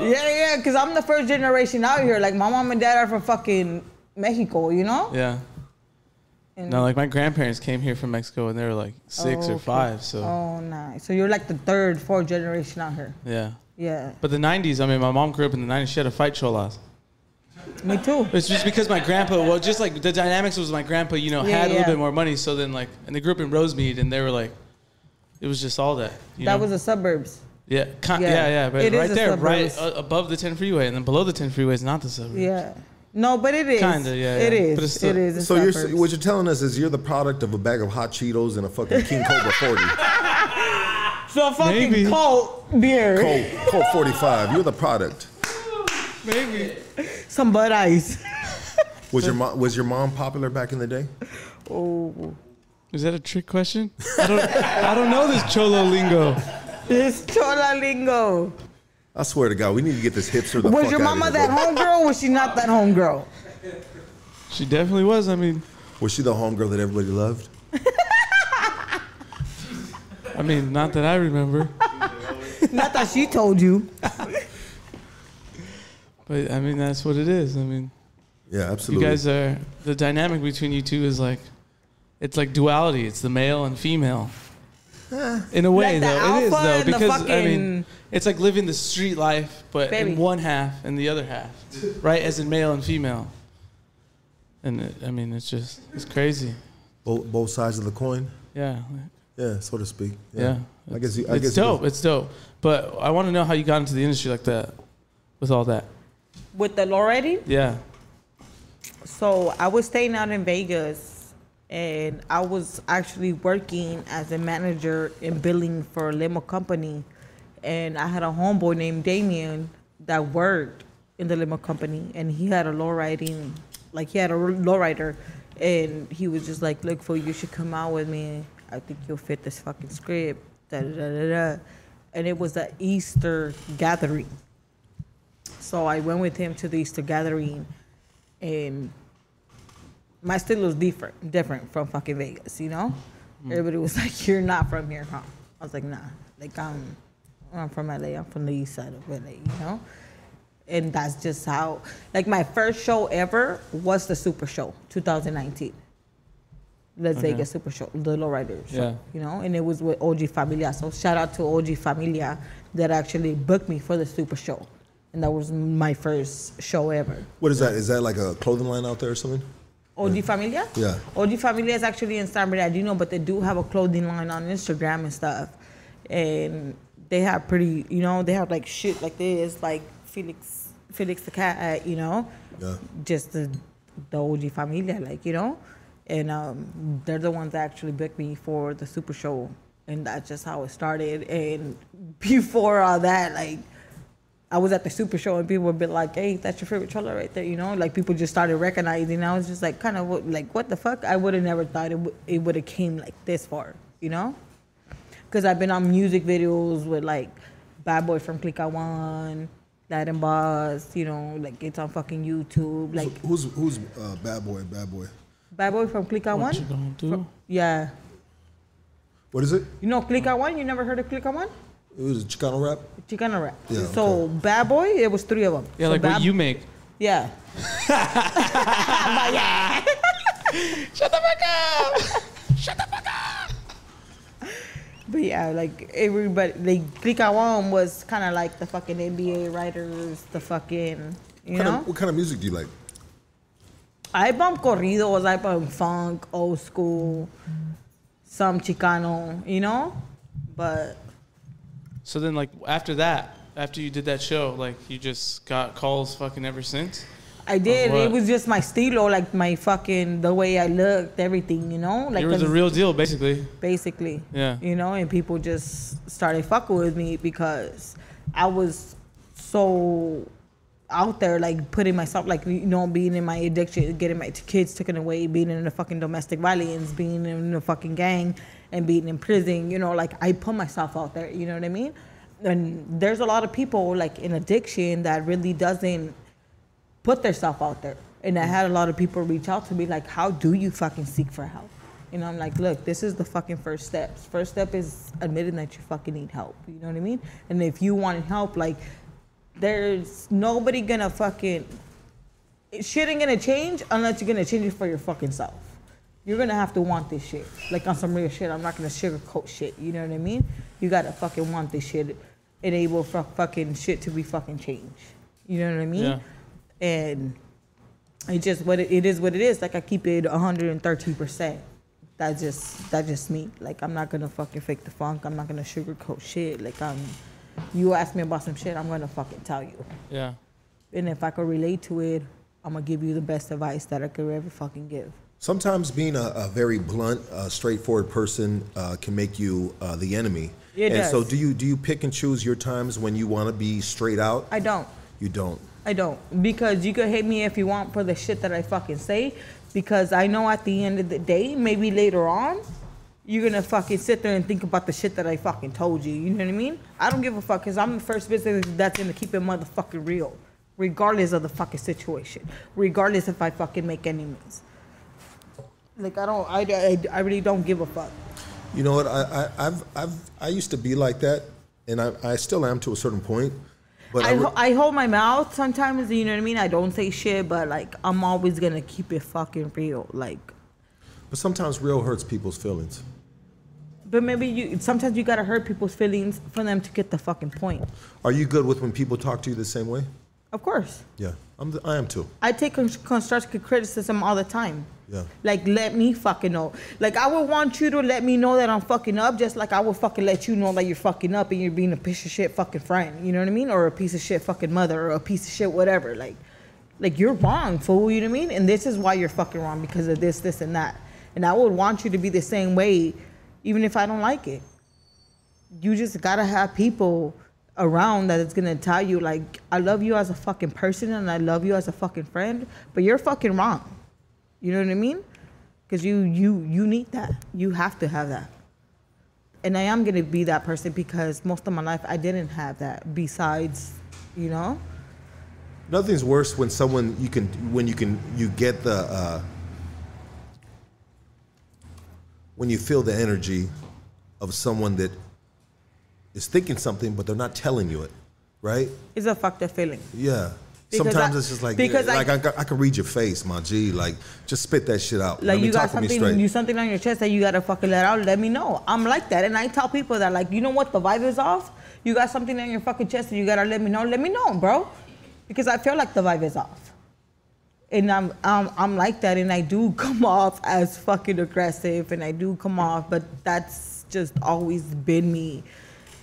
yeah, yeah, because I'm the first generation out here. Like, my mom and dad are from fucking Mexico, you know? Yeah. No, like my grandparents came here from Mexico and they were like six Oh, or okay. five, so Oh, nice. So you're like the third, fourth generation out here. yeah. Yeah. But the '90s, I mean, my mom grew up in the '90s. She had to fight cholas. Me too. It's just because my grandpa, well, just like the dynamics was my grandpa, you know, Yeah, had a yeah. little bit more money. So then, like, and they grew up in Rosemead, and they were like, it was just all that. You that know? was the suburbs. yeah, con- yeah. yeah, yeah, but It right the there, right suburbs. uh, above the 10 freeway, and then below the 10 freeway is not the suburbs. Yeah. No, but it is. Kinda, yeah, It yeah. is. But it's still- it is. in So you're what you're telling us is you're the product of a bag of hot Cheetos and a fucking King Cobra 40. So fucking Maybe. Colt beer. Colt, Colt 45. You're the product. Maybe. Some Bud Ice. Was your mom was your mom popular back in the day? Oh. Is that a trick question? I don't, I don't know this cholo lingo. This chola lingo. I swear to God, we need to get this hipster the Was fuck your out of mama here, that bro. homegirl or was she not that homegirl? She definitely was. I mean, Was she the homegirl that everybody loved? I mean, not that I remember, not that she told you. but I mean, that's what it is. I mean, Yeah, absolutely. You guys are the dynamic between you two is like, it's like duality. It's the male and female. In a way, Like though, it is though and the because I mean, it's like living the street life, but Baby. in one half and the other half, right? As in male and female. And it, I mean, it's just it's crazy. Both, both sides of the coin. Yeah. Yeah, so to speak. Yeah, I guess you. I it's guess you- dope. It's dope. But I want to know how you got into the industry like that, with all that. With the Loretti? Yeah. So I was staying out in Vegas and I was actually working as a manager in billing for a limo company. And I had a homeboy named Damien that worked in the limo company and he had a low riding, like he had a low rider. And he was just like, look, for you should come out with me. I think you'll fit this fucking script. Da, da, da, da. And it was the Easter gathering. So I went with him to the Easter gathering and my style was different, different from fucking Vegas, you know? Mm. Everybody was like, You're not from here, huh? I was like, nah. Like I'm I'm from LA, I'm from the east side of LA, you know? And that's just how like my first show ever was the Super Show, 2019. Las Okay. Vegas Super Show, the Lowrider show, you know, and it was with OG Familia. So shout out to OG Familia that actually booked me for the Super Show, and that was my first show ever. What is that? Is that like a clothing line out there or something? OG Familia? Yeah. OG Familia is actually in San Bernardino, but they do have a clothing line on Instagram and stuff. And they have pretty, you know, they have like shit like this, like Felix, Felix the cat, you know, Yeah. just the, the OG Familia, like, you know. And um, they're the ones that actually booked me for the Super Show. And that's just how it started. And before all that, like, I was at the Super Show and people would be like, "Hey, that's your favorite cholo right there," you know. Like people just started recognizing. I was just like, kind of like, "What the fuck?" I would have never thought it w- it would have came like this far, you know. Because I've been on music videos with like Bad Boy from Click I One, Latin Boss, you know, like it's on fucking YouTube. Like Who's who's uh, bad boy? Bad boy. Bad Boy from Click I One. you gonna do? Yeah, What is it? you know Click I One. You never heard of Click I One? It was a Chicano rap. Chicano rap. Yeah, so Bad Boy, it was three of them. Yeah, so like Bad- what you make. Yeah. yeah. Shut the fuck up! Shut the fuck up! But yeah, like everybody, like Click One was kind of like the fucking NBA writers, the fucking, you What kind, know. of, what kind of music do you like? I bump corridos, I bump funk, old school, some Chicano, you know. But So then, like after that, after you did that show, like you just got calls fucking ever since. I did. It was just my stilo, like my fucking the way I looked, everything, you know. Like it was the 'cause real deal, basically. basically. Yeah. You know, and people just started fucking with me because I was so out there, like putting myself, like you know, being in my addiction, getting my kids taken away, being in the fucking domestic violence, being in the fucking gang, and being in prison. You know, like I put myself out there. You know what I mean? And there's a lot of people like in addiction that really doesn't put themselves out there. And I had a lot of people reach out to me like, how do you fucking seek for help? You know, I'm like, look, this is the fucking first steps. First step is admitting that you fucking need help. You know what I mean? And if you want help, like, there's nobody gonna fucking shit ain't gonna change unless you're gonna change it for your fucking self. You're gonna have to want this shit. Like on some real shit. I'm not gonna sugarcoat shit. You know what I mean? You gotta fucking want this shit. Enable for fucking shit to be fucking changed. You know what I mean? Yeah. And it just what it, it is what it is. Like I keep it 113 percent. That's just that's just me. Like I'm not gonna fucking fake the funk. I'm not gonna sugarcoat shit. Like I'm. You ask me about some shit, I'm gonna fucking tell you. Yeah. And if I could relate to it, I'm gonna give you the best advice that I could ever fucking give. Sometimes being a, a very blunt, uh, straightforward person uh, can make you uh, the enemy. It and so, do you do you pick and choose your times when you want to be straight out? I don't. You don't. I don't. Because you could hate me if you want for the shit that I fucking say. Because I know at the end of the day, maybe later on, you're gonna fucking sit there and think about the shit that I fucking told you. You know what I mean? I don't give a fuck because I'm the first business that's gonna keep it motherfucking real. Regardless of the fucking situation. Regardless if I fucking make any enemies. Like I don't I, I, I really don't give a fuck. You know what? I, I I've I've I used to be like that, and I, I still am to a certain point. But I, I, re- ho- I hold my mouth sometimes, you know what I mean? I don't say shit, but like I'm always gonna keep it fucking real. Like but sometimes real hurts people's feelings. But maybe you sometimes you gotta hurt people's feelings for them to get the fucking point. Are you good with when people talk to you the same way? Of course. Yeah, I'm. The, I am too. I take constructive criticism all the time. Yeah. Like let me fucking know. Like I would want you to let me know that I'm fucking up, just like I would fucking let you know that you're fucking up and you're being a piece of shit fucking friend. You know what I mean? Or a piece of shit fucking mother or a piece of shit whatever. Like, like you're wrong, fool. You know what I mean? And this is why you're fucking wrong because of this, this, and that. And I would want you to be the same way, even if I don't like it. You just gotta have people around that is gonna tell you like I love you as a fucking person and I love you as a fucking friend, but you're fucking wrong. You know what I mean? Because you you you need that. You have to have that. And I am gonna be that person because most of my life I didn't have that. Besides, you know, Nothing's worse when someone you can when you can you get the uh, when you feel the energy of someone that is thinking something but they're not telling you it, right? it's a fucked up feeling. Yeah. Because Sometimes I- it's just like because I- like I, I, can read your face, my G. Like just spit that shit out. Like Let me you got talk to me something, straight. you something on your chest that you gotta fucking let out. Let me know. I'm like that, and I tell people that like, you know what, the vibe is off. You got something on your fucking chest, and you gotta let me know. Let me know, bro, because I feel like the vibe is off. And I'm I'm I'm like that, and I do come off as fucking aggressive, and I do come off, but that's just always been me.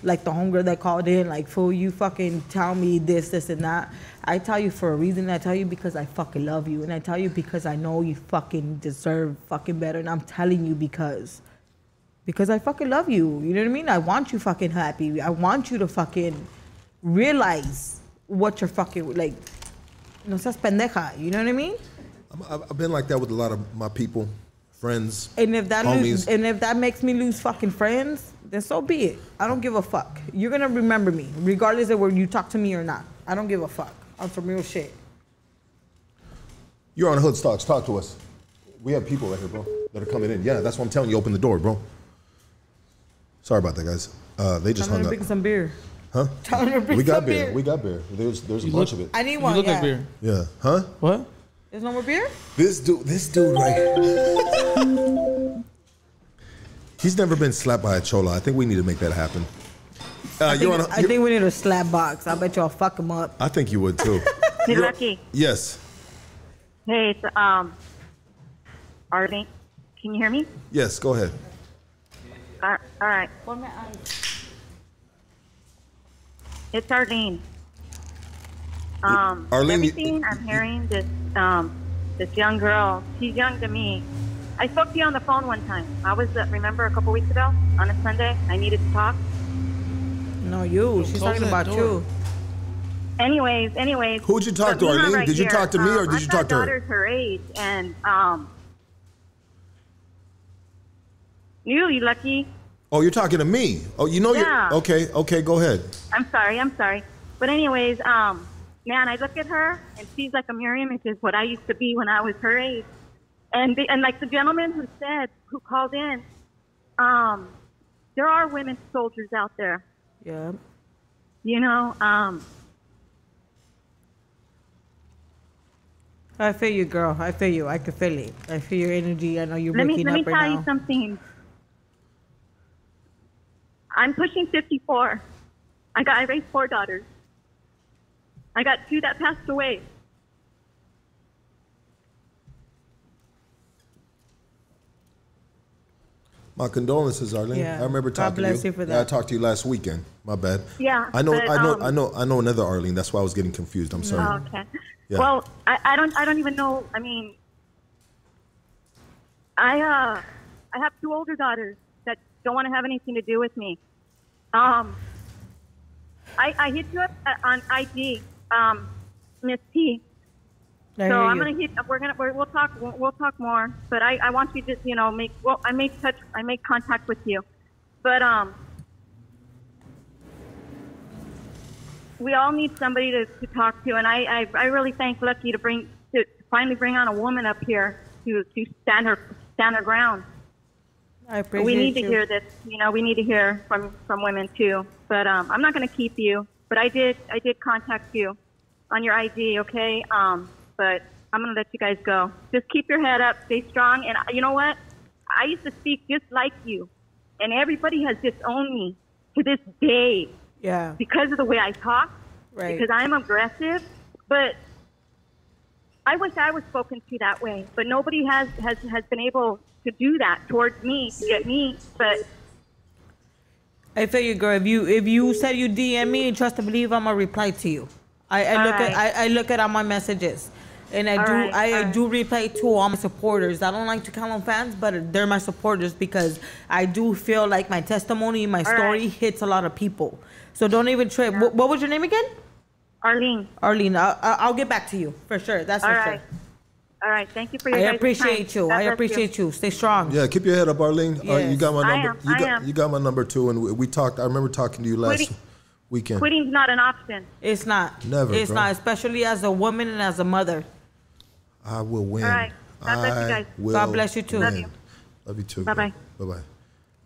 Like the homegirl that called in, like, fool, you fucking tell me this, this, and that. I tell you for a reason. I tell you because I fucking love you, and I tell you because I know you fucking deserve fucking better, and I'm telling you because, because I fucking love you. You know what I mean? I want you fucking happy. I want you to fucking realize what you're fucking like. No seas pendeja. You know what I mean? I've I've been like that with a lot of my people, friends, And if that homies. lose, and if that makes me lose fucking friends, then so be it. I don't give a fuck. You're gonna remember me, regardless of whether you talk to me or not. I don't give a fuck. I'm some real shit. You're on Hood Stocks. Talk to us. We have people right here, bro, that are coming in. Yeah, that's what I'm telling you. Open the door, bro. Sorry about that, guys. Uh, they just I'm hung up. some beer. Huh? Tell them to bring We got some beer. beer. We got beer. There's there's a You bunch look- of it. I need one. You look yeah. like beer. Yeah. Huh? What? There's no more beer. This dude, this dude right here. He's never been slapped by a chola. I think we need to make that happen. Uh, I, you're think, on. A, I think we need a slap box. I bet y'all fuck him up. I think you would too. Hey, You're- Lucky. Yes. Hey, it's, um, Arlene. Can you hear me? Yes. Go ahead. Uh, all right. It's Arlene. Um, Arlene, you- I'm hearing, this um, this young girl, she's young to me. I spoke to you on the phone one time. I was, uh, remember, a couple weeks ago on a Sunday. I needed to talk. No, you. She's talking about door. you. anyways, anyways. Who'd you talk to, Arlene? right Did you here, talk to me or um, did I've you talk to her? My daughters her age, and um, you, you lucky. Oh, you're talking to me. Oh, you know Yeah. you're okay. Okay, go ahead. I'm sorry, I'm sorry. But anyways, um, man, I look at her and she's like a mirror image of what I used to be when I was her age. And the, and like the gentleman who said, who called in, um, there are women soldiers out there. Yeah. You know, um, I feel you, girl. I feel you. I can feel it. I feel your energy. I know you're let me waking let me up tell right you now. something. I'm pushing 54. I got I raised four daughters. I got two that passed away. My condolences, Arlene. Yeah. I remember God talking bless to you. you for Yeah, I talked to you last weekend. My bad. Yeah, I know. but, I know. um, I know. I know another Arlene. That's why I was getting confused. I'm sorry. Oh, okay. Yeah. Well, I, I don't I don't even know. I mean, I uh I have two older daughters that don't want to have anything to do with me. Um, I I hit you up on IG, um, Miss T. I so I'm gonna hit. We're gonna we're, we'll talk we'll, we'll talk more. But I I want you to you know make well I make touch I make contact with you, but um. We all need somebody to, to talk to, and I, I, I really thank Lucky to bring to finally bring on a woman up here to, to stand her stand her ground. I appreciate we need you. to hear this. You know, we need to hear from from women too. But um, I'm not going to keep you. But I did I did contact you on your ID. Okay. Um, but I'm going to let you guys go. Just keep your head up. Stay strong. And uh, you know what? I used to speak just like you, and everybody has disowned me to this day Yeah. because of the way I talk. Right. Because I'm aggressive, but I wish I was spoken to that way. But nobody has has has been able to do that towards me to get me. But I feel you, girl. If you if you said you DM me, trust and believe, I'm gonna reply to you. I, I look right. at I, I look at all my messages, and I All do right, I, all do reply to all my supporters. I don't like to call them fans, but they're my supporters because I do feel like my testimony, my All story right. hits a lot of people. So don't even trip. What, what was your name again? Arlene. Arlene. I, I'll get back to you for sure. That's for sure. All right. Thank you for your. Time. I appreciate time. you. God I appreciate you. Stay strong. Yeah, keep your head up, Arlene. Uh, you got my number. I number. am, You I got am. you got my number too, and we, we talked. I remember talking to you last Quitting- weekend. Quitting's not an option. It's not. Never, It's bro. not, especially as a woman and as a mother. I will win. All right. God bless you guys. will God bless you too. win. Love you. Love you too. Bye-bye. Bye bye.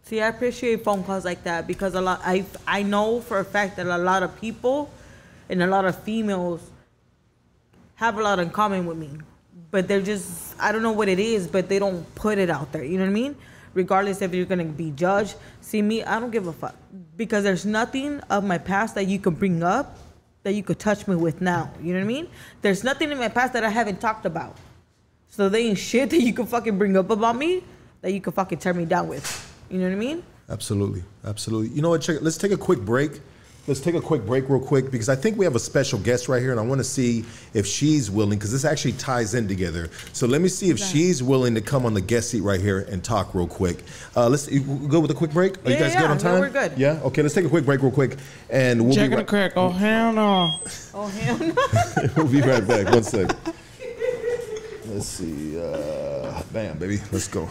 See, I appreciate phone calls like that because a lot I I know for a fact that a lot of people and a lot of females have a lot in common with me. But they're just I don't know what it is, but they don't put it out there. You know what I mean? Regardless if you're gonna be judged. See me, I don't give a fuck. Because there's nothing of my past that you can bring up that you could touch me with now. You know what I mean? There's nothing in my past that I haven't talked about. So there ain't shit that you can fucking bring up about me that you can fucking turn me down with. You know what I mean? Absolutely, absolutely. You know what? Check it. Let's take a quick break. Let's take a quick break, real quick, because I think we have a special guest right here, and I want to see if she's willing, because this actually ties in together. So let me see if she's willing to come on the guest seat right here and talk real quick. Uh, let's you go with a quick break. Are you guys yeah, good on yeah, time? we're good. Yeah. Okay. Let's take a quick break, real quick, and we'll Jack be right, crack. Oh hell no. Oh hell no. we'll be right back. One sec. Let's see. Uh, bam, baby. Let's go.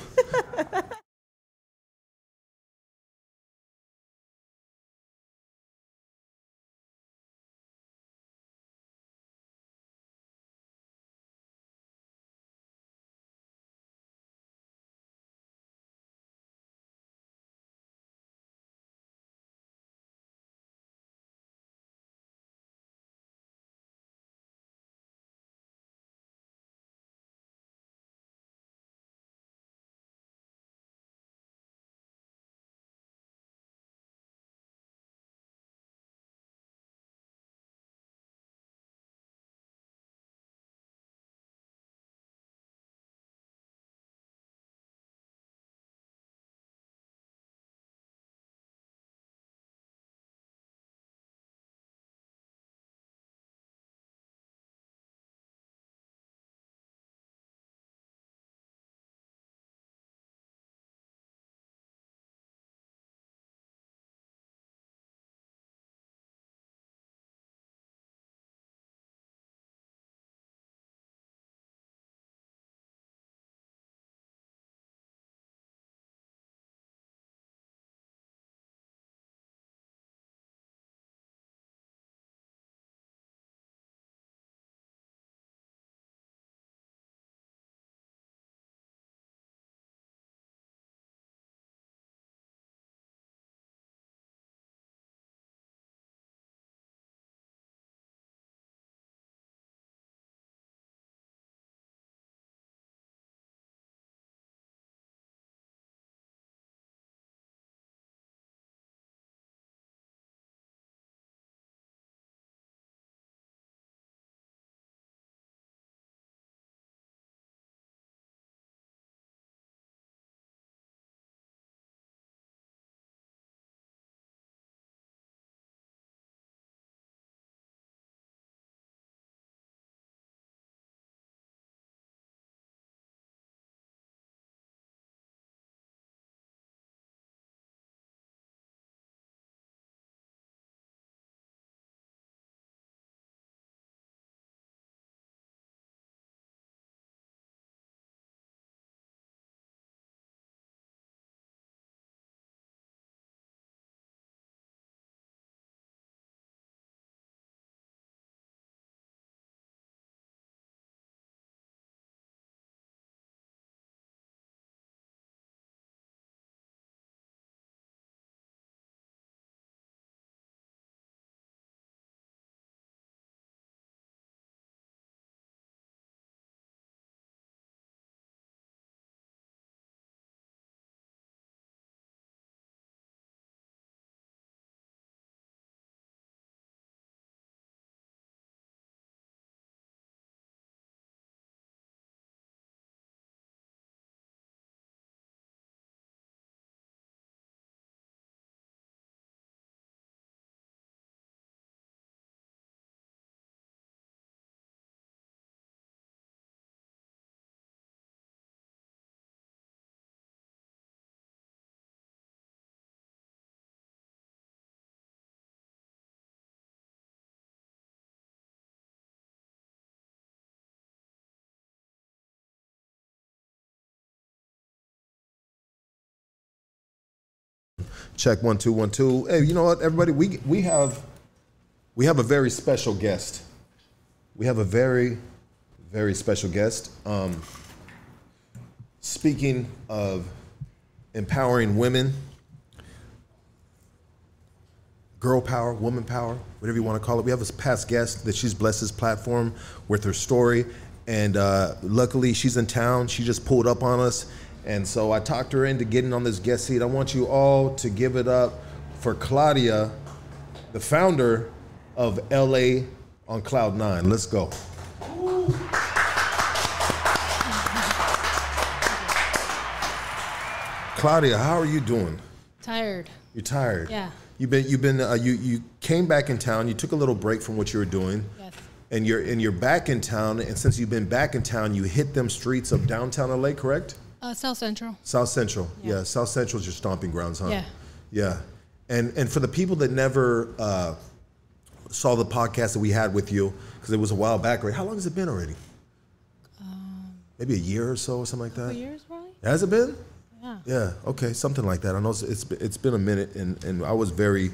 Check one two one two. Hey, you know what, everybody? We we have we have a very special guest. We have a very very special guest. Um, speaking of empowering women, girl power, woman power, whatever you want to call it. We have a past guest that she's blessed this platform with her story, and uh, luckily she's in town. She just pulled up on us, and so I talked her into getting on this guest seat. I want you all to give it up for Claudia, the founder of LA on Cloud Nine. Let's go. Claudia, how are you doing? Tired. You're tired. Yeah. You've been you've been uh, you you came back in town. You took a little break from what you were doing. Yes. And you're and you're back in town. And since you've been back in town, you hit them streets of downtown LA, correct? Uh, South Central. South Central. Yeah. South Central is your stomping grounds, huh? Yeah. Yeah. And and for the people that never uh, saw the podcast that we had with you, because it was a while back, right? How long has it been already? Maybe a year or so, or something like that. Years, probably. Has it been? Yeah. Yeah. Okay. Something like that. I know it's it's, it's been a minute, and, and I was very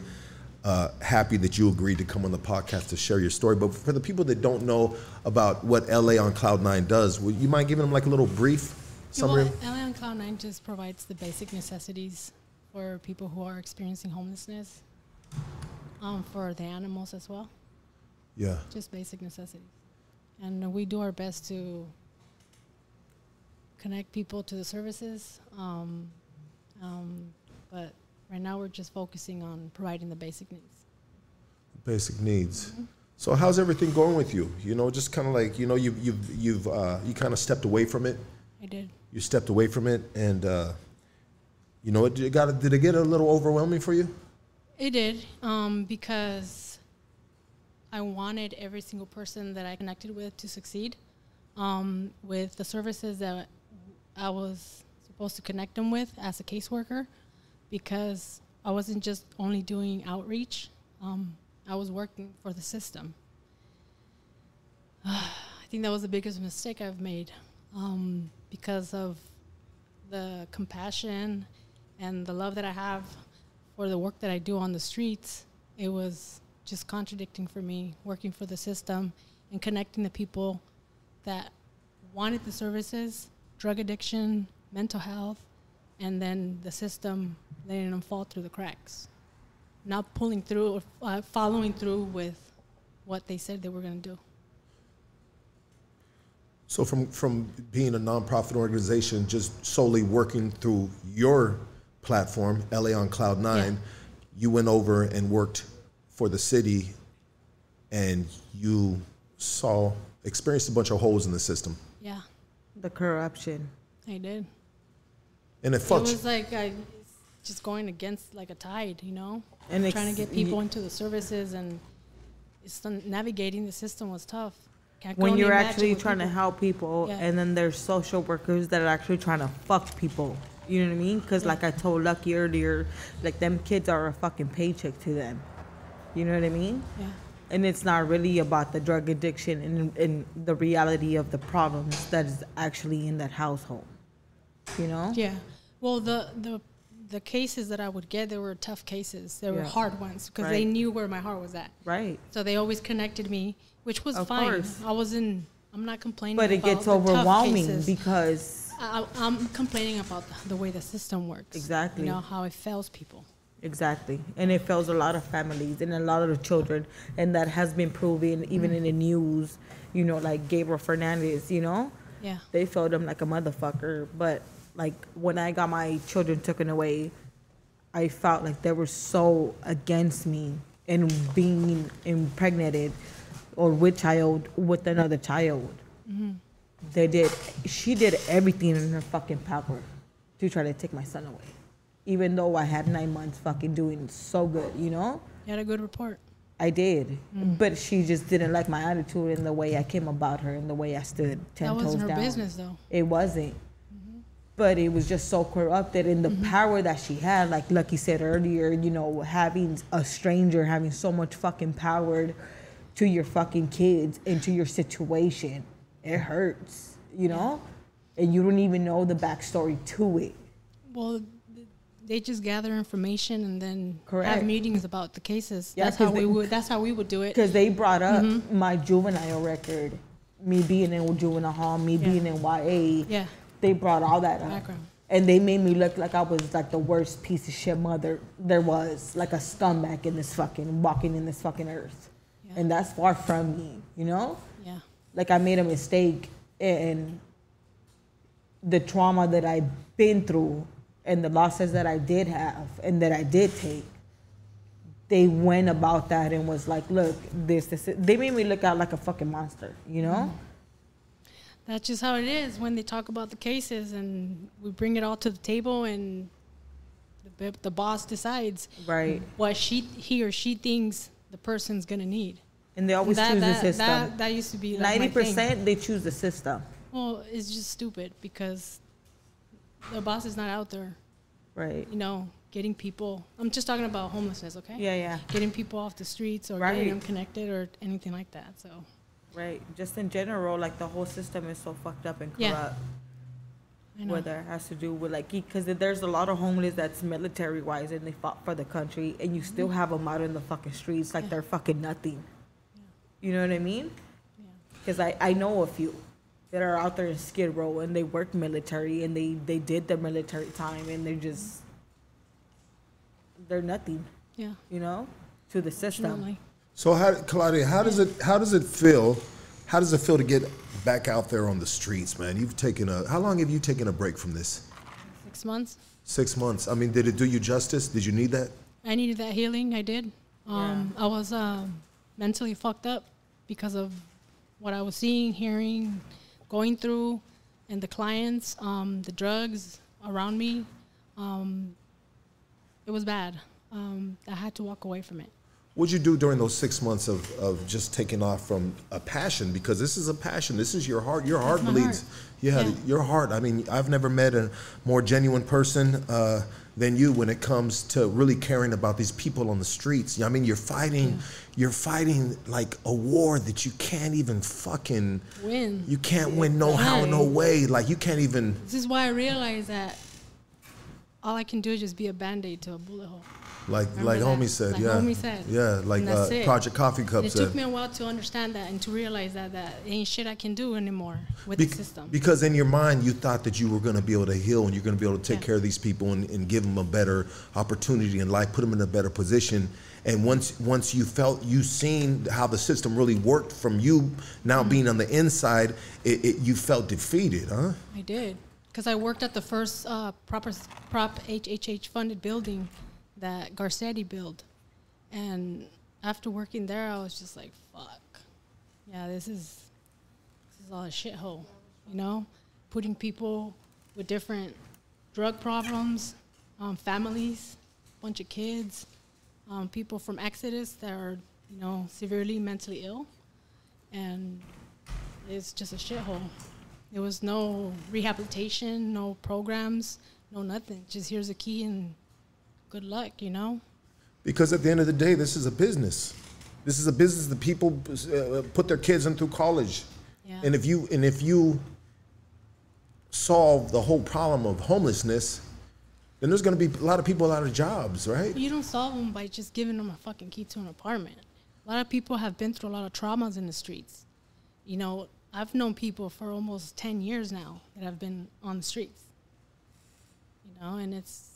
uh, happy that you agreed to come on the podcast to share your story. But for the people that don't know about what LA on Cloud Nine does, would you mind giving them like a little brief summary? Well, LA on Cloud Nine just provides the basic necessities for people who are experiencing homelessness, um, for the animals as well. Yeah. Just basic necessities, and we do our best to connect people to the services. Um, um, but right now, we're just focusing on providing the basic needs. Basic needs. So how's everything going with you? You know, just kind of like you know, you've you've you've uh, you kind of stepped away from it. I did. You stepped away from it, and uh, you know, it, it got did it get a little overwhelming for you? It did, um, because I wanted every single person that I connected with to succeed um, with the services that I was supposed to connect them with as a caseworker, because I wasn't just only doing outreach. Um, I was working for the system. I think that was the biggest mistake I've made um, because of the compassion and the love that I have for the work that I do on the streets. It was just contradicting for me working for the system and connecting the people that wanted the services, drug addiction, mental health, and then the system letting them fall through the cracks, not pulling through or uh, following through with what they said they were going to do. So from from being a nonprofit organization, just solely working through your platform, LA on Cloud Nine, you went over and worked for the city, and you saw experienced a bunch of holes in the system, Yeah, The corruption. I did. and it It was like I just going against like a tide, you know, And and trying to get people into the services and it's navigating the system was tough. When you're actually trying to help people Yeah. and then there's social workers that are actually trying to fuck people you know what i mean because like i told lucky earlier like them kids are a fucking paycheck to them you know what i mean Yeah. and it's not really about the drug addiction and, and the reality of the problems that is actually in that household you know Yeah. Well, the the the cases that I would get, they were tough cases. They were hard ones because they knew where my heart was at. Right. So they always connected me, which was Of fine. course. I wasn't. I'm not complaining. but it gets overwhelming because I, I'm complaining about the, the way the system works. Exactly. You know how it fails people. Exactly. And it fails a lot of families and a lot of the children. And that has been proven even in the mm-hmm. news, you know, like Gabriel Fernandez, you know? Yeah. They failed him like a motherfucker. But like when I got my children taken away, I felt like they were so against me and being impregnated or with child with another child. Mm-hmm. They did she did everything in her fucking power to try to take my son away. Even though I had nine months fucking doing so good, you know? You had a good report. I did. Mm. But she just didn't like my attitude and the way I came about her and the way I stood ten That wasn't toes her down. business, though. It wasn't. But it was just so corrupted in the Mm-hmm. power that she had, like Lucky said earlier, you know, having a stranger having so much fucking power to your fucking kids and to your situation. It hurts, you know? And you don't even know the backstory to it. Well, they just gather information and then Correct. have meetings about the cases. Yeah, that's how 'cause we would. That's how we would do it. Because they brought up Mhm. my juvenile record, me being in juvenile hall, me being in YA. Yeah. They brought all that up. Background. And they made me look like I was like the worst piece of shit mother there was, like a scumbag in this fucking walking in this fucking earth. And that's far from me, you know? Yeah. Like I made a mistake and the trauma that I've been through and the losses that I did have and that I did take, they went about that and was like, look, this, this, they made me look out like a fucking monster, you know? That's just how it is when they talk about the cases and we bring it all to the table and the, the boss decides Right. what she he or she thinks the person's gonna need. And they always that, choose that, the system. That, that used to be like Ninety thing. percent they choose the system. Well, it's just stupid because the boss is not out there. Right. You know, getting people. I'm just talking about homelessness, okay? Yeah, yeah. Getting people off the streets or Right. getting them connected or anything like that. So. Right. Just in general, like the whole system is so fucked up and corrupt. Know. Whether it has to do with like, because there's a lot of homeless that's military wise and they fought for the country, and you still have them out in the fucking streets like they're fucking nothing. You know what I mean? Because I, I know a few that are out there in Skid Row and they work military and they, they did their military time and they're just, they're nothing. Yeah. You know, to the system. So how, Claudia, how does it how does it feel? How does it feel to get back out there on the streets, man? You've taken a how long have you taken a break from this? Six months. Six months. I mean, did it do you justice? Did you need that? I needed that healing. I did. Um, I was um, mentally fucked up because of what I was seeing, hearing, going through, and the clients, um, the drugs around me. Um, it was bad. Um, I had to walk away from it. What'd you do during those six months of, of just taking off from a passion? Because this is a passion. This is your heart. Your heart bleeds. heart. Yeah, Yeah. your heart. I mean, I've never met a more genuine person uh, than you when it comes to really caring about these people on the streets. I mean, you're fighting, you're fighting like a war that you can't even fucking Win. You can't win no how, no way. Like you can't even. This is why I realized that all I can do is just be a band aid to a bullet hole. Like Remember like that? homie said, Like yeah, homie said. yeah, like uh. Project Coffee Cup And it said. took me a while to understand that and to realize that that ain't shit I can do anymore with Bec- the system. Because in your mind, you thought that you were going to be able to heal and you're going to be able to take care of these people and, and give them a better opportunity in life, put them in a better position. And once once you felt you seen how the system really worked from you now Mm-hmm. being on the inside, it, it, you felt defeated, huh? I did. Because I worked at the first uh, proper, prop HHH funded building that Garcetti built. And after working there, I was just like, fuck. Yeah, this is, this is all a shithole, you know? Putting people with different drug problems, um, families, bunch of kids, um, people from Exodus that are, you know, severely mentally ill. And it's just a shithole. There was no rehabilitation, no programs, no nothing. Just here's a key and good luck, you know? Because at the end of the day, this is a business. This is a business that people uh, put their kids in through college. Yeah. And if you and if you solve the whole problem of homelessness, then there's going to be a lot of people out of jobs, right? You don't solve them by just giving them a fucking key to an apartment. A lot of people have been through a lot of traumas in the streets. You know, I've known people for almost 10 years now that have been on the streets. You know, and it's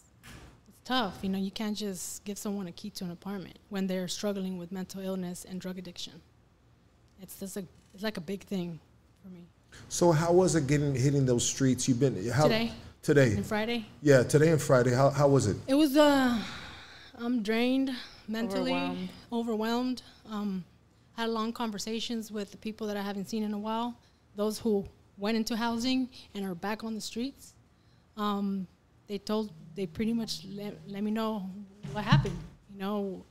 it's tough. You know, you can't just give someone a key to an apartment when they're struggling with mental illness and drug addiction. It's just a it's like a big thing for me. So how was it getting hitting those streets? You've been how Today? Today. And Friday? Yeah, today and Friday. How how was it? It was uh I'm drained mentally, Overwhelmed. overwhelmed. Um, had long conversations with the people that I haven't seen in a while, those who went into housing and are back on the streets. Um, they told they pretty much let, let me know what happened. You know,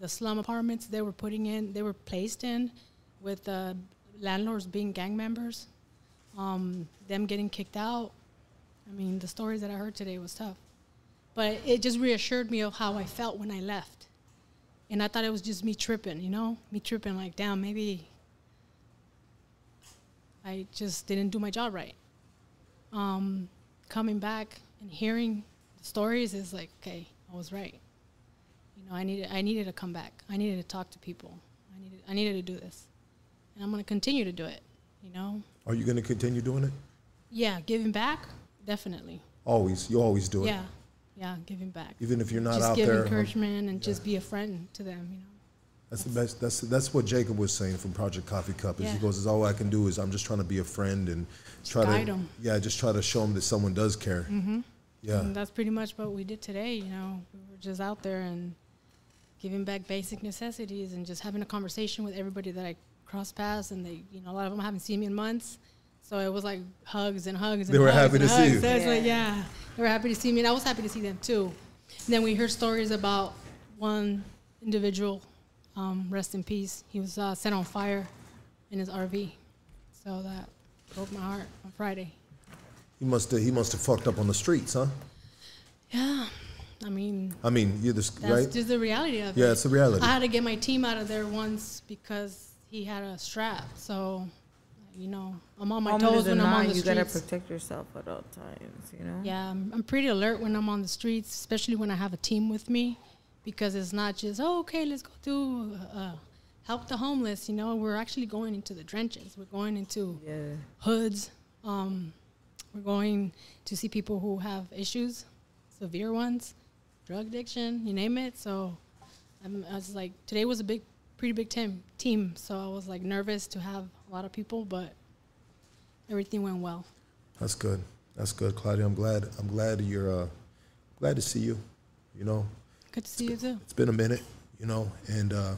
the slum apartments they were putting in, they were placed in, with uh, landlords being gang members, um, them getting kicked out. I mean, the stories that I heard today was tough. But it just reassured me of how I felt when I left. And I thought it was just me tripping, you know? Me tripping like, damn, maybe I just didn't do my job right. Um, coming back and hearing the stories is like, okay, I was right. You know, I needed I needed to come back. I needed to talk to people. I needed I needed to do this, and I'm gonna continue to do it. You know, Are you going to continue doing it? yeah, giving back, definitely. Always. You always do it. Yeah, yeah, giving back. Even if you're not out there. just out give there. encouragement and just be a friend to them. You know. That's the best. That's that's what Jacob was saying from Project Coffee Cup. Is he goes, "Is all I can do is I'm just trying to be a friend and try guide to 'em. yeah, just try to show them that someone does care." hmm Yeah. And that's pretty much what we did today. You know, we were just out there and giving back basic necessities and just having a conversation with everybody that I crossed paths. And they, you know, a lot of them haven't seen me in months. So it was like hugs and hugs. And They were hugs happy and to see hugs. you. So it's like, Yeah. yeah, they were happy to see me. And I was happy to see them too. And then we heard stories about one individual, um, rest in peace. He was uh, set on fire in his RV. So that broke my heart on Friday. He must have he must have fucked up on the streets, huh? Yeah. I mean, I mean, you're this That's right. just the reality of it. Yeah, it's the reality. I had to get my team out of there once because he had a strap. So, you know, I'm on my Home toes when I'm on the you gotta protect yourself at all times. You know. Yeah, I'm, I'm pretty alert when I'm on the streets, especially when I have a team with me, because it's not just oh, okay, let's go do uh, help the homeless. You know, we're actually going into the trenches. We're going into hoods. Um, we're going to see people who have issues, severe ones, drug addiction, you name it. So I'm, I was like, today was a big, pretty big team. Team. So I was like nervous to have a lot of people, but everything went well. That's good. That's good, Claudia. I'm glad. I'm glad you're. Uh, glad to see you. You know, Good to see you too. it's been a minute. You know, and uh,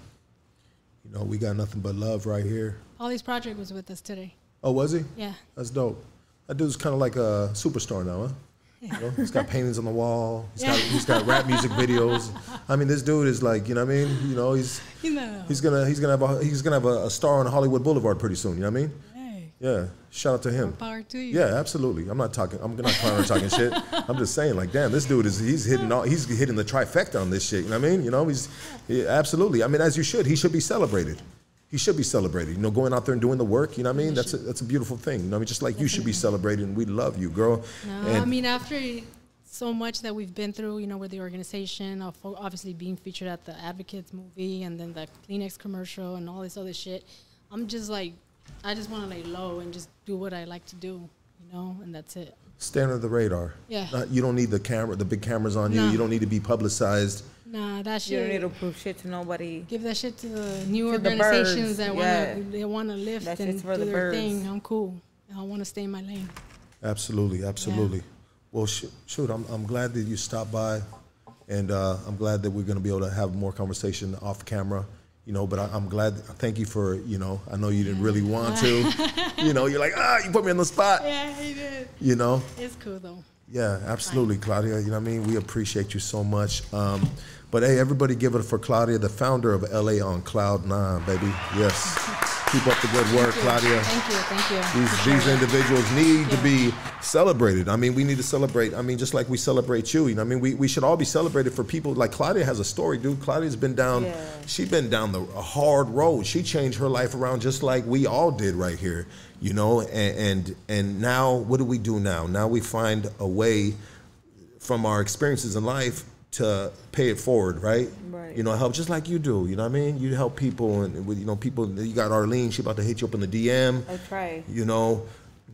you know we got nothing but love right here. Polly's project was with us today. Oh, was he? Yeah. That's dope. That dude's kind of like a superstar now, huh? You know, he's got paintings on the wall. He's got he's got rap music videos. I mean, this dude is like, you know what I mean? You know, he's You know. he's gonna he's gonna have a he's gonna have a, a star on Hollywood Boulevard pretty soon. You know what I mean? Hey. Yeah. Shout out to him. Power to you. Yeah, absolutely. I'm not talking. I'm not trying to talking shit. I'm just saying, like, damn, this dude is he's hitting all he's hitting the trifecta on this shit. You know what I mean? You know, he's yeah, absolutely. I mean, as you should. He should be celebrated. He should be celebrated. You know, going out there and doing the work. You know what I mean? That's a, that's a beautiful thing. You know, what I mean, just like you should be celebrated, and we love you, girl. No, and I mean after so much that we've been through, you know, with the organization, of obviously being featured at the Advocates movie and then the Kleenex commercial and all this other shit, I'm just like, I just want to lay low and just do what I like to do, you know, and that's it. stay under the radar. Yeah. Not- you don't need the camera, the big cameras on you. No. You don't need to be publicized. Nah, that shit. You don't need to prove shit to nobody. Give that shit to the new To the organizations birds, that yeah. wanna they wanna lift That and for do the their birds. thing. I'm cool. I want to stay in my lane. Absolutely, absolutely. Well, sh- shoot, I'm, I'm glad that you stopped by, and uh, I'm glad that we're going to be able to have more conversation off camera. You know, but I, I'm glad. Thank you for you know. I know you didn't really want to. you know, you're like ah, you put me on the spot. Yeah, he did. You know. It's cool though. Yeah, absolutely, Claudia. You know what I mean? We appreciate you so much. Um, but hey, everybody give it for Claudia, the founder of LA on Cloud Nine, baby. Yes. Keep up the good work, Claudia. Thank you, thank you. These, these individuals need to be celebrated. I mean, we need to celebrate. I mean, just like we celebrate you. You know, I mean, we, we should all be celebrated for people like Claudia has a story, dude. Claudia's been down. Yeah. She's been down the a hard road. She changed her life around just like we all did right here. You know, and and, and now what do we do now? Now we find a way from our experiences in life to pay it forward, right? Right. You know, help just like you do. You know what I mean? You help people, and with you know people. You got Arlene. She about to hit you up in the DM. I try. You know,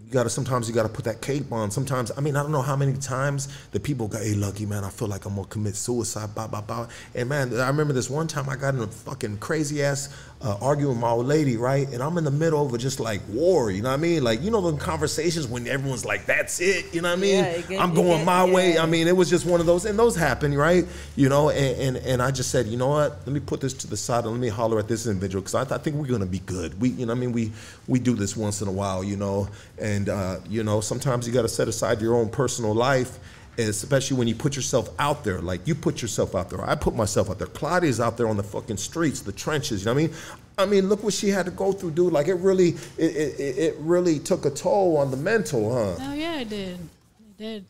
you gotta sometimes you gotta put that cape on. Sometimes I mean I don't know how many times the people go, "Hey, Lucky man, I feel like I'm gonna commit suicide." Blah blah blah. And man, I remember this one time I got in a fucking crazy ass uh, argument with my old lady, right? And I'm in the middle of a just like war. You know what I mean? Like you know the conversations when everyone's like, "That's it." You know what I mean? Yeah, get- I'm going get- my way. I mean, it was just one of those, and those happen, right? You know, and, and and I just said, you know what? Let me put this to the side and let me holler at this individual because I, I think we're gonna be good. We, you know, what I mean, we we do this once in a while, you know, and uh, you know, sometimes you got to set aside your own personal life. Especially when you put yourself out there, like you put yourself out there. I put myself out there. Claudia's out there on the fucking streets, the trenches. You know what I mean? I mean, look what she had to go through, dude. Like it really, it, it, it it really took a toll on the mental, huh? Oh yeah, it did. It did.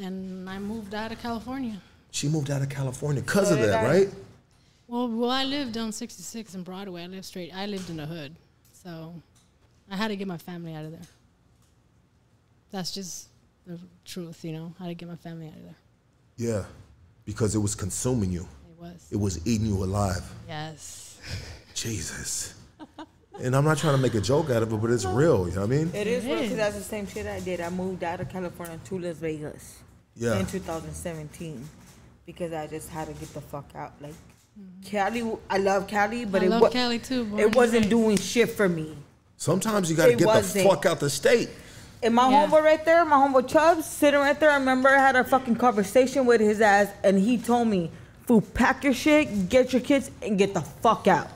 And I moved out of California. She moved out of California because So of that, I. right? Well, well, I lived on 66 in Broadway. I lived straight. I lived in the hood, so I had to get my family out of there. That's just the truth, you know. How to get my family out of there. Yeah, because it was consuming you. It was. It was eating you alive. Yes. Jesus. And I'm not trying to make a joke out of it, but it's real. You know what I mean? It is because that's the same shit I did. I moved out of California to Las Vegas Yeah. in 2017 because I just had to get the fuck out. Like mm-hmm. Cali, I love Cali, but I it love wa- Cali too, born It wasn't doing shit for me. Sometimes you got to get wasn't. the fuck out the state. And my homeboy right there, my homeboy Chubbs, sitting right there. I remember I had a fucking conversation with his ass, and he told me, "Fool, pack your shit, get your kids, and get the fuck out.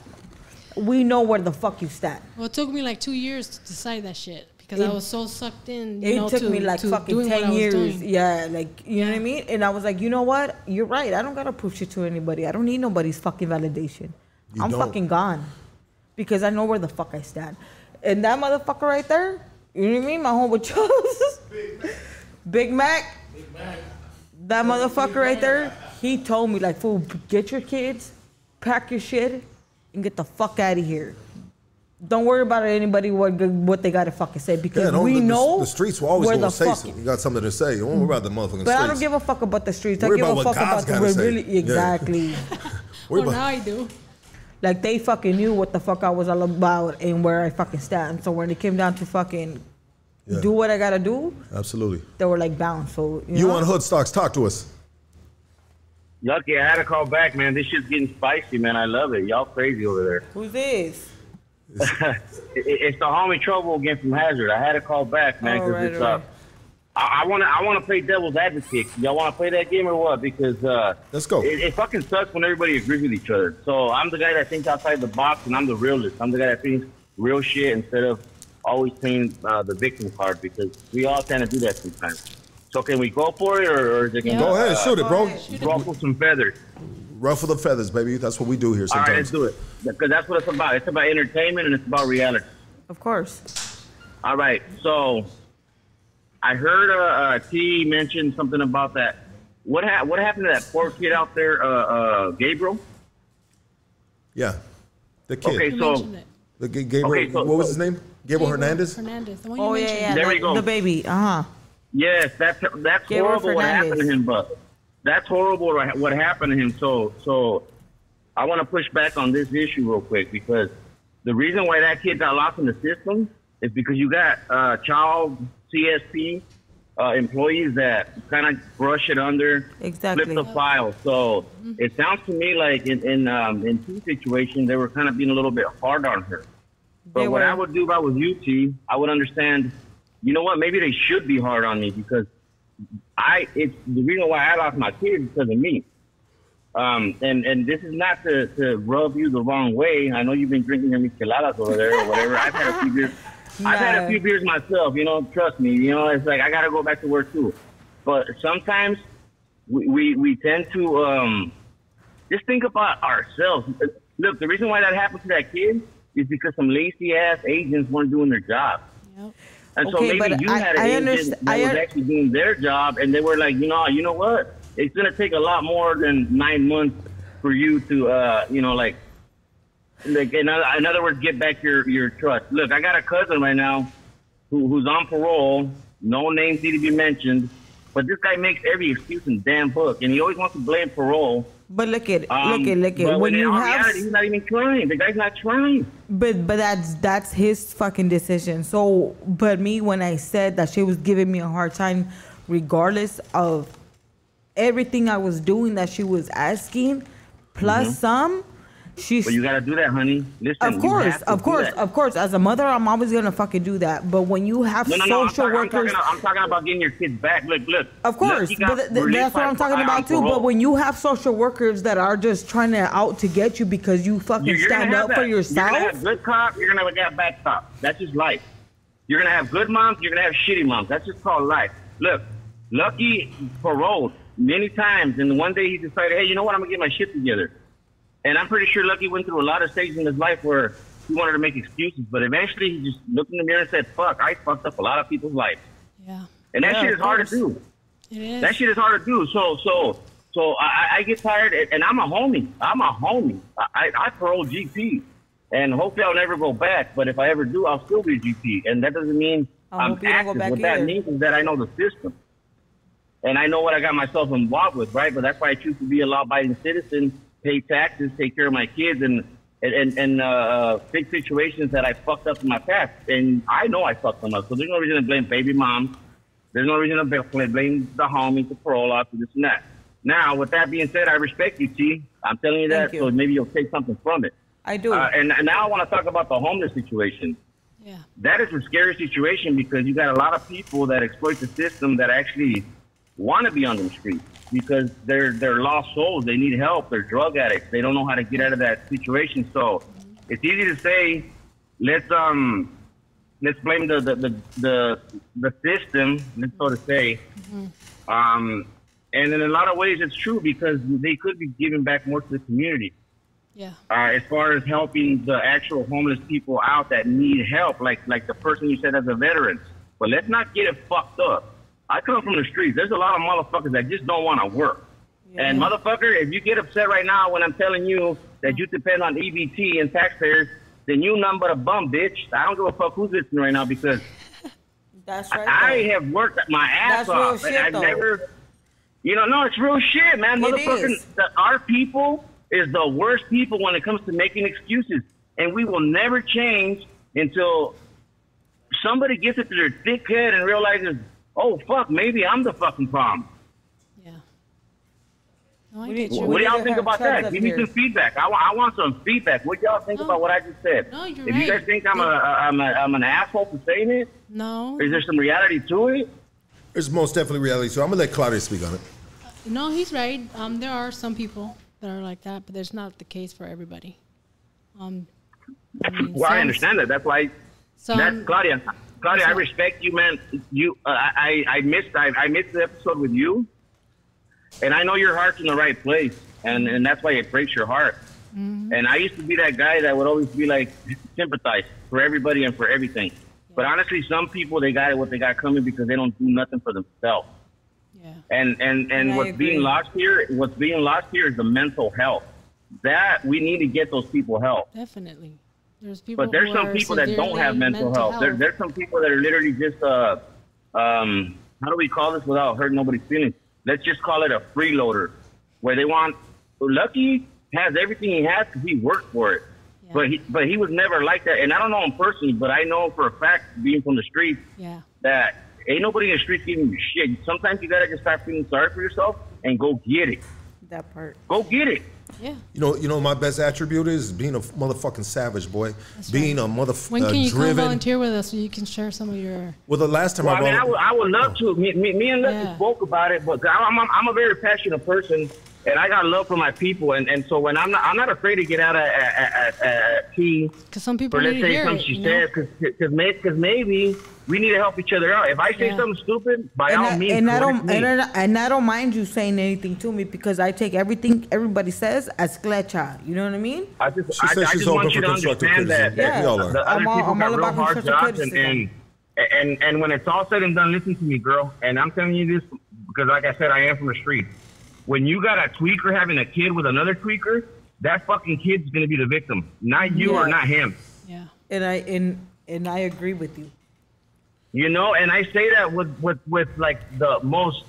We know where the fuck you stand." Well, it took me like two years to decide that shit because I was so sucked in. You It know, took to, me like to fucking doing what I ten years. doing. Yeah, like you know what I mean. And I was like, you know what? You're right. I don't gotta prove shit to anybody. I don't need nobody's fucking validation. You I'm don't. fucking gone because I know where the fuck I stand. And that motherfucker right there, you know what I mean? My homeboy Charles, Big Mac. Big Mac. That motherfucker right there, he told me like, fool, get your kids, pack your shit, and get the fuck out of here. Don't worry about anybody what what they gotta fucking say because don't- we the, the- know the streets will always where gonna say fuck something. You got something to say. Don't worry about the motherfucking streets. but I don't give a fuck about the streets. I Worry give about a what fuck God's about the gotta say. really Yeah. exactly. Worry well, about- now I do. Like they fucking knew what the fuck I was all about and where I fucking stand. So when it came down to fucking Yeah. do what I gotta do, Absolutely. they were like bound. So you, You know? on Hood Stocks? Talk to us. Lucky, I had to call back, man. This shit's getting spicy, man. I love it. Y'all crazy over there. Who's this? It's the homie Trouble again from Hazard. I had to call back, man, Oh, because right, it's right. uh, I want to I want to play devil's advocate. Y'all want to play that game or what? Because uh, let's go. It, it fucking sucks when everybody agrees with each other. So I'm the guy that thinks outside the box, and I'm the realist. I'm the guy that thinks real shit instead of always playing uh, the victim card because we all kind of do that sometimes. So can we go for it, or, or is it gonna Go ahead, shoot it, bro. Ruffle some feathers. Ruffle the feathers, baby. That's what we do here All right, let's do it. Because that's what it's about. It's about entertainment and it's about reality. Of course. All right. So I heard uh, uh, T mention something about that. What ha- what happened to that poor kid out there, uh, uh, Gabriel? Yeah, the kid. Okay, so the G- Gabriel. Okay, so- what was his name? Gabriel Hernandez. Hernandez. The one Oh you yeah, mentioned. yeah. There the, we go. the baby. Uh huh. yes, that's that's Gabriel horrible what happened to him, but that's horrible what what happened to him. So so I want to push back on this issue real quick because the reason why that kid got lost in the system is because you got uh, child CSP uh, employees that kind of brush it under, Exactly. flip the file. So it sounds to me like in in um, in two situations they were kind of being a little bit hard on her. But They what were. I would do if I was you, T, I would understand. You know what? Maybe they should be hard on me because I. It's the reason why I lost my kid is because of me. Um, and and this is not to, to rub you the wrong way. I know you've been drinking your micheladas over there or whatever. I've had a few beers. I've had a few beers myself. You know, trust me. You know, it's like I gotta go back to work too. But sometimes we we, we tend to um, just think about ourselves. Look, the reason why that happened to that kid is because some lazy ass agents weren't doing their job. And so Okay, maybe you I- had an I agent that I was un- actually doing their job, and they were like, you know, you know what? It's gonna take a lot more than nine months for you to, uh, you know, like, like in other, in other words, get back your your trust. Look, I got a cousin right now who, who's on parole. No names need to be mentioned, but this guy makes every excuse in damn book, and he always wants to blame parole. But look at Um, look at look at when you have reality, he's not even trying. The guy's not trying. But but that's that's his fucking decision. So but me when I said that she was giving me a hard time, regardless of everything I was doing that she was asking, plus Mhm. some, she's But you gotta do that, honey. Listen, of course, of course, of course. As a mother, I'm always gonna fucking do that. But when you have No, no, no. I'm social I'm, workers, talking, I'm talking about getting your kids back. Look, look. of course, Look, but th- th- that's what I'm talking about too. But when you have social workers that are just trying to out to get you because you fucking You're- you're stand up for that. yourself, You're gonna have good cop. You're gonna have bad cop. That's just life. You're gonna have good moms. You're gonna have shitty moms. That's just called life. Look, Lucky paroled many times, and one day he decided, hey, you know what? I'm gonna get my shit together. And I'm pretty sure Lucky went through a lot of stages in his life where he wanted to make excuses, but eventually he just looked in the mirror and said, "Fuck, I fucked up a lot of people's lives." Yeah. And that Yeah, shit is hard to do. It is. That shit is hard to do. So, so, so I, I get tired, and- and I'm a homie. I'm a homie. I, I, I parole GP, and hopefully I'll never go back. But if I ever do, I'll still be a GP, and that doesn't mean I I'm hope don't active. back what that means is that I know the system. and I know what I got myself involved with, right? But that's why I choose to be a law-abiding citizen, pay taxes, take care of my kids, and and and, and uh, fix situations that I fucked up in my past. And I know I fucked them up, so there's no reason to blame baby mom. There's no reason to bl- blame the homies, the parole officer, this and that. Now, with that being said, I respect you, T. I'm telling you that, you. so maybe you'll take something from it. I do. Uh, and, and now I want to talk about the homeless situation. Yeah. That is a scary situation because you got a lot of people that exploit the system that actually want to be on the street because they're they're lost souls. They need help. They're drug addicts. They don't know how to get out of that situation. So it's easy to say, let's um let's blame the the the the, the system, let's so to say. Um, and in a lot of ways, it's true because they could be giving back more to the community Yeah. uh, as far as helping the actual homeless people out that need help, like like the person you said as a veteran. But let's not get it fucked up. I come from the streets. There's a lot of motherfuckers that just don't want to work. And motherfucker, if you get upset right now when I'm telling you that you depend on EBT and taxpayers, then you nothing but a bum, bitch. I don't give a fuck who's listening right now because That's right. I though. have worked my ass That's real off, shit, and I've though. never, you know, no, it's real shit, man. Motherfucking, the, our people is the worst people when it comes to making excuses, and we will never change until somebody gets it to their thick head and realizes, oh fuck, maybe I'm the fucking problem. No, I get you. What do y'all think about that? up Give me some feedback. I, I want some feedback. What y'all think about what I just said? No, you're if you guys think I'm a, I'm a I'm an asshole for saying it, No. is there some reality to it? There's most definitely reality. So I'm gonna let Claudia speak on it. No, he's right. Um, there are some people that are like that, but there's not the case for everybody. Um, I mean, Well, I understand that. That's why. Some- that's Claudia. Claudia, I respect you, man. You, uh, I, I missed, I, I missed the episode with you, and I know your heart's in the right place, and and that's why it breaks your heart. Mm-hmm. And I used to be that guy that would always be like sympathize for everybody and for everything. But honestly, some people they got it what they got coming because they don't do nothing for themselves. Yeah. And and and And what's being lost here, what's being lost here is the mental health. That we need to get those people help. Definitely. There's people. But there's some people that don't have mental, health. There, there's some people that are literally just, uh, um, how do we call this without hurting nobody's feelings? Let's just call it a freeloader, where they want. Lucky has everything he has because he worked for it. But he, but he was never like that. And I don't know him personally, but I know him for a fact, being from the streets, Yeah. that ain't nobody in the streets giving you shit. Sometimes you gotta just start feeling sorry for yourself and go get it. That part. Go get it. Yeah. You know, you know, my best attribute is being a motherfucking savage, boy. being a motherfucking When uh, can you come volunteer with us so you can share some of your? Well, the last time Well, I, I mean, I volun- would, I would love to. Me, me, me and Lucky Yeah. spoke about it, but I'm, I'm, I'm a very passionate person, and I got love for my people, and, and so when I'm not, I'm not afraid to get out at, at, at, at T Because some people or let's need to say hear something it. she You know? says, because because maybe we need to help each other out. If I say Yeah. something stupid, by and all I, means, and I don't me. and I, and I don't mind you saying anything to me because I take everything everybody says as sklecha. You know what I mean? I just, She I, said I she's just want you to constructive understand that, criticism. that We all are. the other I'm all- people I'm got all real about hard constructive jobs, and, and and and when it's all said and done, listen to me, girl. And I'm telling you this because, like I said, I am from the street. When you got a tweaker having a kid with another tweaker, that fucking kid's gonna be the victim, not you or not him. Yeah. And I and and I agree with you. You know, and I say that with with with like the most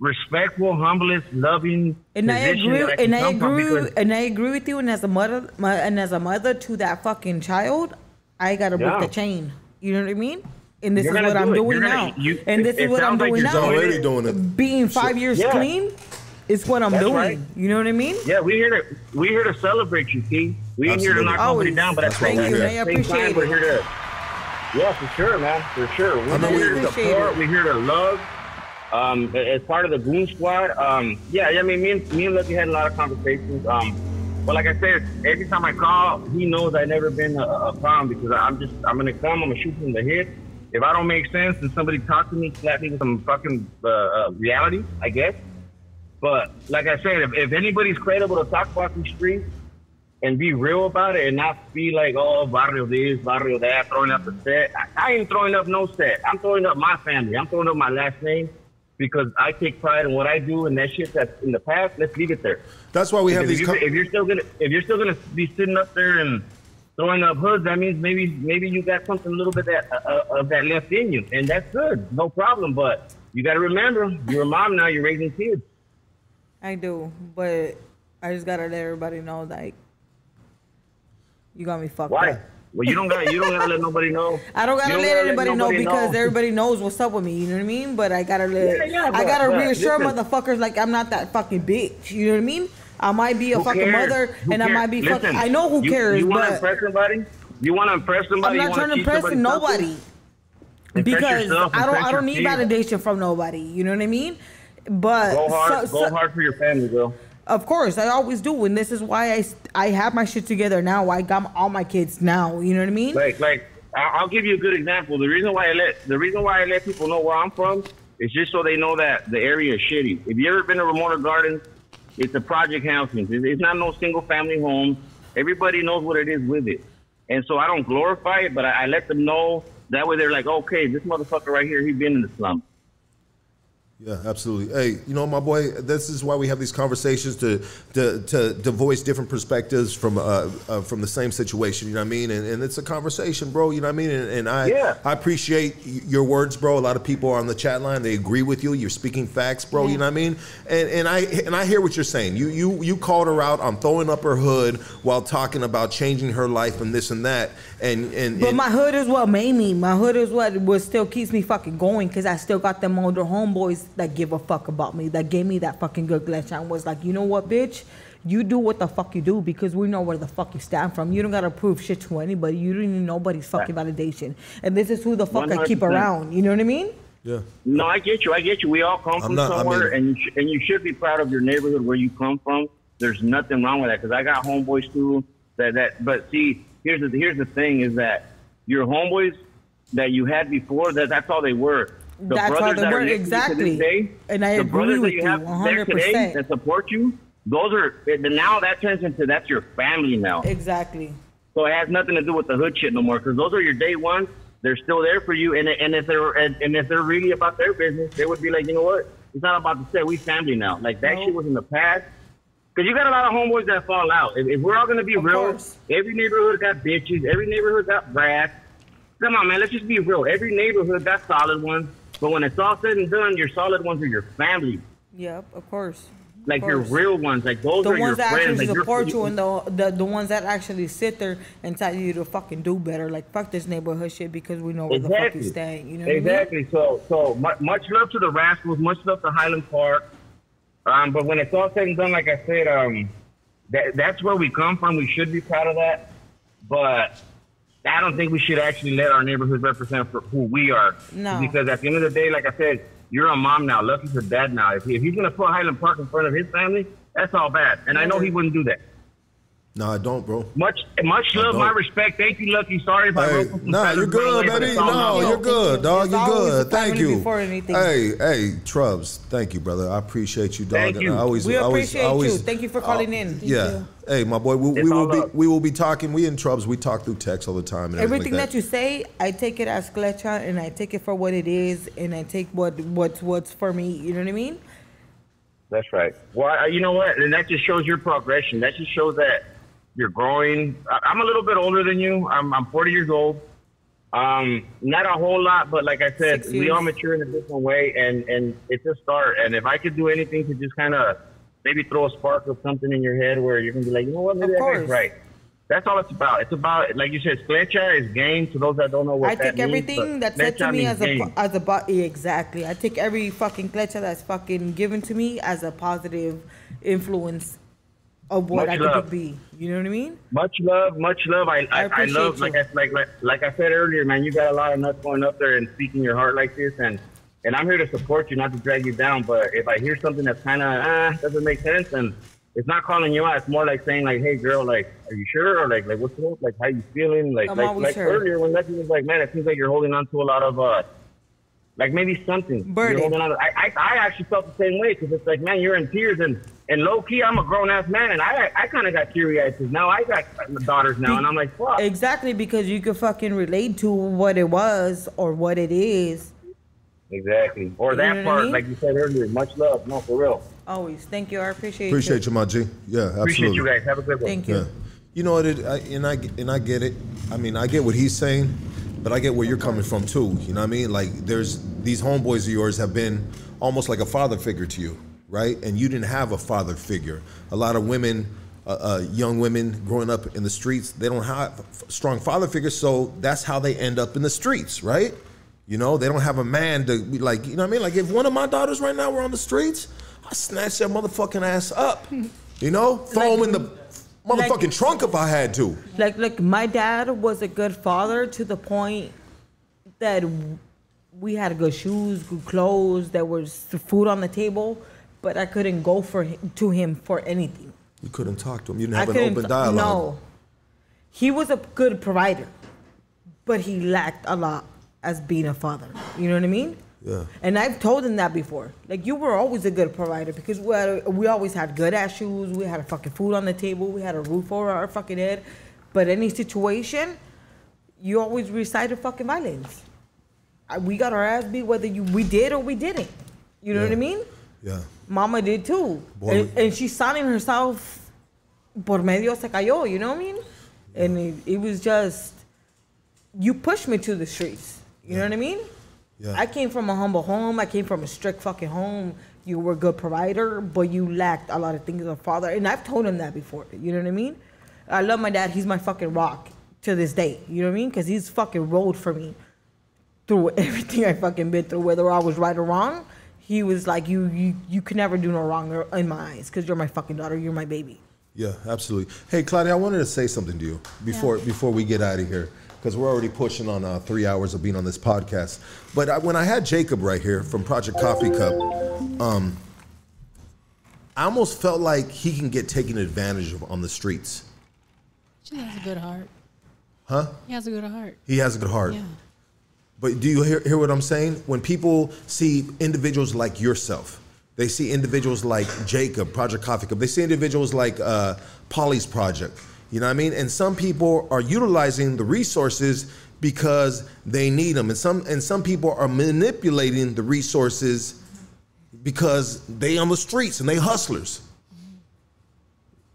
respectful, humblest, loving And I agree, I and I agree, and I agree with you. And as a mother, my, and as a mother to that fucking child, I gotta break the chain. You know what I mean? And this You're is gonna what I'm it. doing gonna- now. you- and this it is what I'm sounds like doing you're now. already doing it. Being five years Yeah. clean It's what I'm That's doing. right. You know what I mean? Yeah, we here to we here to celebrate you, T. We ain't here to Absolutely. knock nobody Always. down, but at the That's why same we're time. I same time, appreciate we're here to. Yeah, for sure, man, for sure. We're, we're we here to support. it. We're here to love. Um, as part of the Goon Squad. Um, yeah, I mean, me and me and Lucky had a lot of conversations. Um, but like I said, every time I call, he knows I've never been a, a problem because I'm just I'm gonna come, I'm gonna shoot from the hip. If I don't make sense and somebody talk to me, slap me with some fucking uh, uh, reality, I guess. But like I said, if, if anybody's credible to talk about these streets and be real about it and not be like, oh, barrio this, barrio that, throwing up the set. I, I ain't throwing up no set. I'm throwing up my family. I'm throwing up my last name because I take pride in what I do and that shit that's in the past. Let's leave it there. That's why we have Because these. If, com- you, if you're still gonna, if you're still gonna be sitting up there and throwing up hoods, that means maybe maybe you got something a little bit that uh, uh, of that left in you, and that's good, no problem. But you got to remember, you're a mom now. You're raising kids. I do, but I just gotta let everybody know, like, you got me fucked Why? up. Well, you don't got you don't gotta let nobody know. I don't gotta You let gotta anybody know nobody because everybody knows what's up with me. You know what I mean? But I gotta let, Yeah, yeah, I gotta but reassure listen. motherfuckers like I'm not that fucking bitch. You know what I mean? I might be a Who fucking cares? mother, Who and I might be fucking. I know who you- cares, You want to impress somebody? You want to impress somebody? I'm not trying to impress somebody nobody something? Because yourself, I don't. I don't need validation from nobody. You know what I mean? But Go hard, so- go so- hard for your family, girl. Of course, I always do, and this is why I I have my shit together now. I got all my kids now. You know what I mean? Like, like, I'll give you a good example. The reason why I let the reason why I let people know where I'm from is just so they know that the area is shitty. If you ever been to Ramona Gardens, it's a project housing. It's, not no single family home. Everybody knows what it is with it, and so I don't glorify it, but I, I let them know. That way, they're like, okay, this motherfucker right here, he been in the slum. Yeah, absolutely. Hey, you know, my boy, this is why we have these conversations to to to, to voice different perspectives from uh, uh, from the same situation. You know what I mean? And, and it's a conversation, bro. You know what I mean? And, and I Yeah. I appreciate your words, bro. A lot of people are on the chat line. They agree with you. You're speaking facts, bro. You know what I mean? And and I and I hear what you're saying. You you you called her out on throwing up her hood while talking about changing her life and this and that. And and, But and my hood is what made me. My hood is what what still keeps me fucking going because I still got them older homeboys that give a fuck about me, that gave me that fucking good glitch and was like, you know what, bitch? You do what the fuck you do because we know where the fuck you stand from. You don't gotta prove shit to anybody. You don't need nobody's fucking validation. And this is who the fuck I keep around. You know what I mean? Yeah. No, I get you. I get you. We all come I'm from not- I somewhere, mean- and you sh- and you should be proud of your neighborhood where you come from. There's nothing wrong with that because I got homeboys too. That that. But see, here's the here's the thing is that your homeboys that you had before that that's all they were. The That's all brothers they that were, are next to exactly. this day, And I the agree brothers with that you you have there today 100%. that support you. Those are now that turns into that's your family now. Exactly. So it has nothing to do with the hood shit no more because those are your day ones. They're still there for you, and and if they're and, and if they're really about their business, they would be like, you know what? It's not about to say we family now. Like that shit was in the past. Because you got a lot of homeboys that fall out. If, if we're all gonna be real, every neighborhood got bitches. Every neighborhood got brats. Come on, man. Let's just be real. Every neighborhood got solid ones. But when it's all said and done, your solid ones are your family. Yep, of course. Like Of your real ones. Like those the are your ones that friends. actually Like, support you and the, the the ones that actually sit there and tell you to fucking do better. Like fuck this neighborhood shit because we know where the fuck Exactly. you staying. You know what exactly. So, so much love to the Rascals. Much love to Highland Park. Um, but when it's all said and done, like I said, um, that that's where we come from. We should be proud of that. But I don't think we should actually let our neighborhood represent for who we are. No. Because at the end of the day, like I said, you're a mom now. Lucky's a dad now. If, he, if he's gonna put Highland Park in front of his family, that's all bad. And I know he wouldn't do that. No, I don't, bro. Much, much I love, my don't. respect. Thank you, Lucky. Sorry if I Hey, broke some nah, you're feathers, by the good, baby. No, you're good, dog. It's You're good. Thank you. Hey, hey, Trubs. Thank you, brother. I appreciate you, dog. Thank And you. I always, We appreciate always, you. Thank you for calling in. Uh, Thank yeah. you. Hey, my boy. We, we will be love. we will be talking. We in Trubs. We talk through text all the time and everything, Everything like that you say, I take it as sklecha and I take it for what it is and I take what what's what's for me. You know what I mean? That's right. Well, I- you know what? And that just shows your progression. That just shows that you're growing. I'm a little bit older than you. I'm, I'm 40 years old. Um, not a whole lot, but like I said, we all mature in a different way, and and it's a start. And if I could do anything to just kind of maybe throw a spark of something in your head where you're gonna be like, you know what, maybe Of that guy's right. That's all it's about. It's about, like you said, sklecha is game. To those that don't know what I that take everything that's said to me as a game. as a bo- yeah, exactly. I take every fucking klecha that's fucking given to me as a positive influence of what Much I love. could be. You know what I mean? Much love, much love. I I, I, appreciate love you. like I like, like like I said earlier, man. You got a lot of nuts going up there and speaking your heart like this, and and I'm here to support you, not to drag you down. But if I hear something that's kind of ah doesn't make sense, and it's not calling you out, it's more like saying like, hey girl, like are you sure, or like like what's up, like how you feeling, like I'm like like sure. earlier when Lucky was like, man, it seems like you're holding on to a lot of uh. Like maybe something. Burden. You're holding on to- I, I I actually felt the same way because it's like, man, you're in tears and and low key, I'm a grown ass man, and I I kind of got teary eyed because now I got daughters now, and I'm like, fuck. Exactly because you could fucking relate to what it was or what it is. Exactly. Or You that know what I part, mean? like you said earlier, much love. No, for real. Always. Thank you. I appreciate, you. Appreciate you, my G. Yeah, absolutely. Appreciate you guys. Have a good one. Thank you. Yeah. You know what? It, I, and I and I get it. I mean, I get what he's saying, but I get where you're coming from too. You know what I mean? Like there's these homeboys of yours have been almost like a father figure to you, right? And you didn't have a father figure. A lot of women, uh, uh, young women growing up in the streets, they don't have strong father figures, so that's how they end up in the streets, right? You know, they don't have a man to be like, you know what I mean? Like if one of my daughters right now were on the streets, I snatch that motherfucking ass up. You know, throw him in the motherfucking trunk if I had to. Like, like my dad was a good father to the point that we had good shoes, good clothes, there was food on the table, but I couldn't go for him, to him for anything. You couldn't talk to him. You didn't I have an open dialogue. No, he was a good provider, but he lacked a lot as being a father. You know what I mean? Yeah. And I've told him that before. Like you were always a good provider because we had, we always had good ass shoes. We had a fucking food on the table. We had a roof over our fucking head. But any situation, you always recited fucking violence. I- We got our ass beat whether you we did or we didn't. You know what I mean? Yeah. Mama did too. Boy, and, and she's signing herself por medio se cayó, you know what I mean? And it, it was just, you pushed me to the streets. You know what I mean? Yeah. I came from a humble home. I came from a strict fucking home. You were a good provider, but you lacked a lot of things as a father. And I've told him that before. You know what I mean? I love my dad. He's my fucking rock to this day. You know what I mean? Because he's fucking rolled for me through everything I fucking been through, whether I was right or wrong. He was like, you, you, you can never do no wrong in my eyes because you're my fucking daughter. You're my baby. Yeah, absolutely. Hey, Claudia, I wanted to say something to you before before we get out of here because we're already pushing on uh, three hours of being on this podcast. But I, when I had Jacob right here from Project Coffee Cup, um, I almost felt like he can get taken advantage of on the streets, She has a good heart. huh? He has a good heart. He has a good heart. Yeah. But do you hear, hear what I'm saying? When people see individuals like yourself, they see individuals like Jacob, Project Coffee Cup, they see individuals like uh, Polly's Project. You know what I mean? And some people are utilizing the resources because they need them, and some and some people are manipulating the resources because they on the streets and they hustlers.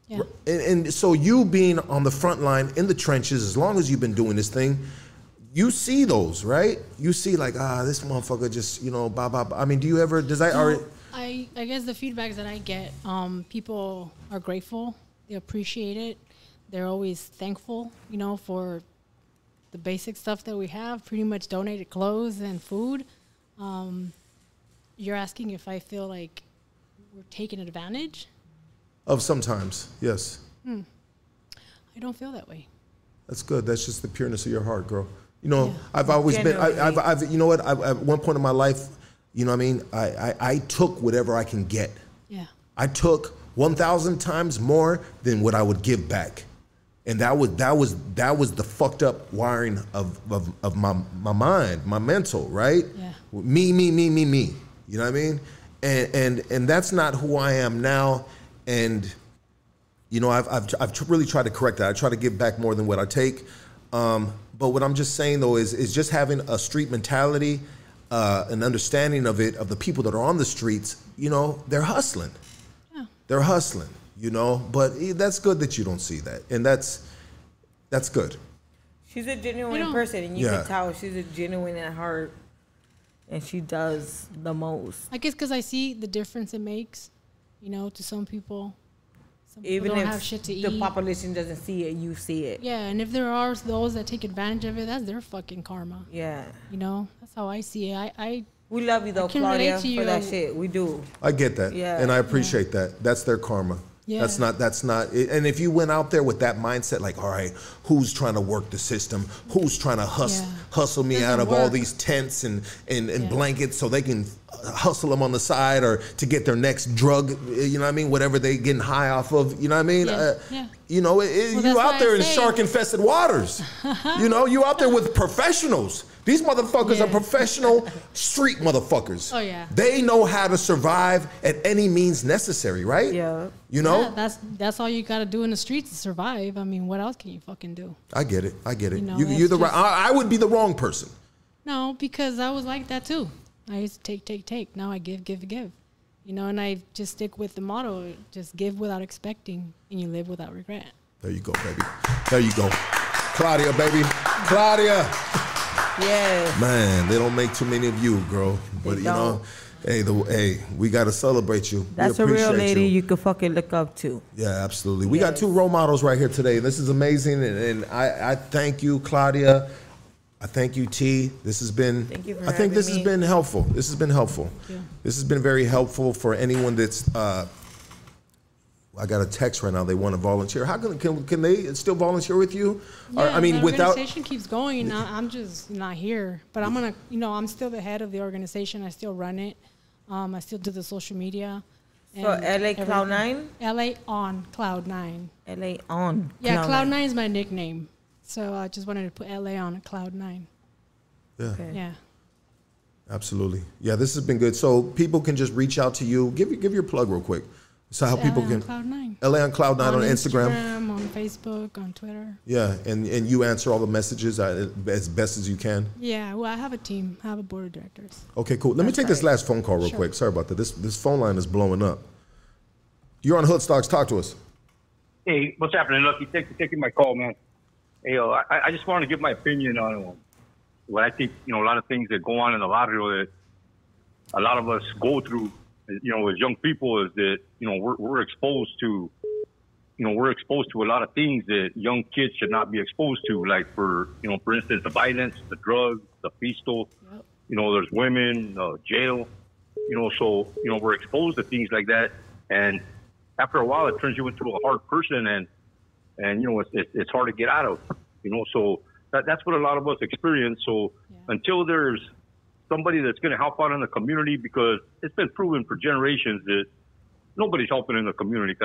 Yeah. And, and so you being on the front line in the trenches, as long as you've been doing this thing, you see those, right? You see like, ah, this motherfucker just, you know, blah, blah, blah. I mean, do you ever, does I already, I, I guess the feedbacks that I get, um, people are grateful. They appreciate it. They're always thankful, you know, for the basic stuff that we have. Pretty much donated clothes and food. Um, you're asking if I feel like we're taking advantage. of sometimes, yes. Hmm. I don't feel that way. That's good. That's just the pureness of your heart, girl. You know, I've always been, I, I've, I've, you know what, I, at one point in my life, you know what I mean? I, I, I took whatever I can get. Yeah. I took 1,000 times more than what I would give back. And that was that was that was the fucked up wiring of of, of my my mind, my mental, right? Yeah. Me, me, me, me, me. You know what I mean? And and and that's not who I am now. And you know, I've I've, I've really tried to correct that. I try to give back more than what I take. Um, but what I'm just saying though is is just having a street mentality, uh, an understanding of it of the people that are on the streets. You know, they're hustling. They're hustling. You know, but that's good that you don't see that, and that's that's good. She's a genuine You person, and you Yeah. can tell she's a genuine at heart, and she does the most. I guess because I see the difference it makes, you know, to some people. Some people Even don't if have shit to eat. the eat. population doesn't see it, you see it. Yeah, and if there are those that take advantage of it, that's their fucking karma. Yeah. You know, that's how I see it. I, I we love you though, Claudia, relate to you. for that shit. We do. I get that, Yeah. and I appreciate that. That's their karma. Yeah. That's not. That's not. And if you went out there with that mindset, like, all right, who's trying to work the system? Who's trying to hustle, Yeah. hustle me out of all these tents and and, and blankets so they can hustle them on the side or to get their next drug? You know what I mean? Whatever they getting high off of. You know what I mean? Yeah, Uh, yeah. You know, it- Well, you out there in shark infested waters. you know, you out there with professionals. These motherfuckers are professional street motherfuckers. Oh, yeah. They know how to survive at any means necessary, right? Yeah. You know? Yeah, that's that's all you got to do in the streets to survive. I mean, what else can you fucking do? I get it. I get it. You, know, you you're the right. I, I would be the wrong person. No, because I was like that too. I used to take, take, take. Now I give, give, give. You know, and I just stick with the motto: just give without expecting, and you live without regret. There you go, baby. There you go. Claudia, baby. Claudia. Yeah. Man, they don't make too many of you, girl. But you know, hey, the hey, we gotta celebrate you. That's a real lady you. you. could fucking look up to. Yeah, absolutely. We got two role models right here today. This is amazing, and, and I, I thank you, Claudia. I thank you, T. This has been. Thank you I think this having has been helpful. This has been helpful. This has been very helpful for anyone that's. Uh, I got a text right now. They want to volunteer. How can can, can they still volunteer with you? Or, Yeah, I mean, the without. organization keeps going. I, I'm just not here, but I'm gonna, you know, I'm still the head of the organization. I still run it. Um, I still do the social media. So and LA Cloud Nine. LA on Cloud Nine. LA on. Yeah, Cloud Cloud Nine. Nine is my nickname. So I just wanted to put LA on Cloud Nine. Yeah. Yeah. Absolutely. Yeah, this has been good. So people can just reach out to you. Give give your plug real quick. So how It's people LA can Cloud Nine. LA on Cloud Nine on, Instagram. on Facebook, on Twitter. Yeah, and and you answer all the messages uh, as best as you can. Yeah, well, I have a team. I have a board of directors. Okay, cool. Let me take this last phone call real Sure. quick. Sorry about that. This this phone line is blowing up. You're on Hoodstocks. Talk to us. Hey, what's happening, Lucky? Thanks for taking my call, man. Hey, uh, I, I just want to give my opinion on uh, what I think, you know, a lot of things that go on in the barrio that a lot of us go through, you know, as young people is that, you know, we're, we're exposed to, you know, we're exposed to a lot of things that young kids should not be exposed to. Like for, you know, for instance, the violence, the drugs, the pistol, you know, there's women, uh, jail, you know, so, you know, we're exposed to things like that. And after a while, it turns you into a hard person and, and, you know, it's, it's, it's hard to get out of, you know, so that, that's what a lot of us experience. So until there's somebody that's going to help out in the community, because it's been proven for generations that nobody's helping in the community.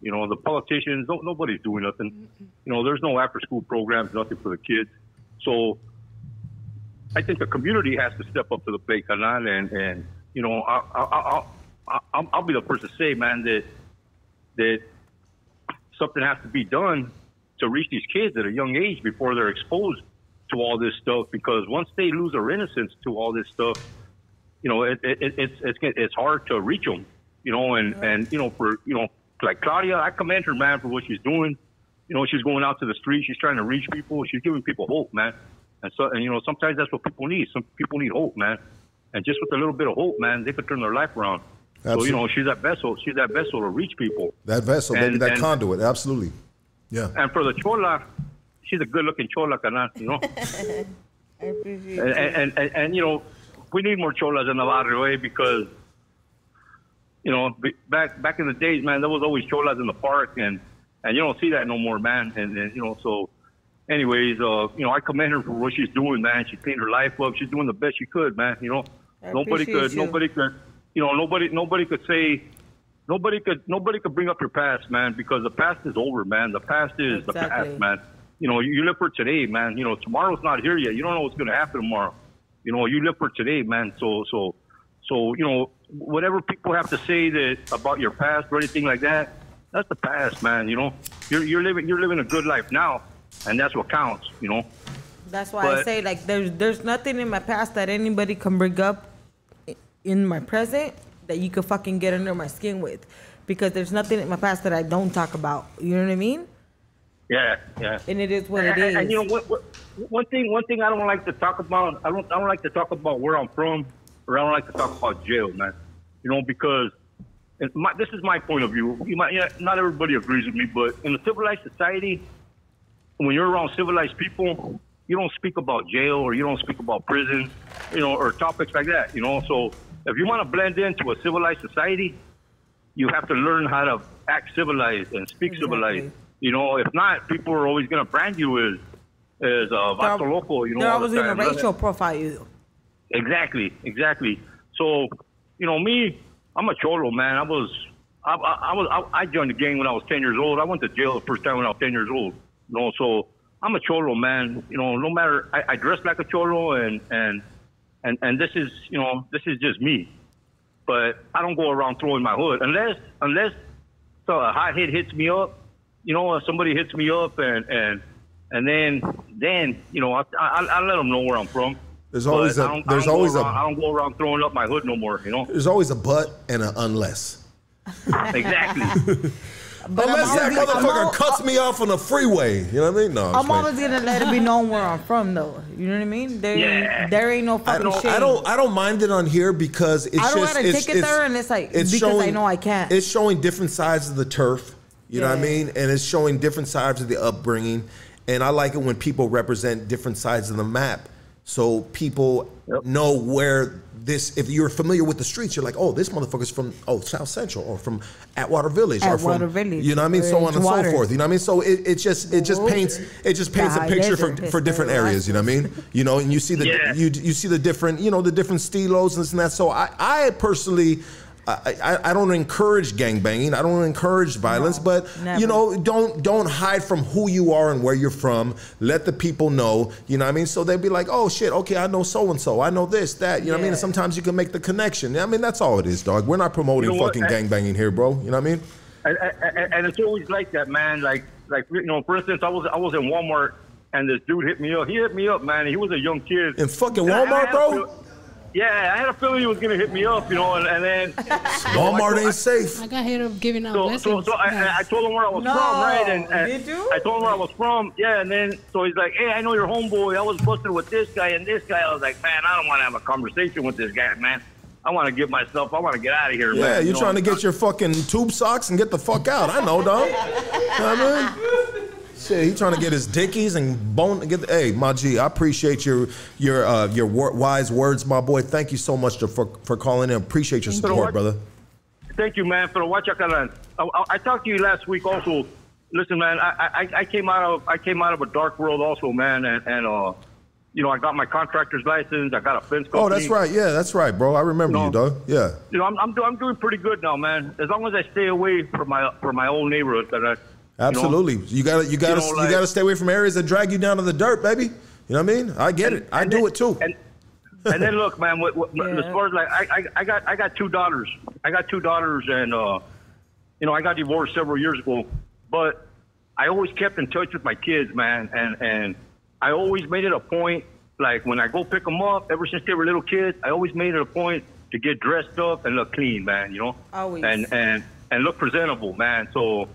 You know, the politicians, no, nobody's doing nothing. You know, there's no after school programs, nothing for the kids. So I think the community has to step up to the plate, Kanan, and and you know, I, I, I, I, I'll, I'll be the first to say, man, that that something has to be done to reach these kids at a young age before they're exposed to all this stuff. Because once they lose their innocence to all this stuff, you know, it, it, it, it's it's it's hard to reach them. You know, and and you know, for you know, like Claudia, I commend her, man, for what she's doing. You know, she's going out to the street. She's trying to reach people. She's giving people hope, man. And so, and you know, sometimes that's what people need. Some people need hope, man. And just with a little bit of hope, man, they could turn their life around. So you know, she's that vessel. She's that vessel to reach people. That vessel, maybe And- that and- conduit. Absolutely. Yeah. And for the chola, she's a good-looking chola, canal, you know. I appreciate and, and, and and you know, we need more cholas in the barrio eh, because you know back back in the days, man, there was always cholas in the park, and and you don't see that no more, man. And, and you know, so anyways, uh, you know, I commend her for what she's doing, man. She cleaned her life up. She's doing the best she could, man. You know, I nobody could, you. nobody could, you know, nobody nobody could say. Nobody could nobody could bring up your past, man, because the past is over, man. The past is the past, man. You know, you live for today, man. You know, tomorrow's not here yet. You don't know what's going to happen tomorrow. You know, you live for today, man. So, so, so, you know, whatever people have to say that about your past or anything like that, that's the past, man. You know, you're you're living you're living a good life now, and that's what counts. You know. That's why I say like there's there's nothing in my past that anybody can bring up in my present that you could fucking get under my skin with, because there's nothing in my past that I don't talk about. You know what I mean? Yeah, yeah. And it is what it And- and- you know what, what? One thing, one thing I don't like to talk about. I don't. I don't like to talk about where I'm from, or I don't like to talk about jail, man. You know, because my, this is my point of view. You might, yeah, not everybody agrees with me, but in a civilized society, when you're around civilized people, you don't speak about jail or you don't speak about prison, you know, or topics like that. You know, so if you want to blend into a civilized society, you have to learn how to act civilized and speak civilized. You know, if not, people are always going to brand you as as uh, a vato loco. You know, They're always gonna racial profile you. Exactly, exactly. So, you know, me, I'm a cholo, man. I was, I, I, I was, I, I joined the gang when I was 10 years old. I went to jail the first time when I was 10 years old. You know, so I'm a cholo, man. You know, no matter, I, I dress like a cholo, and and and and this is, you know, this is just me. But I don't go around throwing my hood unless unless so a hot hit hits me up. You know, if somebody hits me up and and and then then you know I I, I let them know where I'm from. There's always I a don't- there's always around- I a don't go around throwing up my hood no more. You know. there's always a but and an unless. exactly. But I'm Unless that always- I'm motherfucker al- cuts me off on the freeway. You know what I mean? No, I'm, I'm always gonna let it be known where I'm from, though. You know what I mean? There, Yeah. there ain't no fucking I don't, shame. I don't. I don't mind it on here because it's I don't just. gotta it's, take it it's- there, and it's like it's because I know I can't. It's showing different sides of the turf. You know what I mean? And it's showing different sides of the upbringing. And I like it when people represent different sides of the map, so people know where this. If you're familiar with the streets, you're like, oh, this motherfucker's from oh South Central or from Atwater Village or from Village, you know what I mean, so on and Edgewater. so forth. You know what I mean? So it, it just it just paints it just paints a picture for, for different areas. You know what I mean? You know, and you see the Yeah. you you see the different you know the different stilos and this and that. So I I personally. I, I, I don't encourage gangbanging. I don't encourage violence, but never. you know, don't don't hide from who you are and where you're from. Let the people know. You know what I mean? So they'd be like, oh shit, okay, I know so and so. I know this, that. You know what I mean? And sometimes you can make the connection. I mean, that's all it is, dog. We're not promoting You know what? fucking gangbanging here, bro. You know what I mean? and, and, and it's always like that, man. Like, like you know, for instance, I was I was in Walmart and this dude hit me up. He hit me up, man. He was a young kid. In fucking And I- I Walmart, bro? feel- yeah, I had a feeling he was gonna hit me up, you know, and, and then Walmart ain't safe. I got hit up giving out So, blessings. so, so I, I- I told him where I was No, from, right? And, and did you? I told him where I was from, yeah. And then so he's like, "Hey, I know your homeboy. I was busted with this guy and this guy." I was like, "Man, I don't want to have a conversation with this guy, man. I want to get myself. I want to get out of here, Yeah, man." Yeah, you're You know, trying to get your fucking tube socks and get the fuck out. I know, dog. You know what I mean? Shit, he trying to get his dickies and bone. Get the, hey, my G, I appreciate your your uh, your wor- wise words, my boy. Thank you so much to, for for calling in. Appreciate your you. support, brother. Thank you, man, for the watch. I, I, I talked to you last week also. Listen, man, I, I, I came out of I came out of a dark world also, man, and, and uh, you know, I got my contractor's license. I got a fence company. Oh, that's right. Yeah, that's right, bro. I remember you, dog. Yeah. You know, I'm I'm, do, I'm doing pretty good now, man. As long as I stay away from my from my old neighborhood, that I, you know, Absolutely. You gotta you gotta know, you, gotta stay away from areas that drag you down to the dirt, baby. You know what I mean? I get it. I do it too. And, and then look, man. What, what, As far as like, I, I, I got I got two daughters. I got two daughters, and uh, you know, I got divorced several years ago. But I always kept in touch with my kids, man, and and I always made it a point. Like when I go pick them up, ever since they were little kids, I always made it a point to get dressed up and look clean, man. You know, Always. and and and look presentable, man. So.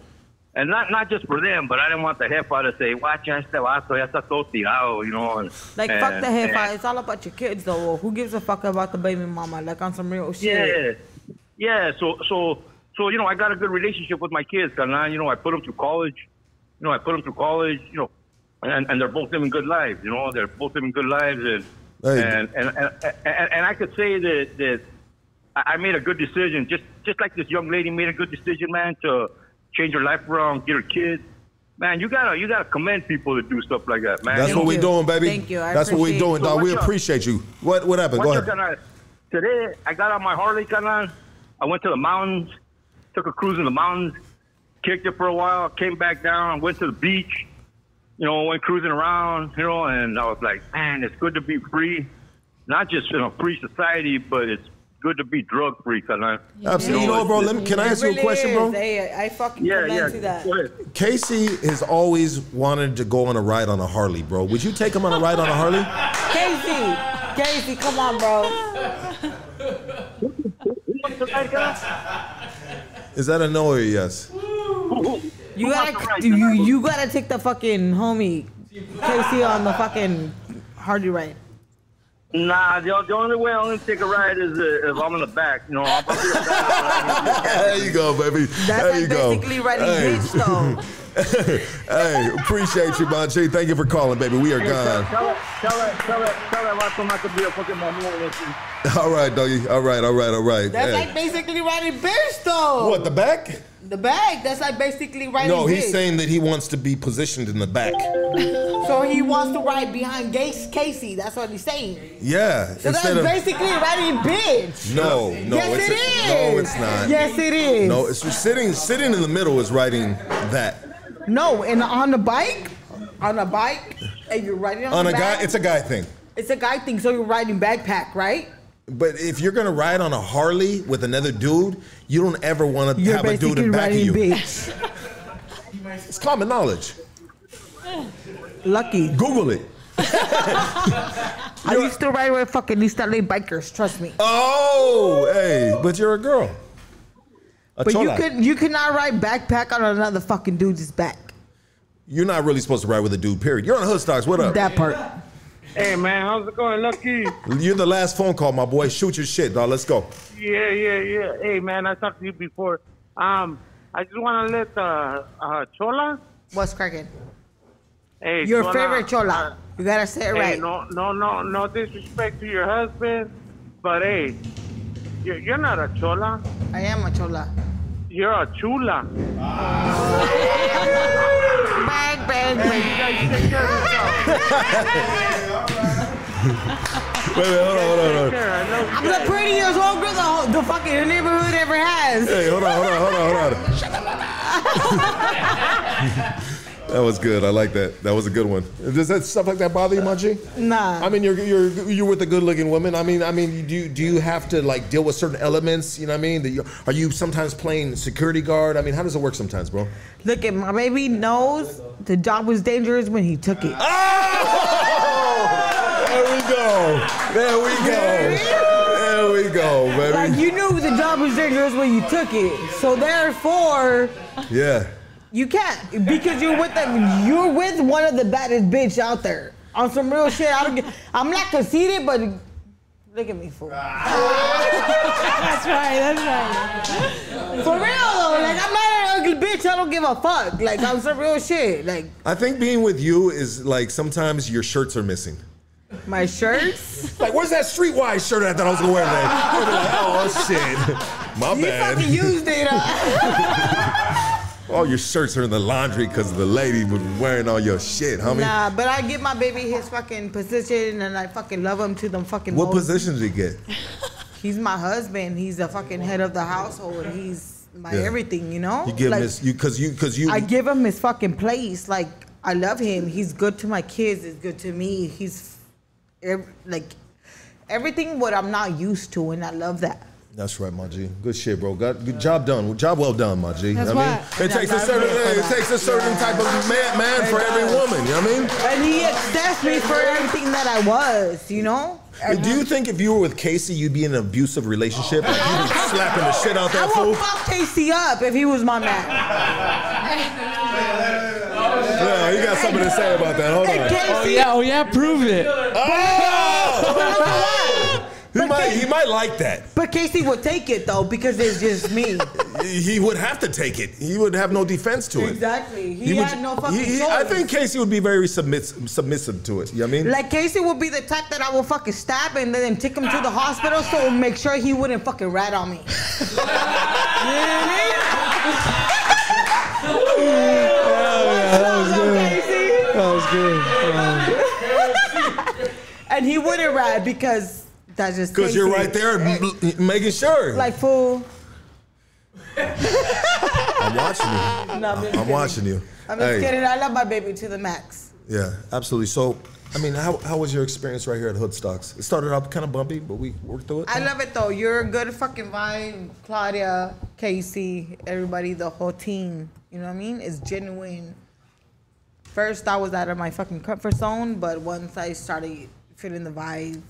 And not not just for them, but I didn't want the jefa to say, "Watch este vato, ya está todo tirado," you know. And, Like and, fuck the head and- It's all about your kids though. Who gives a fuck about the baby mama? Like on some real shit. yeah. yeah. So, so, so you know, I got a good relationship with my kids, carnal. You know, I put them through college. You know, I put them through college. You know, and and they're both living good lives. You know, they're both living good lives, and Hey. and, and, and and and I could say that that I I made a good decision, just just like this young lady made a good decision, man, to change your life around, get her kids. Man, you gotta you gotta commend people that do stuff like that, man. That's You what we're doing, baby. Thank you. That's what we're doing, So dog. We watch appreciate you. What what happened? Go ahead. out, carnal. Today, I got on my Harley, carnal. I went to the mountains, took a cruise in the mountains, kicked it for a while, came back down, went to the beach, you know, went cruising around, you know, and I was like, man, it's good to be free. Not just in a free society, but it's good to be drug free, carnal. Absolutely. You know bro? Let me, can I ask you a question, bro? Hey, I fucking Yeah, commend yeah. to that. Casey has always wanted to go on a ride on a Harley, bro. Would you take him on a ride on a Harley? Casey, Casey, come on, bro. Is that a no or a yes? You gotta, you, you gotta take the fucking homie Casey on the fucking Harley ride. Nah, the, the only way I'm gonna take a ride is uh, if I'm in the back. You know, I'm, I'm in the back. there you go, baby. That's there like you go. basically riding Hey. bitch though. hey, appreciate you, Bonchi. Thank you for calling, baby. We are Hey, gone. tell her, tell her, tell her, tell her vato not to be a fucking mamón. listen. All right, doggy. All right, all right, all right. That's Hey. like basically riding bitch though. What, the back? The back. That's like basically riding No, he's saying that he wants to be positioned in the back. So he wants to ride behind Gace Casey. That's what he's saying. Yeah. So that's of basically riding bitch. no, no, Yes, it's it is. no, it's not. Yes, it is. No, it's just sitting sitting in the middle is writing that. No, and on the bike, on a bike, and you're riding on, On a guy, it's a guy thing. it's a guy thing. So you're riding backpack, right? But if you're gonna ride on a Harley with another dude, you don't ever want to have a dude in back of you. bitch. It's common knowledge. Lucky. Google it. I used to ride with fucking East LA bikers. Trust me. Oh, hey, but you're a girl. A But you could you could not ride backpack on another fucking dude's back. You're not really supposed to ride with a dude. Period. You're on Hood Stocks. What up? That part. Hey man, how's it going, Lucky? You're the last phone call, my boy. Shoot your shit, dog. Let's go. Yeah, yeah, yeah. Hey man, I talked to you before. Um, I just want to let uh, uh, Chola. What's cracking? Hey, Your Chola, favorite chola. You gotta say it Hey, right. no, no, no, no disrespect to your husband, but hey, you're, you're not a chola. I am a chola. You're a chula. Bang, bang, Hey, guys take care of Wait, wait, hold on, hold on, hold on. I'm the prettiest old girl the, whole- the fucking neighborhood ever has. Hey, hold on, hold on, hold on, hold on. That was good. I like that. That was a good one. Does that stuff like that bother you, Munchie? Nah. I mean, you're you're you're with a good-looking woman. I mean, I mean, do you, do you have to like deal with certain elements? You know what I mean? That you, are you sometimes playing security guard? I mean, how does it work sometimes, bro? Look at my baby knows the job was dangerous when he took it. Oh! There we go. There we go. There we go, baby. Like you knew the job was dangerous when you took it. So therefore, Yeah. You can't because you're with them. You're with one of the baddest bitch out there on some real shit. I don't get. I'm not conceited, but look at me fool. that's right. That's right. For real though, like I'm not an ugly bitch. I don't give a fuck. Like I'm some real shit. Like I think being with you is like sometimes your shirts are missing. my shirts. Like, where's that streetwise shirt I thought I was gonna wear today? I'd be like, oh shit, my bad. You bad. fucking used it. Uh. All your shirts are in the laundry because the lady was wearing all your shit, homie. Nah, but I give my baby his fucking position and I fucking love him to the fucking what most. position did he get? He's my husband. He's the fucking head of the household. He's my Yeah. everything, you know? You give Like, him his, you because you because you. I give him his fucking place. Like I love him. He's good to my kids. He's good to me. He's ev- like everything what I'm not used to, and I love that. That's right, my G. Good shit, bro. Got good job done. Job well done, my G. That's I mean, it takes a certain right. it takes a certain type of man, man for every woman. You know what I mean? And he accepts me for everything that I was, you know. But do you think if you were with Casey, you'd be in an abusive relationship? Like you'd be slapping the shit out I that would fool? fuck Casey up if he was my man. Yeah, you got something to say about that. Hold on. Oh yeah, oh yeah, prove it. Oh, He might, he might like that. But Casey would take it though because it's just me. He would have to take it. He would have no defense to it. Exactly. He, would- had no fucking he- he- I think Casey would be very submiss- submissive to it. You know what I mean? Like Casey would be the type that I would fucking stab and then take him to the hospital so make sure he wouldn't fucking rat on me. you know what that was good. That was good. Um, And he wouldn't rat because that's just Because you're right there m- making sure. Like fool. I'm watching you. No, I'm just I'm kidding. watching you. I'm just Hey, kidding. I love my baby to the max. Yeah, absolutely. So, I mean, how, how was your experience right here at Hoodstocks? It started out kind of bumpy, but we worked through it. I love it though. You're a good fucking vibe. Claudia, Casey, everybody, the whole team. You know what I mean? It's genuine. First, I was out of my fucking comfort zone, but once I started feeling the vibe,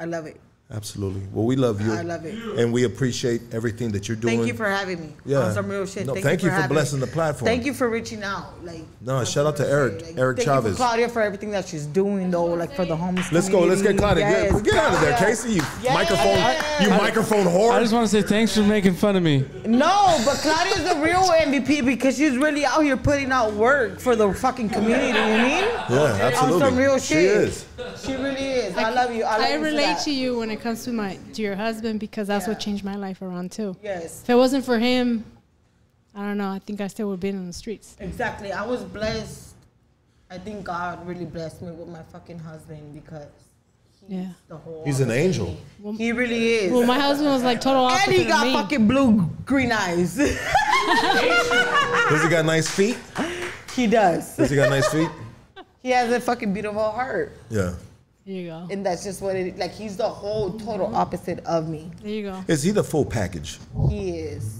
I love it. Absolutely. Well, we love you. I love it. And we appreciate everything that you're doing. Thank you for having me. Yeah. On some real shit. No, thank, thank you you for, for blessing me. the platform. Thank you for reaching out. Like, No, shout out to Eric, Eric thank Chavez. you for Claudia for everything that she's doing though, like for the homeless. Let's go. Let's get. Claudia. Get, Yes, get out of there, Casey. You Yes. microphone. You I- microphone whore. I just want to say thanks for making fun of me. No, but Claudia's the real MVP because she's really out here putting out work for the fucking community. You mean? Yeah, absolutely. On some real She is. She really is. I, love you. I, love I you relate that. to you when it comes to my to your husband because that's what changed my life around too. Yes. If it wasn't for him, I don't know. I think I still would have been in the streets. Exactly. I was blessed. I think God really blessed me with my fucking husband because he's Yeah. the whole. He's an angel. He really is. Well, my husband was like total opposite And he of got me. fucking blue green eyes. Does he got nice feet? he does. Does he got nice feet? He has a fucking beautiful heart. Yeah. There you go. And that's just what it like he's the whole total opposite of me. There you go. Is he the full package? He is.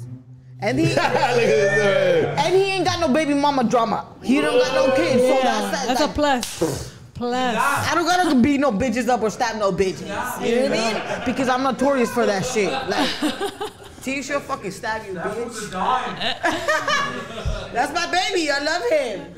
And he Look and he ain't got no baby mama drama. He don't got no kids. So Yeah, that's that, that's a plus. Plus. I don't gotta beat no bitches up or stab no bitches. You know what I mean? Because I'm notorious for that shit. Like, T, she'll fucking stab you, bitch. That's my baby. I love him.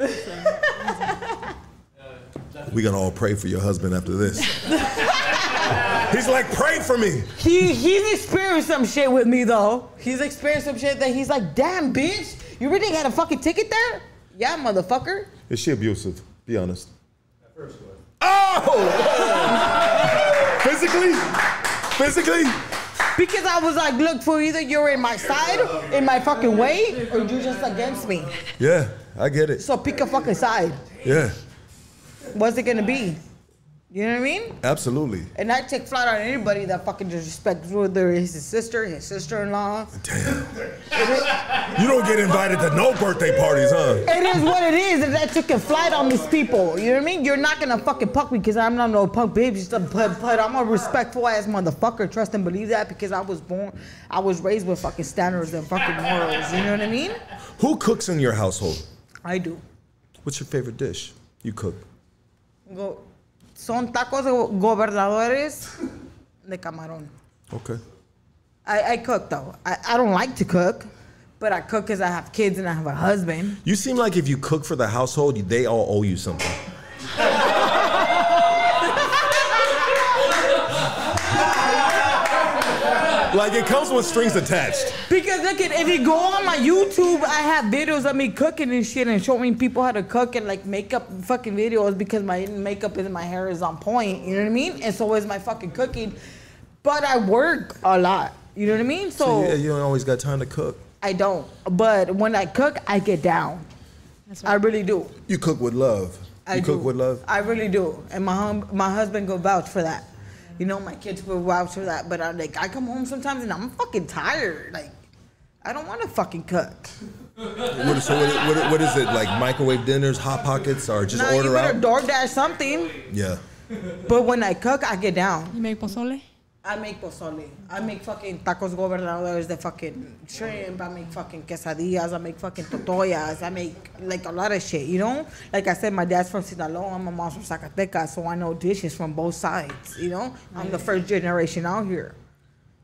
We gonna all pray for your husband after this. He's like, pray for me. He he's experienced some shit with me though. He's experienced some shit that he's like, damn, bitch, you really got a fucking ticket there? Yeah, motherfucker. Is she abusive? Be honest. At first. Oh! Physically? Physically? Because I was like, look, for either you're in my side, in my fucking way, or you're just against me. Yeah, I get it. So pick a fucking side. Yeah, What's it gonna be? You know what I mean? absolutely. And I take flight on anybody that fucking disrespects whether it's his sister, his sister-in-law. Damn. you don't get invited to no birthday parties, huh? It is what it is, and that you can flight on these people. You know what I mean? You're not gonna fucking punk me because I'm not no punk baby. A- But, but I'm a respectful ass motherfucker. Trust and believe that because I was born, I was raised with fucking standards and fucking morals. You know what I mean? Who cooks in your household? I do. What's your favorite dish? You cook. Go, son tacos gobernadores de camarón. Okay. I, I cook though. I, I don't like to cook, but I cook because I have kids and I have a husband. You seem like if you cook for the household, they all owe you something. Like it comes with strings attached. Because look at if you go on my YouTube, I have videos of me cooking and shit and showing people how to cook and like makeup fucking videos because my makeup and my hair is on point. You know what I mean? And so is my fucking cooking. But I work a lot. You know what I mean? So, So yeah, you don't always got time to cook. I don't. But when I cook, I get down. I really do. You cook with love. I you do. cook with love. I really do. And my hum- my husband go vouch for that. You know, my kids will vouch for that. But I'm like, I come home sometimes and I'm fucking tired. Like, I don't want to fucking cook. What, so what, what, what is it like? Microwave dinners, hot pockets, or just Nah, you order better out? DoorDash something. Yeah. But when I cook, I get down. You make pozole? I make pozole. I make fucking tacos gobernadores de fucking shrimp. I make fucking quesadillas. I make fucking tortillas. I make like a lot of shit, you know? Like I said, my dad's from Sinaloa. My mom's from Zacatecas. So I know dishes from both sides, you know? I'm the first generation out here.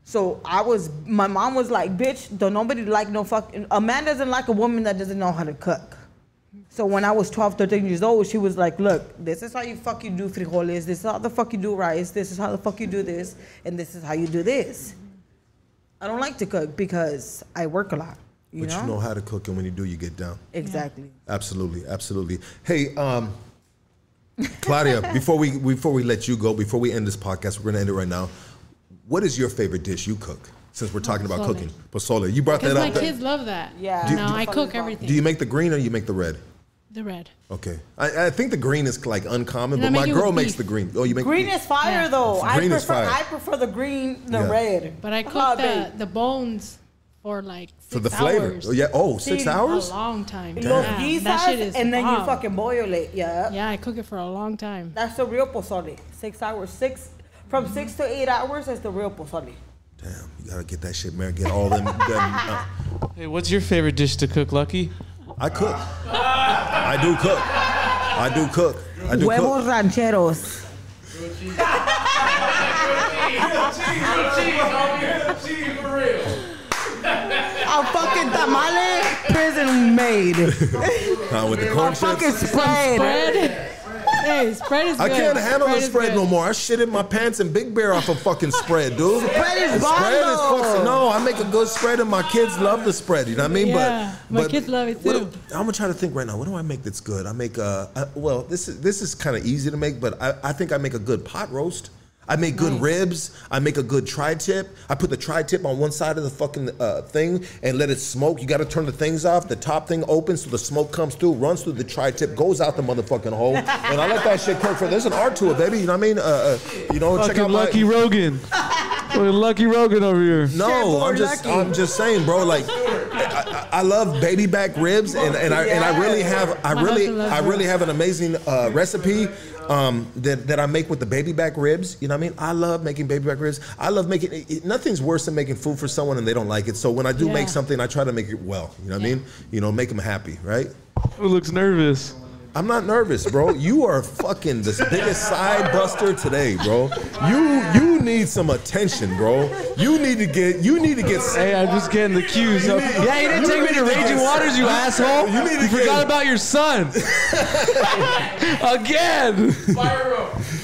So I was, my mom was like, bitch, don't nobody like no fucking, a man doesn't like a woman that doesn't know how to cook. So when I was 12, 13 years old, she was like, look, this is how you fucking do frijoles. This is how the fuck you do rice. This is how the fuck you do this. And this is how you do this. I don't like to cook because I work a lot. You but know? you know how to cook, and when you do, you get down. Exactly. Absolutely, absolutely. Hey, um, Claudia, before we before we let you go, before we end this podcast, we're gonna end it right now. What is your favorite dish you cook? Since we're talking about Pozole. cooking, pozole. You brought that my up. there. kids love that. Yeah. Do- no, do- I cook everything. Do you make the green or you make the red? the red? Okay, I, I think the green is like uncommon, And but my make it with girl makes beef. the green. Oh, you make the Green Green is fire though. I Green is prefer fire. I prefer the green, the Yeah. red. But I Oh, cook the, babe. the bones for like six for the flavor. hours. Oh yeah. Oh, six See, hours. A long time. Los Yeah, that shit is and then you fucking boil it. Yeah. Yeah, I cook it for a long time. That's the real pozole. Six hours. Six from six to eight hours is the real pozole. Damn, you gotta get that shit, man. Get all them. them uh, Hey, what's your favorite dish to cook, Lucky? I cook. I do cook. I do cook. I do cook. Huevos cook. rancheros. A fucking tamale prison made. Uh, with the corn A fucking spread. Spread. Hey, spread is I can't handle the spread no more. I shit in my pants and Big Bear off a fucking spread, dude. Spread is spread is fucking, no. I make a good spread and my kids love the spread. You know what I mean? Yeah, but my but kids love it too. do- I'm gonna try to think right now. What do I make that's good? I make a, I, well, this is this is kind of easy to make, but I, I think I make a good pot roast. I make good ribs. I make a good tri-tip. I put the tri-tip on one side of the fucking uh, thing and let it smoke. You got to turn the things off. The top thing opens so the smoke comes through, runs through the tri-tip, goes out the motherfucking hole, and I let that shit cook for. There's an art to it, baby. You know what I mean? Uh, uh, you know, check Fucking out my Lucky Rogan. Fucking Lucky Rogan over here. no, I'm just I'm just saying, bro. Like, I, I, I love baby back ribs, and, and I and I really have I really I really have an amazing uh, recipe um, that that I make with the baby back ribs. You know what I mean? I love making baby back ribs. I love making. It, it- nothing's worse than making food for someone and they don't like it. So when I do Yeah. make something, I try to make it well. You know what I mean? You know, make them happy, right? Who looks nervous? I'm not nervous, bro. You are fucking the biggest side buster today, bro. You you need some attention, bro. You need to get you need to get. Hey, I'm just getting the cues. So, You need- yeah, you didn't you take me need to to Raging get- Waters, you asshole. You You, need to get- forgot about your son. Again.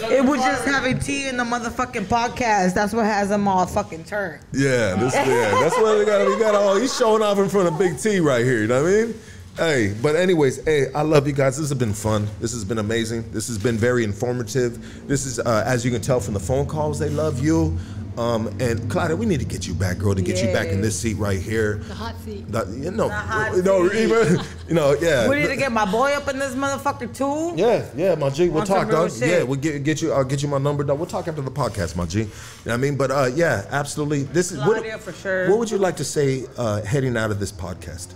It was just having tea in the motherfucking podcast. That's what has them all fucking turned. Yeah, this, yeah, that's what we got. We got all. He's showing off in front of Big T right here. You know what I mean? Hey, but anyways, hey, I love you guys. This has been fun. This has been amazing. This has been very informative. This is, uh, as you can tell from the phone calls, they love you. Um, and Claudia, we need to get you back, girl, to get you back in this seat right here. The hot seat. The- you know, hot you know, seat. even, you know, yeah. We need to get my boy up in this motherfucker too. Yeah, yeah, my G. We'll On talk, dog. shit. Yeah, we'll get get you. I'll get you my number, dog. We'll talk after the podcast, my G. You know what I mean? But uh, yeah, absolutely. This is what, Claudia, for sure. what would you like to say uh, heading out of this podcast?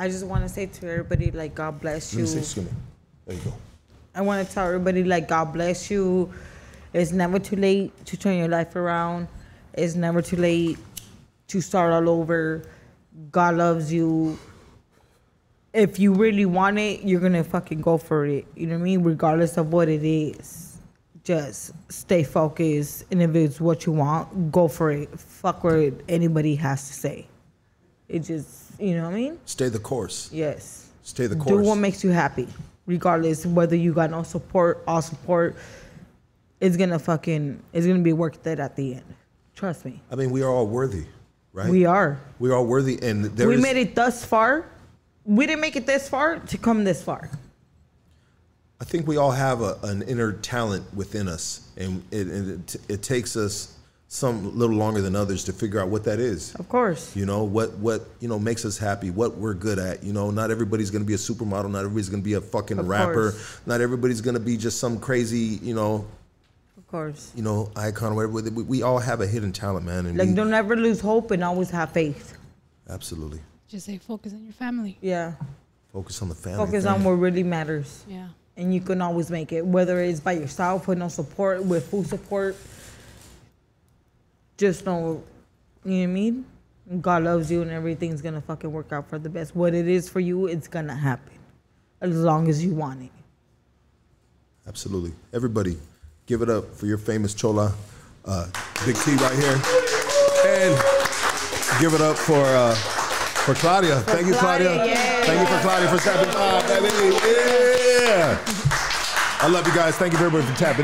I just want to say to everybody, like, God bless you. me see. Excuse me. There you go. I want to tell everybody, like, God bless you. It's never too late to turn your life around. It's never too late to start all over. God loves you. If you really want it, you're going to fucking go for it. You know what I mean? Regardless of what it is. Just stay focused. And if it's what you want, go for it. Fuck what anybody has to say. It just, you know what I mean? Stay the course. Yes. Stay the course. Do what makes you happy, regardless whether you got no support, all support. It's gonna fucking, it's gonna be worth it at the end. Trust me. I mean, we are all worthy, right? We are. We are worthy, and there we is- made it thus far. We didn't make it this far to come this far. I think we all have a, an inner talent within us, and it, and it, it takes us some a little longer than others to figure out what that is. Of course. You know what what you know makes us happy, what we're good at. You know, not everybody's gonna be a supermodel, not everybody's gonna be a fucking Of rapper, course. not everybody's gonna be just some crazy, you know, Of course. you know, icon or whatever. We, we all have a hidden talent, man, and Like, we, don't ever lose hope and always have faith. absolutely Just say focus on your family. Yeah. focus on the family. Focus thing. on what really matters. Yeah. And you can always make it, whether it's by yourself with no support, with full support. Just know, you know what I mean? God loves you and everything's gonna fucking work out for the best. What it is for you, it's gonna happen. As long as you want it. Absolutely. Everybody, give it up for your famous Chola, uh, Big T right here. And give it up for uh, for Claudia. Thank you, Claudia. Claudia, yeah. Thank you for Claudia for stepping by, baby. Yeah. I love you guys. Thank you very much for tapping